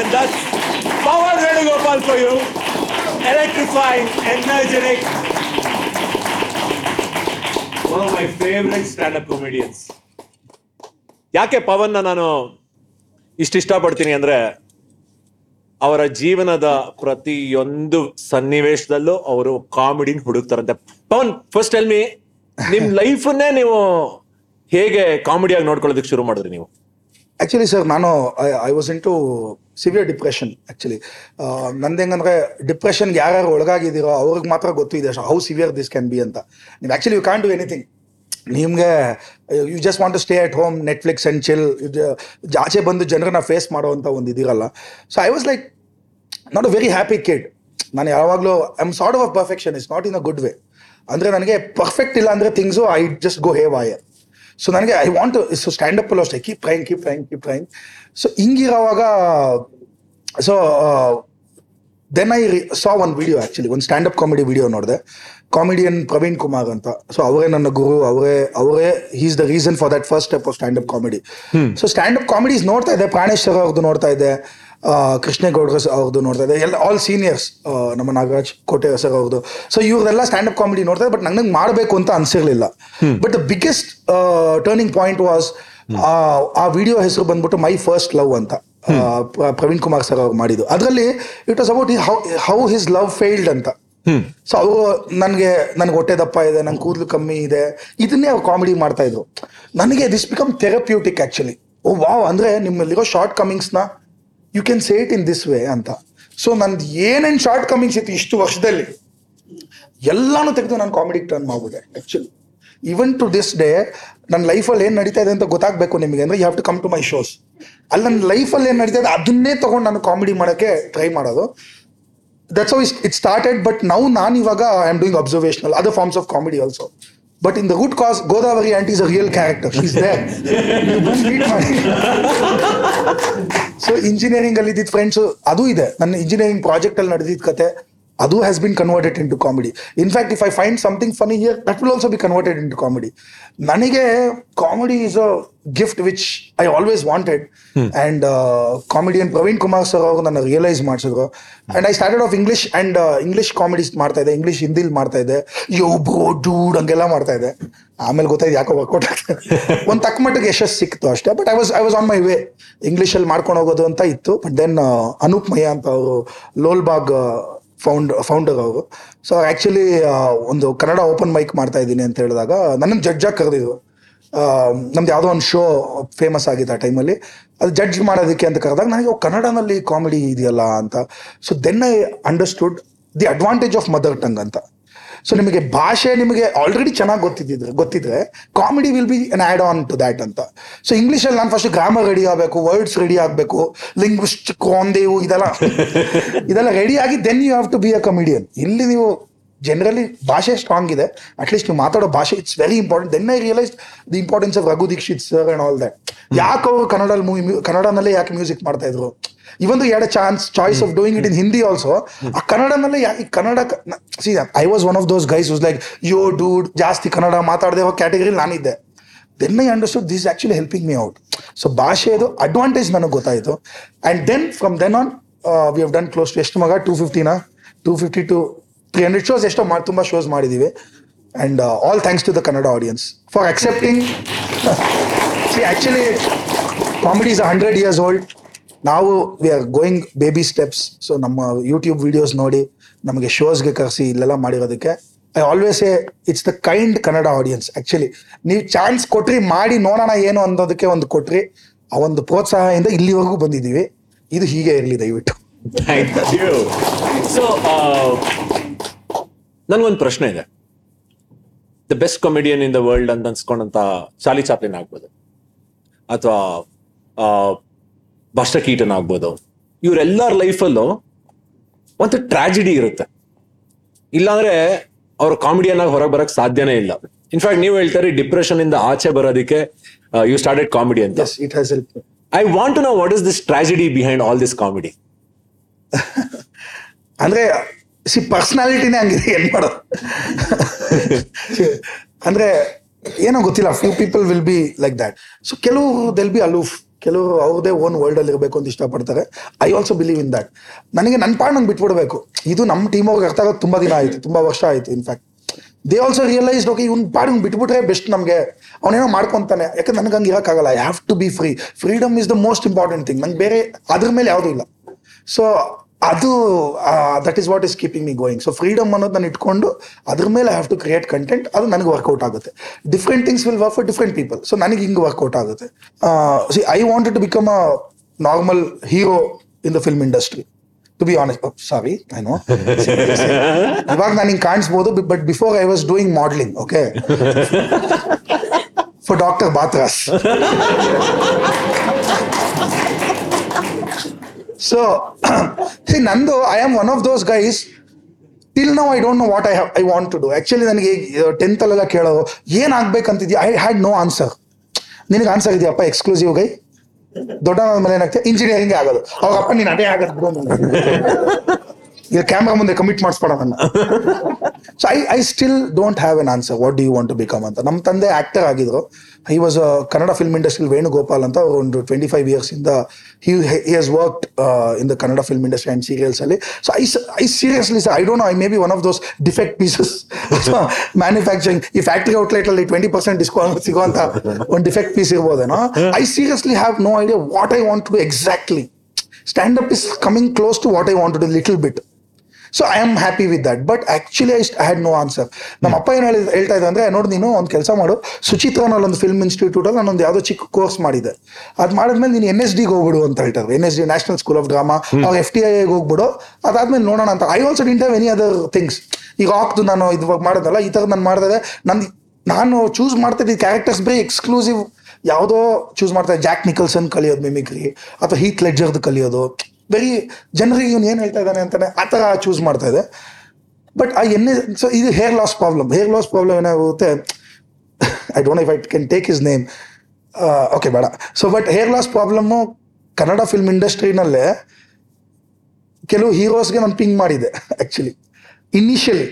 And that's Power Venugopal for you. Electrifying, energetic. One of my favorite stand-up comedians. ಯಾಕೆ ಪವನ್ನ ನಾನು ಇಷ್ಟು ಇಷ್ಟಪಡ್ತೀನಿ ಅಂದರೆ ಅವರ ಜೀವನದ ಪ್ರತಿಯೊಂದು ಸನ್ನಿವೇಶದಲ್ಲೂ ಅವರು ಕಾಮಿಡಿನ ಹುಡುಕ್ತಾರಂತೆ ಪವನ್ ಫಸ್ಟ್ ಟೆಲ್ ಮಿ ನಿಮ್ಮ ಲೈಫನ್ನೇ ನೀವು ಹೇಗೆ ಕಾಮಿಡಿಯಾಗಿ ನೋಡ್ಕೊಳ್ಳೋದಕ್ಕೆ ಶುರು ಮಾಡಿದ್ರಿ ನೀವು ಆ್ಯಕ್ಚುಲಿ ಸರ್ ನಾನು I was in too severe depression actually ನಂದು ಹೆಂಗಂದ್ರೆ ಡಿಪ್ರೆಷನ್ಗೆ ಯಾರ್ಯಾರು ಒಳಗಾಗಿದ್ದೀರೋ ಅವ್ರಿಗೆ ಮಾತ್ರ ಗೊತ್ತಿದೆ how severe this can be ಅಂತ. ನೀವು actually you can do anything ನಿಮಗೆ you just want to stay at home Netflix and chill ಆಚೆ ಬಂದು ಜನರನ್ನ ಫೇಸ್ ಮಾಡೋವಂಥ ಒಂದು ಇದಿರಲ್ಲ. So I was like not a very happy kid ನಾನು ಯಾವಾಗಲೂ I am sort of perfection is not in a good way ಅಂದರೆ ನನಗೆ perfect ಇಲ್ಲ ಅಂದರೆ things I just go have ear so ನನಗೆ I want so stand up ಅಲ್ಲೂ ಅಷ್ಟೇ. Keep trying keep trying keep trying so ಹಿಂಗಿರೋವಾಗ so then I saw one video actually ಒಂದು stand up comedy video ನೋಡಿದೆ. Comedian Praveen Kumar ಅಂತ. So ಅವರೇ ನನ್ನ ಗುರು ಅವರೇ ಅವರೇ is the reason for that first step of stand up comedy so stand up comedies ನೋಡ್ತಾ ಇದ್ದೆ ಪ್ರಾಣೇಶ್ವರ ಅವ್ರದ್ದು ನೋಡ್ತಾ ಇದ್ದೆ ಕೃಷ್ಣೇಗೌಡ್ರ ಅವ್ರದ್ದು ನೋಡ್ತಾ ಇದ್ದೆ. ಎಲ್ಲ ಆಲ್ ಸೀನಿಯರ್ಸ್ ನಮ್ಮ ನಾಗರಾಜ್ ಕೋಟೆ ಸರ್ ಅವ್ರದ್ದು ಸೊ ಇವ್ರದೆಲ್ಲ ಸ್ಟ್ಯಾಂಡ್ ಅಪ್ ಕಾಮಿಡಿ ನೋಡ್ತಾ ಬಟ್ ನಂಗೆ ಮಾಡಬೇಕು ಅಂತ ಅನ್ಸಿರ್ಲಿಲ್ಲ. But the biggest turning point was ಆ ವಿಡಿಯೋ ಹೆಸರು ಬಂದ್ಬಿಟ್ಟು ಮೈ ಫಸ್ಟ್ ಲವ್ ಅಂತ ಪ್ರವೀಣ್ ಕುಮಾರ್ ಸರ್ ಅವ್ರು ಮಾಡಿದ್ದು. ಅದರಲ್ಲಿ it was about how how his love failed ಅಂತ. ಸೊ ಅವರು ನನಗೆ ನನಗೆ ಹೊಟ್ಟೆ ದಪ್ಪ ಇದೆ ನಂಗೆ ಕೂದಲು ಕಮ್ಮಿ ಇದೆ ಇದನ್ನೇ ಅವ್ರು ಕಾಮಿಡಿ ಮಾಡ್ತಾ ಇದ್ರು. ನನಗೆ this become therapeutic actually oh wow ಅಂದ್ರೆ ನಿಮ್ಮಲ್ಲಿರೋ short ಕಮಿಂಗ್ಸ್ನ you can say it in this way ಅಂತ ಸೊ ನಂದು ಏನೇನು ಶಾರ್ಟ್ ಕಮಿಂಗ್ಸ್ ಇತ್ತು ಇಷ್ಟು ವರ್ಷದಲ್ಲಿ, ಎಲ್ಲಾನು ತೆಗೆದು ನಾನು ಕಾಮಿಡಿಗೆ ಟರ್ನ್ ಮಾಡ್ಬಿಟ್ಟೆ actually even to this day ನನ್ನ ಲೈಫಲ್ಲಿ ಏನು ನಡೀತಾ ಇದೆ ಅಂತ ಗೊತ್ತಾಗಬೇಕು ನಿಮಗೆ. ಅಂದರೆ you have to come to my shows ಅಲ್ಲಿ ನನ್ನ ಲೈಫಲ್ಲಿ ಏನು ನಡೀತಾ ಇದೆ, ಅದನ್ನೇ ತೊಗೊಂಡು ನಾನು ಕಾಮಿಡಿ ಮಾಡೋಕ್ಕೆ ಟ್ರೈ ಮಾಡೋದು. That's is it started but ನಾವು ನಾನು ಇವಾಗ I am doing observational other forms of comedy also but in the good cause Godavari and is a real character so engineering ಅಲ್ಲಿ ಇದ್ದಿದ್ದ ಫ್ರೆಂಡ್ಸ್ ಅದು ಇದೆ. ನನ್ನ ಇಂಜಿನಿಯರಿಂಗ್ ಪ್ರಾಜೆಕ್ಟ್ ಅಲ್ಲಿ ನಡೆದಿದ್ದ ಕತೆ. ಅದು has been converted into comedy in fact if I find something funny here that will also be converted into comedy ನನಗೆ comedy is a gift which I always wanted and comedian Praveen Kumar sir ಅವರು ನನ್ನ realise ಮಾಡಿಸಿದ್ರು. And I started off English and English comedy ಮಾಡ್ತಾ ಇದ್ದೆ English ಹಿಂದಿಲಿ ಮಾಡ್ತಾ ಇದ್ದೆ. ಯೋ bro dude ಹಂಗೆಲ್ಲ ಮಾಡ್ತಾ ಇದ್ದೆ. ಆಮೇಲೆ ಗೊತ್ತಾಯ್ತು ಯಾಕೋ ವರ್ಕೌಟ್ ಆಗ್ತದೆ ಒಂದು ತಕ್ಕ ಮಟ್ಟಿಗೆ ಯಶಸ್ಸು ಸಿಕ್ತು ಅಷ್ಟೇ. But I was I was on my way ಇಂಗ್ಲೀಷಲ್ಲಿ ಮಾಡ್ಕೊಂಡು ಹೋಗೋದು ಅಂತ ಇತ್ತು. ಬಟ್ ದೆನ್ ಅನೂಪ್ ಮಯ್ಯ ಅಂತ ಅವರು ಲೋಲ್ಬಾಗ್ ಫೌಂಡ್ ಫೌಂಡರ್ ಅವರು. ಸೊ ಆ್ಯಕ್ಚುಲಿ ಒಂದು ಕನ್ನಡ ಓಪನ್ ಮೈಕ್ ಮಾಡ್ತಾ ಇದ್ದೀನಿ ಅಂತ ಹೇಳಿದಾಗ ನನ್ನನ್ನು ಜಡ್ಜಾಗಿ ಕರೆದಿದ್ರು ನಮ್ದು ಯಾವುದೋ ಒಂದು ಶೋ ಫೇಮಸ್ ಆಗಿದೆ ಆ ಟೈಮಲ್ಲಿ ಅದು ಜಡ್ಜ್ ಮಾಡೋದಕ್ಕೆ ಅಂತ ಕರೆದಾಗ ನನಗೆ ಕನ್ನಡನಲ್ಲಿ ಕಾಮಿಡಿ ಇದೆಯಲ್ಲ ಅಂತ. So then I understood the advantage of mother tongue ಅಂತ. ಸೊ ನಿಮಗೆ ಭಾಷೆ ನಿಮಗೆ ಆಲ್ರೆಡಿ ಚೆನ್ನಾಗಿ ಗೊತ್ತಿದ್ದಿದ್ರೆ ಗೊತ್ತಿದ್ರೆ comedy will be an add on to that ಅಂತ ಸೊ ಇಂಗ್ಲೀಷಲ್ಲಿ ನಾನು ಫಸ್ಟ್ ಗ್ರಾಮರ್ ರೆಡಿ ಆಗಬೇಕು ವರ್ಡ್ಸ್ ರೆಡಿ ಆಗಬೇಕು ಲಿಂಗ್ವಿಸ್ಟ್ ಕ್ವಾಂದೇವು ಇದೆಲ್ಲ. <laughs> ಇದೆಲ್ಲ ರೆಡಿ ಆಗಿ then you have to be a comedian ಇಲ್ಲಿ ನೀವು ಜನರಲಿ ಭಾಷೆ ಸ್ಟ್ರಾಂಗ್ ಇದೆ. ಅಟ್ಲೀಸ್ಟ್ ನೀವು ಮಾತಾಡೋ ಭಾಷೆ it's very important then I realise the importance of Raghu Dixit sir and all that ಯಾಕೆ ಅವರು ಕನ್ನಡ ಮೂವಿ ಕನ್ನಡನಲ್ಲೇ ಯಾಕೆ ಮ್ಯೂಸಿಕ್ ಮಾಡ್ತಾ ಇದ್ರು? ಇವೊಂದು ಎರಡು chance choice of doing it in Hindi also ಆ ಕನ್ನಡನಲ್ಲೇ Kannada see I was one of those guys was like yo dude ಜಾಸ್ತಿ ಕನ್ನಡ ಮಾತಾಡದೆ ಹೋಗೋ category ನಾನಿದ್ದೆ. Then I understood this actually helping me out so ಭಾಷೆದು advantage ನನಗೆ ಗೊತ್ತಾಯಿತು. And then from then on we have done close to ಎಷ್ಟು ಮಗ? Two ಫಿಫ್ಟಿನ two fifty to three hundred shows ಎಷ್ಟೋ ಮಾಡಿ ತುಂಬ ಶೋಸ್ ಮಾಡಿದ್ದೀವಿ and all thanks to the Kannada audience for accepting see actually comedy is hundred years old ನಾವು we are going baby steps so ನಮ್ಮ YouTube videos ನೋಡಿ, ನಮಗೆ ಶೋಸ್ಗೆ ಕರೆಸಿ, ಇಲ್ಲೆಲ್ಲ ಮಾಡಿರೋದಕ್ಕೆ. I always a it's the kind Kannada audience actually ನೀವು chance ಕೊಟ್ರಿ, ಮಾಡಿ ನೋಡೋಣ ಏನು ಅನ್ನೋದಕ್ಕೆ ಒಂದು ಕೊಟ್ರಿ, ಆ ಒಂದು ಪ್ರೋತ್ಸಾಹದಿಂದ ಇಲ್ಲಿವರೆಗೂ ಬಂದಿದ್ದೀವಿ. ಇದು ಹೀಗೆ ಇರಲಿ, ದಯವಿಟ್ಟು. ಸೊ ನನಗೊಂದು ಪ್ರಶ್ನೆ ಇದೆ. The best comedian in the world ಅಂತ ಅನ್ಸ್ಕೊಂಡಂತ ಚಾಲಿ ಚಾಪ್ಲಿನ್ ಆಗ್ಬೋದು. ಅಥವಾ ಭಷ್ಟ ಕೀಟನ್ ಆಗ್ಬೋದು ಇವರೆಲ್ಲರ ಲೈಫಲ್ಲೂ ಒಂದು ಟ್ರಾಜಿಡಿ ಇರುತ್ತೆ. ಇಲ್ಲಾಂದ್ರೆ ಅವರು ಕಾಮಿಡಿಯನ್ ಆಗಿ ಹೊರಗೆ ಬರಕ್ ಸಾಧ್ಯನೇ ಇಲ್ಲ. ಇನ್ಫ್ಯಾಕ್ಟ್ ನೀವು ಹೇಳ್ತಾರೆ ಡಿಪ್ರೆಷನ್ ಇಂದ ಆಚೆ ಬರೋದಕ್ಕೆ ಯು ಸ್ಟಾರ್ಟೆಡ್ ಕಾಮಿಡಿ ಅಂತ. It has help I want to know what is this tragedy behind all this comedy ಅಂದ್ರೆ ಸಿ ಪರ್ಸನಾಲಿಟಿನೇ ಹಂಗಿದೆ ಏನ್ ಮಾಡೋದು? <laughs> ಅಂದ್ರೆ ಏನೋ ಗೊತ್ತಿಲ್ಲ few people will be like that so ಕೆಲವು ದೆಲ್ ಬಿ ಅಲೂಫ್ ಕೆಲವರು ಅವ್ರದೇ ಓನ್ ವರ್ಲ್ಡ್ ಅಲ್ಲಿ ಇರಬೇಕು ಅಂತ ಇಷ್ಟಪಡ್ತಾರೆ. I also believe in that ನನಗೆ ನನ್ನ ಪಾಡ್ ನಂಗೆ ಬಿಟ್ಬಿಡ್ಬೇಕು. ಇದು ನಮ್ಮ ಟೀಮ್ ಅವ್ರಿಗೆ ಅರ್ಥ ಆಗೋದು ತುಂಬಾ ದಿನ ಆಯ್ತು, ತುಂಬಾ ವರ್ಷ ಆಯ್ತು in fact they also realise okay ಇವ್ನ ಪಾಡ್ ಬಿಟ್ಬಿಟ್ರೆ ಬೆಸ್ಟ್ ನಮಗೆ. ಅವನೇನೋ ಮಾಡ್ಕೊಂತಾನೆ. ಯಾಕಂದ್ರೆ ನನಗೆ ಹಂಗೆ ಇರೋಕ್ಕಾಗಲ್ಲ I have to be free freedom is the most important thing ನಂಗೆ ಬೇರೆ ಅದ್ರ ಮೇಲೆ ಯಾವುದೂ ಇಲ್ಲ. ಸೊ ಅದು that is what is keeping me going so freedom ಅನ್ನೋದು ನಾನು ಇಟ್ಕೊಂಡು ಅದ್ರ ಮೇಲೆ I have to create content ಅದು ನನಗೆ ವರ್ಕೌಟ್ ಆಗುತ್ತೆ. Different things will work for different people so ನನಗೆ ಹಿಂಗೆ ವರ್ಕೌಟ್ ಆಗುತ್ತೆ. See I wanted to become a normal hero in the film industry to be honest sorry I know ಇವಾಗ ನಾನು ಹಿಂಗೆ ಕಾಣಿಸ್ಬೋದು but before I was doing modelling okay for doctor Batra's so ನಂದು I am one of those guys till now I don't know what I I want to do actually ನನಗೆ ಟೆಂತಲ್ಲೆಲ್ಲ ಕೇಳೋದು, ಏನ್ ಆಗ್ಬೇಕಂತಿದ್ಯಾ? I had no answer ನಿನಗೆ answer ಇದೆಯಪ್ಪ exclusive guy ದೊಡ್ಡ ಮೇಲೆ ಏನಾಗ್ತದೆ ಇಂಜಿನಿಯರಿಂಗ್ ಆಗೋದು. ಅವಾಗಪ್ಪ ನೀನು ಅದೇ ಆಗೋದು ಈಗ ಕ್ಯಾಮ್ರಾ ಮುಂದೆ commit ಮಾಡಿಸ್ಬೇಡ so I I still don't have an answer what do you want to become ಅಂತ. ನಮ್ಮ ತಂದೆ ಆಕ್ಟರ್ ಆಗಿದ್ರು. He was Kannada film industry Venugopal ಅಂತ ಅವರು ಒಂದು ಟ್ವೆಂಟಿ ಫೈವ್ ಇಯರ್ಸ್ ಇಂದ he has work in the Kannada film industry and serials ಅಲ್ಲಿ. So I I seriously I don't know I may be one of those defect pieces manufacturing ಈ factory outlet ಅಲ್ಲಿ twenty percent discount ಸಿಗುವಂತ ಒಂದು defect piece ಇರ್ಬೋದೇನೋ I seriously have no idea what I want to exactly stand up is coming close to what I want to little bit so I am happy with that but actually I had no answer ನಮ್ಮ ಅಪ್ಪ ಏನು ಹೇಳಿ ಹೇಳ್ತಾ ಇದ್ದ ಅಂದ್ರೆ ನೋಡಿ ನೀನು ಒಂದು ಕೆಲಸ ಮಾಡು. ಸುಚಿತ್ರನಲ್ಲಿ ಒಂದು ಫಿಲ್ಮ್ ಇನ್ಸ್ಟಿಟ್ಯೂಟ್ ಅಲ್ಲಿ ನಾನೊಂದು ಯಾವುದೋ ಚಿಕ್ಕ ಕೋರ್ಸ್ ಮಾಡಿದೆ. ಅದು ಮಾಡಿದ್ಮೇಲೆ ನೀನು ಎನ್ ಎಸ್ ಡಿಗೆ ಹೋಗ್ಬಿಡು ಅಂತ ಹೇಳ್ತಾರೆ. N S D national school of drama ಅವಾಗ ಎಫ್ ಟಿ ಐಗೆ ಹೋಗ್ಬಿಡು. ಅದಾದ್ಮೇಲೆ ನೋಡೋಣ ಅಂತ. I also didn't have any other things ಈಗ ಆಗ್ತು ನಾನು ಇವಾಗ ಮಾಡೋದಲ್ಲ ಈ ಥರ ನಾನು ಮಾಡಿದೆ. ನನ್ನ ನಾನು ಚೂಸ್ ಮಾಡ್ತಾ ಇದ್ದ ಕ್ಯಾರೆಕ್ಟರ್ಸ್ ಬರೀ ಎಕ್ಸ್ಕ್ಲೂಸಿವ್ ಯಾವುದೋ ಚೂಸ್ ಮಾಡ್ತಾರೆ ಜಾಕ್ ನಿಕಲ್ಸನ್ ಕಲಿಯೋದು ಮಿಮಿಕ್ರಿ ಅಥವಾ ಹೀತ್ ಲೆಡ್ಜರ್ದು ಕಲಿಯೋದು. ಬರೀ ಜನರಿಗೆ ಇವನು ಏನು ಹೇಳ್ತಾ ಇದ್ದಾನೆ ಅಂತಾನೆ ಆ ಥರ ಚೂಸ್ ಮಾಡ್ತಾ ಇದೆ. ಬಟ್ ಆ ಎಣ್ಣೆ ಸೊ ಇದು hair loss problem hair loss problem ಏನಾಗುತ್ತೆ? I don't if I can take his name okay ಬೇಡ. So but hair loss problem Kannada film ಇಂಡಸ್ಟ್ರಿನಲ್ಲೇ ಕೆಲವು ಹೀರೋಸ್ಗೆ ನಾನು ಪಿಂಗ್ ಮಾಡಿದೆ ಆ್ಯಕ್ಚುಲಿ ಇನಿಷಿಯಲಿ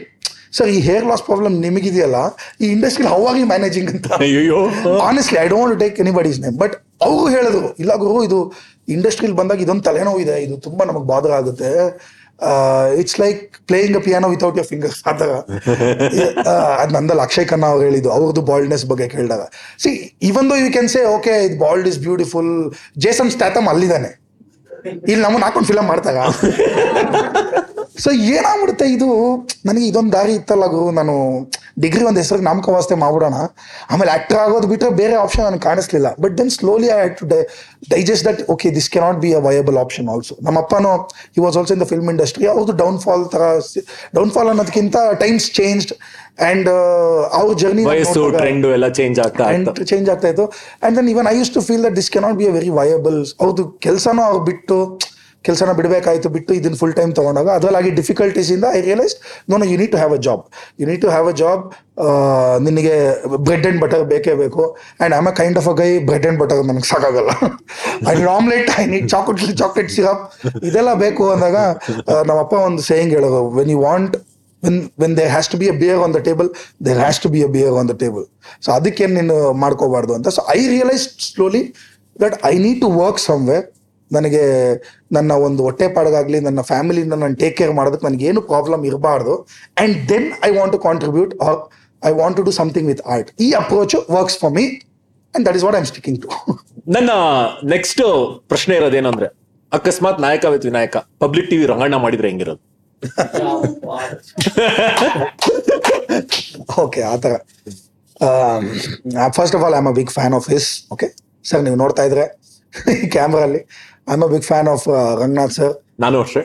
ಸರ್ ಈ ಹೇರ್ ಲಾಸ್ ಪ್ರಾಬ್ಲಮ್ ನಿಮಗಿದೆಯಲ್ಲ? ಈ ಇಂಡಸ್ಟ್ರಿಲಿ ಹೌ ಆರ್ ಯು ಮ್ಯಾನೇಜಿಂಗ್ ಅಂತ ಅಯ್ಯೋ honestly I don't take anybody's name but ಅವರು ಹೇಳಿದ್ರು, ಇಲ್ಲ ಗುರು, ಇದು ಇಂಡಸ್ಟ್ರಿಲಿ ಬಂದಾಗ ಇದೊಂದು ತಲೆನೋವು ಇದೆ, ಇದು ತುಂಬಾ ನಮಗೆ ಬಾಧರ ಆಗುತ್ತೆ. It's like playing a piano without your fingers ಆ ಥರ. ಅದು ನಂದಲ್ಲಿ ಅಕ್ಷಯ್ ಖನ್ನಾ ಅವ್ರು ಹೇಳಿದ್ದು ಅವ್ರದ್ದು ಬಾಲ್ಡ್ನೆಸ್ ಬಗ್ಗೆ ಕೇಳಿದಾಗ. See even though you can say okay ಇದು bald is beautiful Jason Statham ಅಲ್ಲಿದ್ದಾನೆ. ಇಲ್ಲಿ ನಮ್ಮನ್ನ ಹಾಕೊಂಡು ಫಿಲಮ್ ಮಾಡ್ತಾಗ. ಸೊ ಏನಾಗ್ಬಿಡುತ್ತೆ ಇದು? ನನಗೆ ಇದೊಂದು ದಾರಿ ಇತ್ತಲ್ಲ ಗುರು ನಾನು ಡಿಗ್ರಿ ಒಂದು ಹೆಸರಿಗೆ ನಾಮಕವಾಸ್ತೆ ಮಾಡ್ಬಿಡೋಣ. ಆಮೇಲೆ ಆಕ್ಟರ್ ಆಗೋದು ಬಿಟ್ಟರೆ ಬೇರೆ ಆಪ್ಷನ್ ನನಗೆ ಕಾಣಿಸ್ಲಿಲ್ಲ. But then slowly I had to digest that okay this cannot be a viable option also ನಮ್ಮ ಅಪ್ಪನೂ he was also in the film industry ಅವ್ರದ್ದು ಡೌನ್ಫಾಲ್ ಥರ ಡೌನ್ಫಾಲ್ ಅನ್ನೋದಕ್ಕಿಂತ ಟೈಮ್ಸ್ ಚೇಂಜ್ಡ್ ಅಂಡ್ ಅವ್ರ ಜರ್ನಿ ಎಲ್ಲ ಚೇಂಜ್ ಆಗ್ತಾ change ಆಗ್ತಾ ಇತ್ತು. And then even I use to feel that this cannot be a very viable ಅವ್ರದ್ದು ಕೆಲಸನೂ ಅವ್ರು ಬಿಟ್ಟು ಕೆಲಸನ ಬಿಡಬೇಕಾಯ್ತು, ಬಿಟ್ಟು ಇದನ್ನ ಫುಲ್ ಟೈಮ್ ತಗೊಂಡಾಗ ಡಿಫಿಕಲ್ಟೀಸ್ ಇಂದ I realise no you need to have a job you need to have a job ನಿನಗೆ ಬ್ರೆಡ್ ಅಂಡ್ ಬಟರ್ ಬೇಕೇ ಬೇಕು. And am a kind of a guy bread and butter ನನಗೆ ಸಾಕಾಗಲ್ಲ. I omelette I need chocolate chocolate syrup ಇದೆಲ್ಲ ಬೇಕು ಅಂದಾಗ ನಮ್ಮಪ್ಪ ಒಂದು ಸೇಯಿಂಗ್ ಹೇಳೋದು when you want when when they has to be a beer on the table there has to be a beer on the table so ಅದಕ್ಕೆ ನೀನು ಮಾಡ್ಕೋಬಾರ್ದು ಅಂತ. So I realise slowly that I need to work somewhere ನನಗೆ ನನ್ನ ಒಂದು ಹೊಟ್ಟೆಪಾಡಗಾಗಲಿ ನನ್ನ ಫ್ಯಾಮಿಲಿನ ನಾನು take care ಮಾಡೋದಕ್ಕೆ ನನಗೆ ಏನು ಪ್ರಾಬ್ಲಮ್ ಇರಬಾರ್ದು. And then I want to contribute or I want to do something with art ಈ approach works for me and that is what I'm sticking to ನನ್ನ ನೆಕ್ಸ್ಟ್ ಪ್ರಶ್ನೆ ಇರೋದೇನು ಅಂದ್ರೆ ಅಕಸ್ಮಾತ್ Nayaka with Vinayaka public TV Ranganna ಮಾಡಿದ್ರೆ ಹೆಂಗಿರೋದು? <laughs> Okay ಆ ಥರ. First of all I am a big fan of his okay sir ನೀವು ನೋಡ್ತಾ ಇದ್ರೆ ಈ ಕ್ಯಾಮ್ರಲ್ಲಿ I am a big fan of Ranganath sir ನಾನು ಅಷ್ಟೇ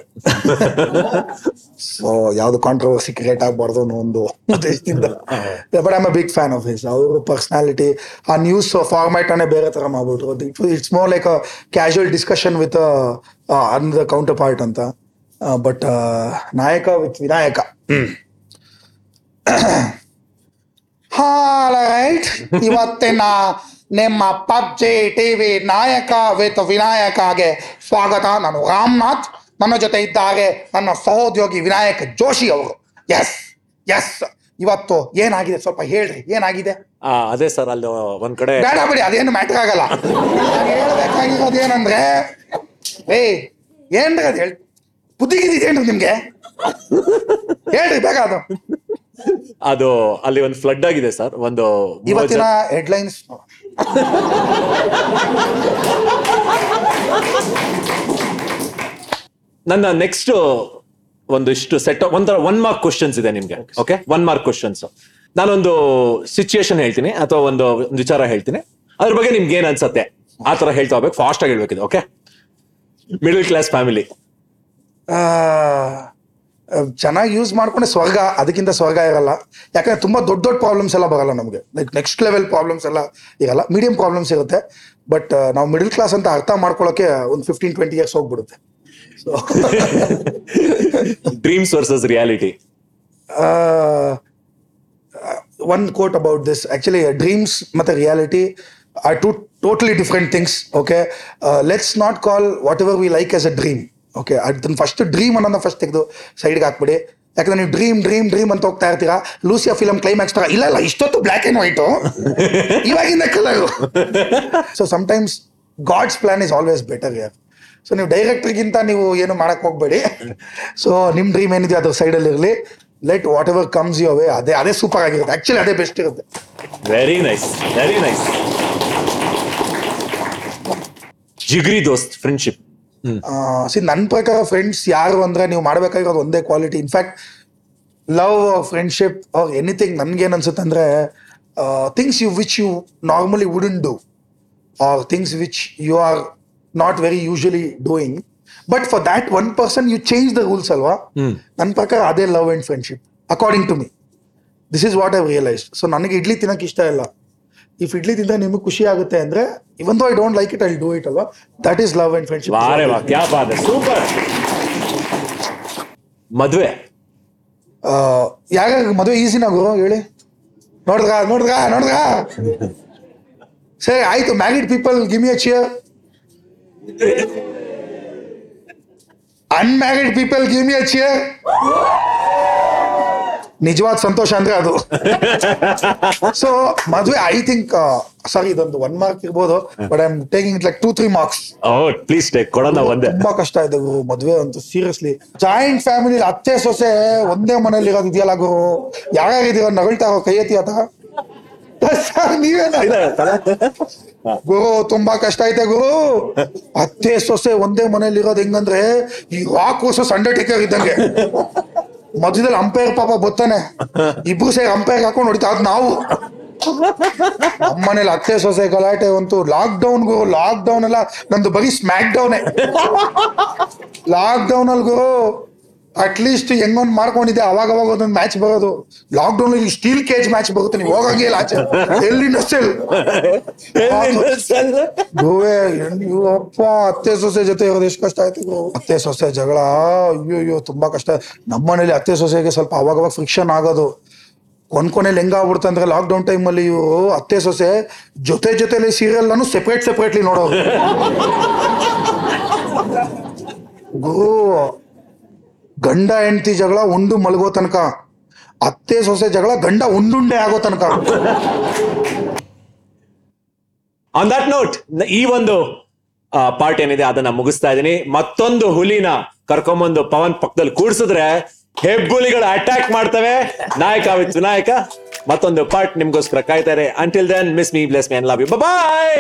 ಸೊ ಯಾವ್ದು ಕಾಂಟ್ರವರ್ಸಿ ಕ್ರಿಯೇಟ್ ಆಗಬಾರ್ದು ಅನ್ನೋ ಒಂದು ಉದ್ದೇಶದಿಂದ. But I'm a big fan of his ಅವ್ರ ಪರ್ಸನಾಲಿಟಿ ಆ ನ್ಯೂಸ್ ಫಾರ್ಮ್ಯಾಟ್ ಅನ್ನೇ ಬೇರೆ ತರ ಮಾಡ್ಬಿಟ್ರು. It's more like a casual discussion with an the counterpart ಅಂತ. But Nayaka with Vinayaka. Right <clears throat> ಇವತ್ತಿನ ನಿಮ್ಮ ಪಬ್ಜಿ ಟಿವಿ ನಾಯಕ ವಿತ್ ವಿನಾಯಕಗೆ ಸ್ವಾಗತ. ನಾನು ರಾಮನಾಥ್. ನನ್ನ ಜೊತೆ ಇದ್ದಾರೆ ನನ್ನ ಸಹೋದ್ಯೋಗಿ ವಿನಾಯಕ್ ಜೋಶಿ ಅವರು. ಎಸ್ ಎಸ್ ಇವತ್ತು ಏನಾಗಿದೆ? ಸ್ವಲ್ಪ ಹೇಳ್ರಿ. ಏನಾಗಿದೆ? ಅದೇ ಸರ್ ಅಲ್ಲಿ ಒಂದ್ ಕಡೆ ಬೇಡ ಬಿಡಿ ಅದೇನು ಮ್ಯಾಟರ್ ಆಗಲ್ಲ. ಹೇಳ್ಬೇಕಾಗಿರೋದು ಏನಂದ್ರೆ ಏ ಏನ್ರಿ ಅದು ಹೇಳಿ ಬುದ್ಧಿಗಿದ್ದೇನ್ರಿ ನಿಮ್ಗೆ? ಹೇಳ್ರಿ ಬೇಗ ಅದು. ಅದು ಅಲ್ಲಿ ಒಂದು ಫ್ಲಡ್ ಆಗಿದೆ ಸರ್ ಒಂದು ಇವತ್ತಿನ ಹೆಡ್ಲೈನ್ಸ್ ನನ್ನ ನೆಕ್ಸ್ಟ್ ಒಂದಿಷ್ಟು ಸೆಟ್ ಒಂಥರ ಒನ್ ಮಾರ್ಕ್ ಕ್ವಶನ್ಸ್ ಇದೆ ನಿಮ್ಗೆ. ಓಕೆ ಒನ್ ಮಾರ್ಕ್ ಕ್ವಶನ್ಸ್ ನಾನೊಂದು ಸಿಚುಯೇಷನ್ ಹೇಳ್ತೀನಿ ಅಥವಾ ಒಂದು ಒಂದು ವಿಚಾರ ಹೇಳ್ತೀನಿ. ಅದ್ರ ಬಗ್ಗೆ ನಿಮ್ಗೆ ಏನ್ ಅನ್ಸತ್ತೆ? ಆ ತರ ಹೇಳ್ತಾ ಹೋಗ್ಬೇಕು ಫಾಸ್ಟ್ ಆಗಿ ಹೇಳ್ಬೇಕಿದೆ ಓಕೆ ಮಿಡಲ್ ಕ್ಲಾಸ್ ಫ್ಯಾಮಿಲಿ ಚೆನ್ನಾಗಿ ಯೂಸ್ ಮಾಡ್ಕೊಂಡೆ ಸ್ವರ್ಗ ಅದಕ್ಕಿಂತ ಸ್ವರ್ಗ ಇರಲ್ಲ. ಯಾಕಂದ್ರೆ ತುಂಬಾ ದೊಡ್ಡ ದೊಡ್ಡ ಪ್ರಾಬ್ಲಮ್ಸ್ ಎಲ್ಲ ಬರಲ್ಲ ನಮಗೆ. ಲೈಕ್ ನೆಕ್ಸ್ಟ್ ಲೆವೆಲ್ ಪ್ರಾಬ್ಲಮ್ಸ್ ಎಲ್ಲ ಇರಲ್ಲ. ಮೀಡಿಯಂ ಪ್ರಾಬ್ಲಮ್ಸ್ ಇರುತ್ತೆ. ಬಟ್ ನಾವು ಮಿಡಲ್ ಕ್ಲಾಸ್ ಅಂತ ಅರ್ಥ ಮಾಡ್ಕೊಳ್ಳೋಕೆ ಒಂದು ಫಿಫ್ಟೀನ್ ಟ್ವೆಂಟಿ ಇಯರ್ಸ್ ಹೋಗ್ಬಿಡುತ್ತೆ. So dreams versus reality one quote about this actually dreams ಮತ್ತೆ reality are to totally different things okay let's not call whatever we like as a dream okay ಅದನ್ನ first dream ಅನ್ನೋದನ್ನ first ತೆಗೆದು ಸೈಡ್ಗೆ ಹಾಕ್ಬಿಡಿ. ಯಾಕಂದ್ರೆ ನೀವು dream dream dream ಅಂತ ಹೋಗ್ತಾ ಇರ್ತೀರಾ? ಲೂಸಿಯಾ ಫಿಲಮ್ ಕ್ಲೈಮ್ಯಾಕ್ಸ್ ತರ, ಇಲ್ಲ ಇಲ್ಲ, ಇಷ್ಟೊತ್ತು black and white ಇವಾಗಿಂದ colour so sometimes God's plan is always better ಯಾರ್ ಸೊ ನೀವು ಡೈರೆಕ್ಟ್ರಿಗಿಂತ ನೀವು ಏನು ಮಾಡಕ್ಕೆ ಹೋಗ್ಬೇಡಿ. ಸೊ ನಿಮ್ಮ ಡ್ರೀಮ್ ಏನಿದೆ ಅದ್ರ ಸೈಡಲ್ಲಿ ಇರಲಿ. Let whatever comes you away ಅದೇ ಅದೇ ಸೂಪರ್ ಆಗಿರುತ್ತೆ. ಆ್ಯಕ್ಚುಲಿ ಅದೇ ಬೆಸ್ಟ್ ಇರುತ್ತೆ. ವೆರಿ ನೈಸ್ ವೆರಿ ನೈಸ್ ಜಿಗ್ರಿ ದೋಸ್ತ್ ಫ್ರೆಂಡ್ಶಿಪ್ ಸಿ ನನ್ನ ಪ್ರಕಾರ ಫ್ರೆಂಡ್ಸ್ ಯಾರು ಅಂದ್ರೆ ನೀವು ಮಾಡ್ಬೇಕಾಗಿರೋದು ಒಂದೇ quality in fact love friendship or anything ನನ್ಗೇನ್ ಅನ್ಸುತ್ತೆ ಅಂದ್ರೆ things you which you normally wouldn't do or things which you are not very usually doing but for that one person you change the rules ಅಲ್ವಾ? ನನ್ನ ಪ್ರಕಾರ ಅದೇ love and friendship according to me this is what I realised so ನನಗೆ ಇಡ್ಲಿ ತಿನ್ನಕ್ಕೆ ಇಷ್ಟ ಇಲ್ಲ. If idli ತಿಂದ ನಿಮಗೆ ಖುಷಿ ಆಗುತ್ತೆ ಅಂದ್ರೆ even I don't like it I do it ಅಲ್ವಾ? That is love and friendship super ಮದುವೆ? ಯಾಕ ಮದುವೆ ಈಸಿನ ಗುರು ಹೇಳಿ? ನೋಡಿದ್ರಾ ನೋಡಿದ್ರಾ ನೋಡಿದ್ರಾ? ಸರಿ ಆಯ್ತು married people give me a cheer unmarried people give a cheer ನಿಜವಾದ ಸಂತೋಷ ಅಂದ್ರೆ ಅದು. <laughs> ಸೊ ಮದುವೆ ಐ ಥಿಂಕ್ ಸಾರಿ ಇದೊಂದು ಒನ್ ಮಾರ್ಕ್ ಇರ್ಬೋದು but I am taking like two three marks please take ಕೊಡೋಣ ಒಂದೇ. ತುಂಬಾ ಕಷ್ಟ ಇದೆ ಗುರು ಮದುವೆ ಅಂತೂ ಸೀರಿಯಸ್ಲಿ ಜಾಯಿಂಟ್ ಫ್ಯಾಮಿಲಿ ಅತ್ತೆ ಸೊಸೆ ಒಂದೇ ಮನೇಲಿ ಇರೋದು ಇದೆಯಲ್ಲ ಗುರು? ಯಾರ್ಯಾರಿದೀರ ನಗಳ್ತಾರೋ ಕೈ ಎತ್ತಿ ಆತ ನೀವೇನ? ಗುರು ತುಂಬಾ ಕಷ್ಟ ಐತೆ ಗುರು. ಅತ್ತೆ ಸೊಸೆ ಒಂದೇ ಮನೇಲಿ ಇರೋದು ಹೆಂಗಂದ್ರೆ ಈ ರಾಕ್ ಸಂಡೆ ಟೇಕರ್ ಇದ್ದಂಗೆ. ಮಧ್ಯದಲ್ಲಿ ಅಂಪೈರ್ ಪಾಪ ಬತ್ತಾನೆ. ಇಬ್ರು ಸೇರಿ ಅಂಪೈರ್ ಹಾಕೊಂಡು ಹೊಡಿತಾ ಅದ್ ನಾವು. ನಮ್ಮನೇಲಿ ಅತ್ತೆ, ಸೊಸೆ ಗಲಾಟೆ ಅಂತೂ ಲಾಕ್ ಡೌನ್ ಗುರು ಲಾಕ್ ಡೌನ್ ಎಲ್ಲ ನಂದು ಬರೀ ಸ್ಮ್ಯಾಕ್ ಡೌನ್ ಲಾಕ್ ಡೌನ್ ಅಲ್ಲಿ ಅಟ್ಲೀಸ್ಟ್ ಹೆಂಗೊಂದ್ ಮಾಡ್ಕೊಂಡಿದ್ದೆ. ಅವಾಗ ಅವಾಗ ಒಂದೊಂದು ಮ್ಯಾಚ್ ಬರೋದು. ಲಾಕ್ ಡೌನ್ ಅಲ್ಲಿ ಸ್ಟೀಲ್ ಕೇಜ್ ಮ್ಯಾಚ್ ಬರುತ್ತೆ. ನೀವು ಹೋಗಂಗೆ ಇಲ್ಲ ಆಚೆ. ಎಲ್ಲಿ ನಸೆಲ್ ಗೋವೆ ಅಪ್ಪ ಅತ್ತೆ ಸೊಸೆ ಜೊತೆ ಇರೋದು ಎಷ್ಟು ಕಷ್ಟ ಆಯ್ತು. ಅತ್ತೆ ಸೊಸೆ ಜಗಳ ಅಯ್ಯೋ ಅಯ್ಯೋ ತುಂಬಾ ಕಷ್ಟ. ನಮ್ಮ ಮನೇಲಿ ಅತ್ತೆ ಸೊಸೆಗೆ ಸ್ವಲ್ಪ ಅವಾಗ ಅವಾಗ ಫ್ರಿಕ್ಷನ್ ಆಗೋದು. ಒಂದ್ ಕೊನೆಯಲ್ಲಿ ಹೆಂಗ ಆಗ್ಬಿಡುತ್ತೆ ಅಂದ್ರೆ ಲಾಕ್ ಡೌನ್ ಟೈಮ್ ಅಲ್ಲಿ ಇವರು ಅತ್ತೆ ಸೊಸೆ ಜೊತೆ ಜೊತೆಲಿ ಸೀರಿಯಲ್ ನಾನು ಸೆಪರೇಟ್ ಸೆಪರೇಟ್ಲಿ ನೋಡೋದು ಗುರು ಗಂಡ ಹೆಂಡತಿ ಜಗಳ ಉಂಡು ಮಲಗೋ ತನಕ. ಅತ್ತೆ ಸೊಸೆ ಜಗಳ ಗಂಡ ಉಂಡುಂಡೆ ಆಗೋ ತನಕ. ಆನ್ ದಟ್ ನೋಟ್ ಈ ಒಂದು ಪಾರ್ಟ್ ಏನಿದೆ ಅದನ್ನ ಮುಗಿಸ್ತಾ ಇದೀನಿ ಮತ್ತೊಂದು ಹುಲಿನ ಕರ್ಕೊಂಬಂದು ಪವನ್ ಪಕ್ಕದಲ್ಲಿ ಕೂಡಿಸಿದ್ರೆ ಹೆಬ್ಬುಲಿಗಳು ಅಟ್ಯಾಕ್ ಮಾಡ್ತವೆ. ನಾಯಕ ವಿತ್ ನಾಯಕ ಮತ್ತೊಂದು ಪಾರ್ಟ್ ನಿಮ್ಗೋಸ್ಕರ ಕಾಯ್ತಾರೆ until then miss me bless me love you bye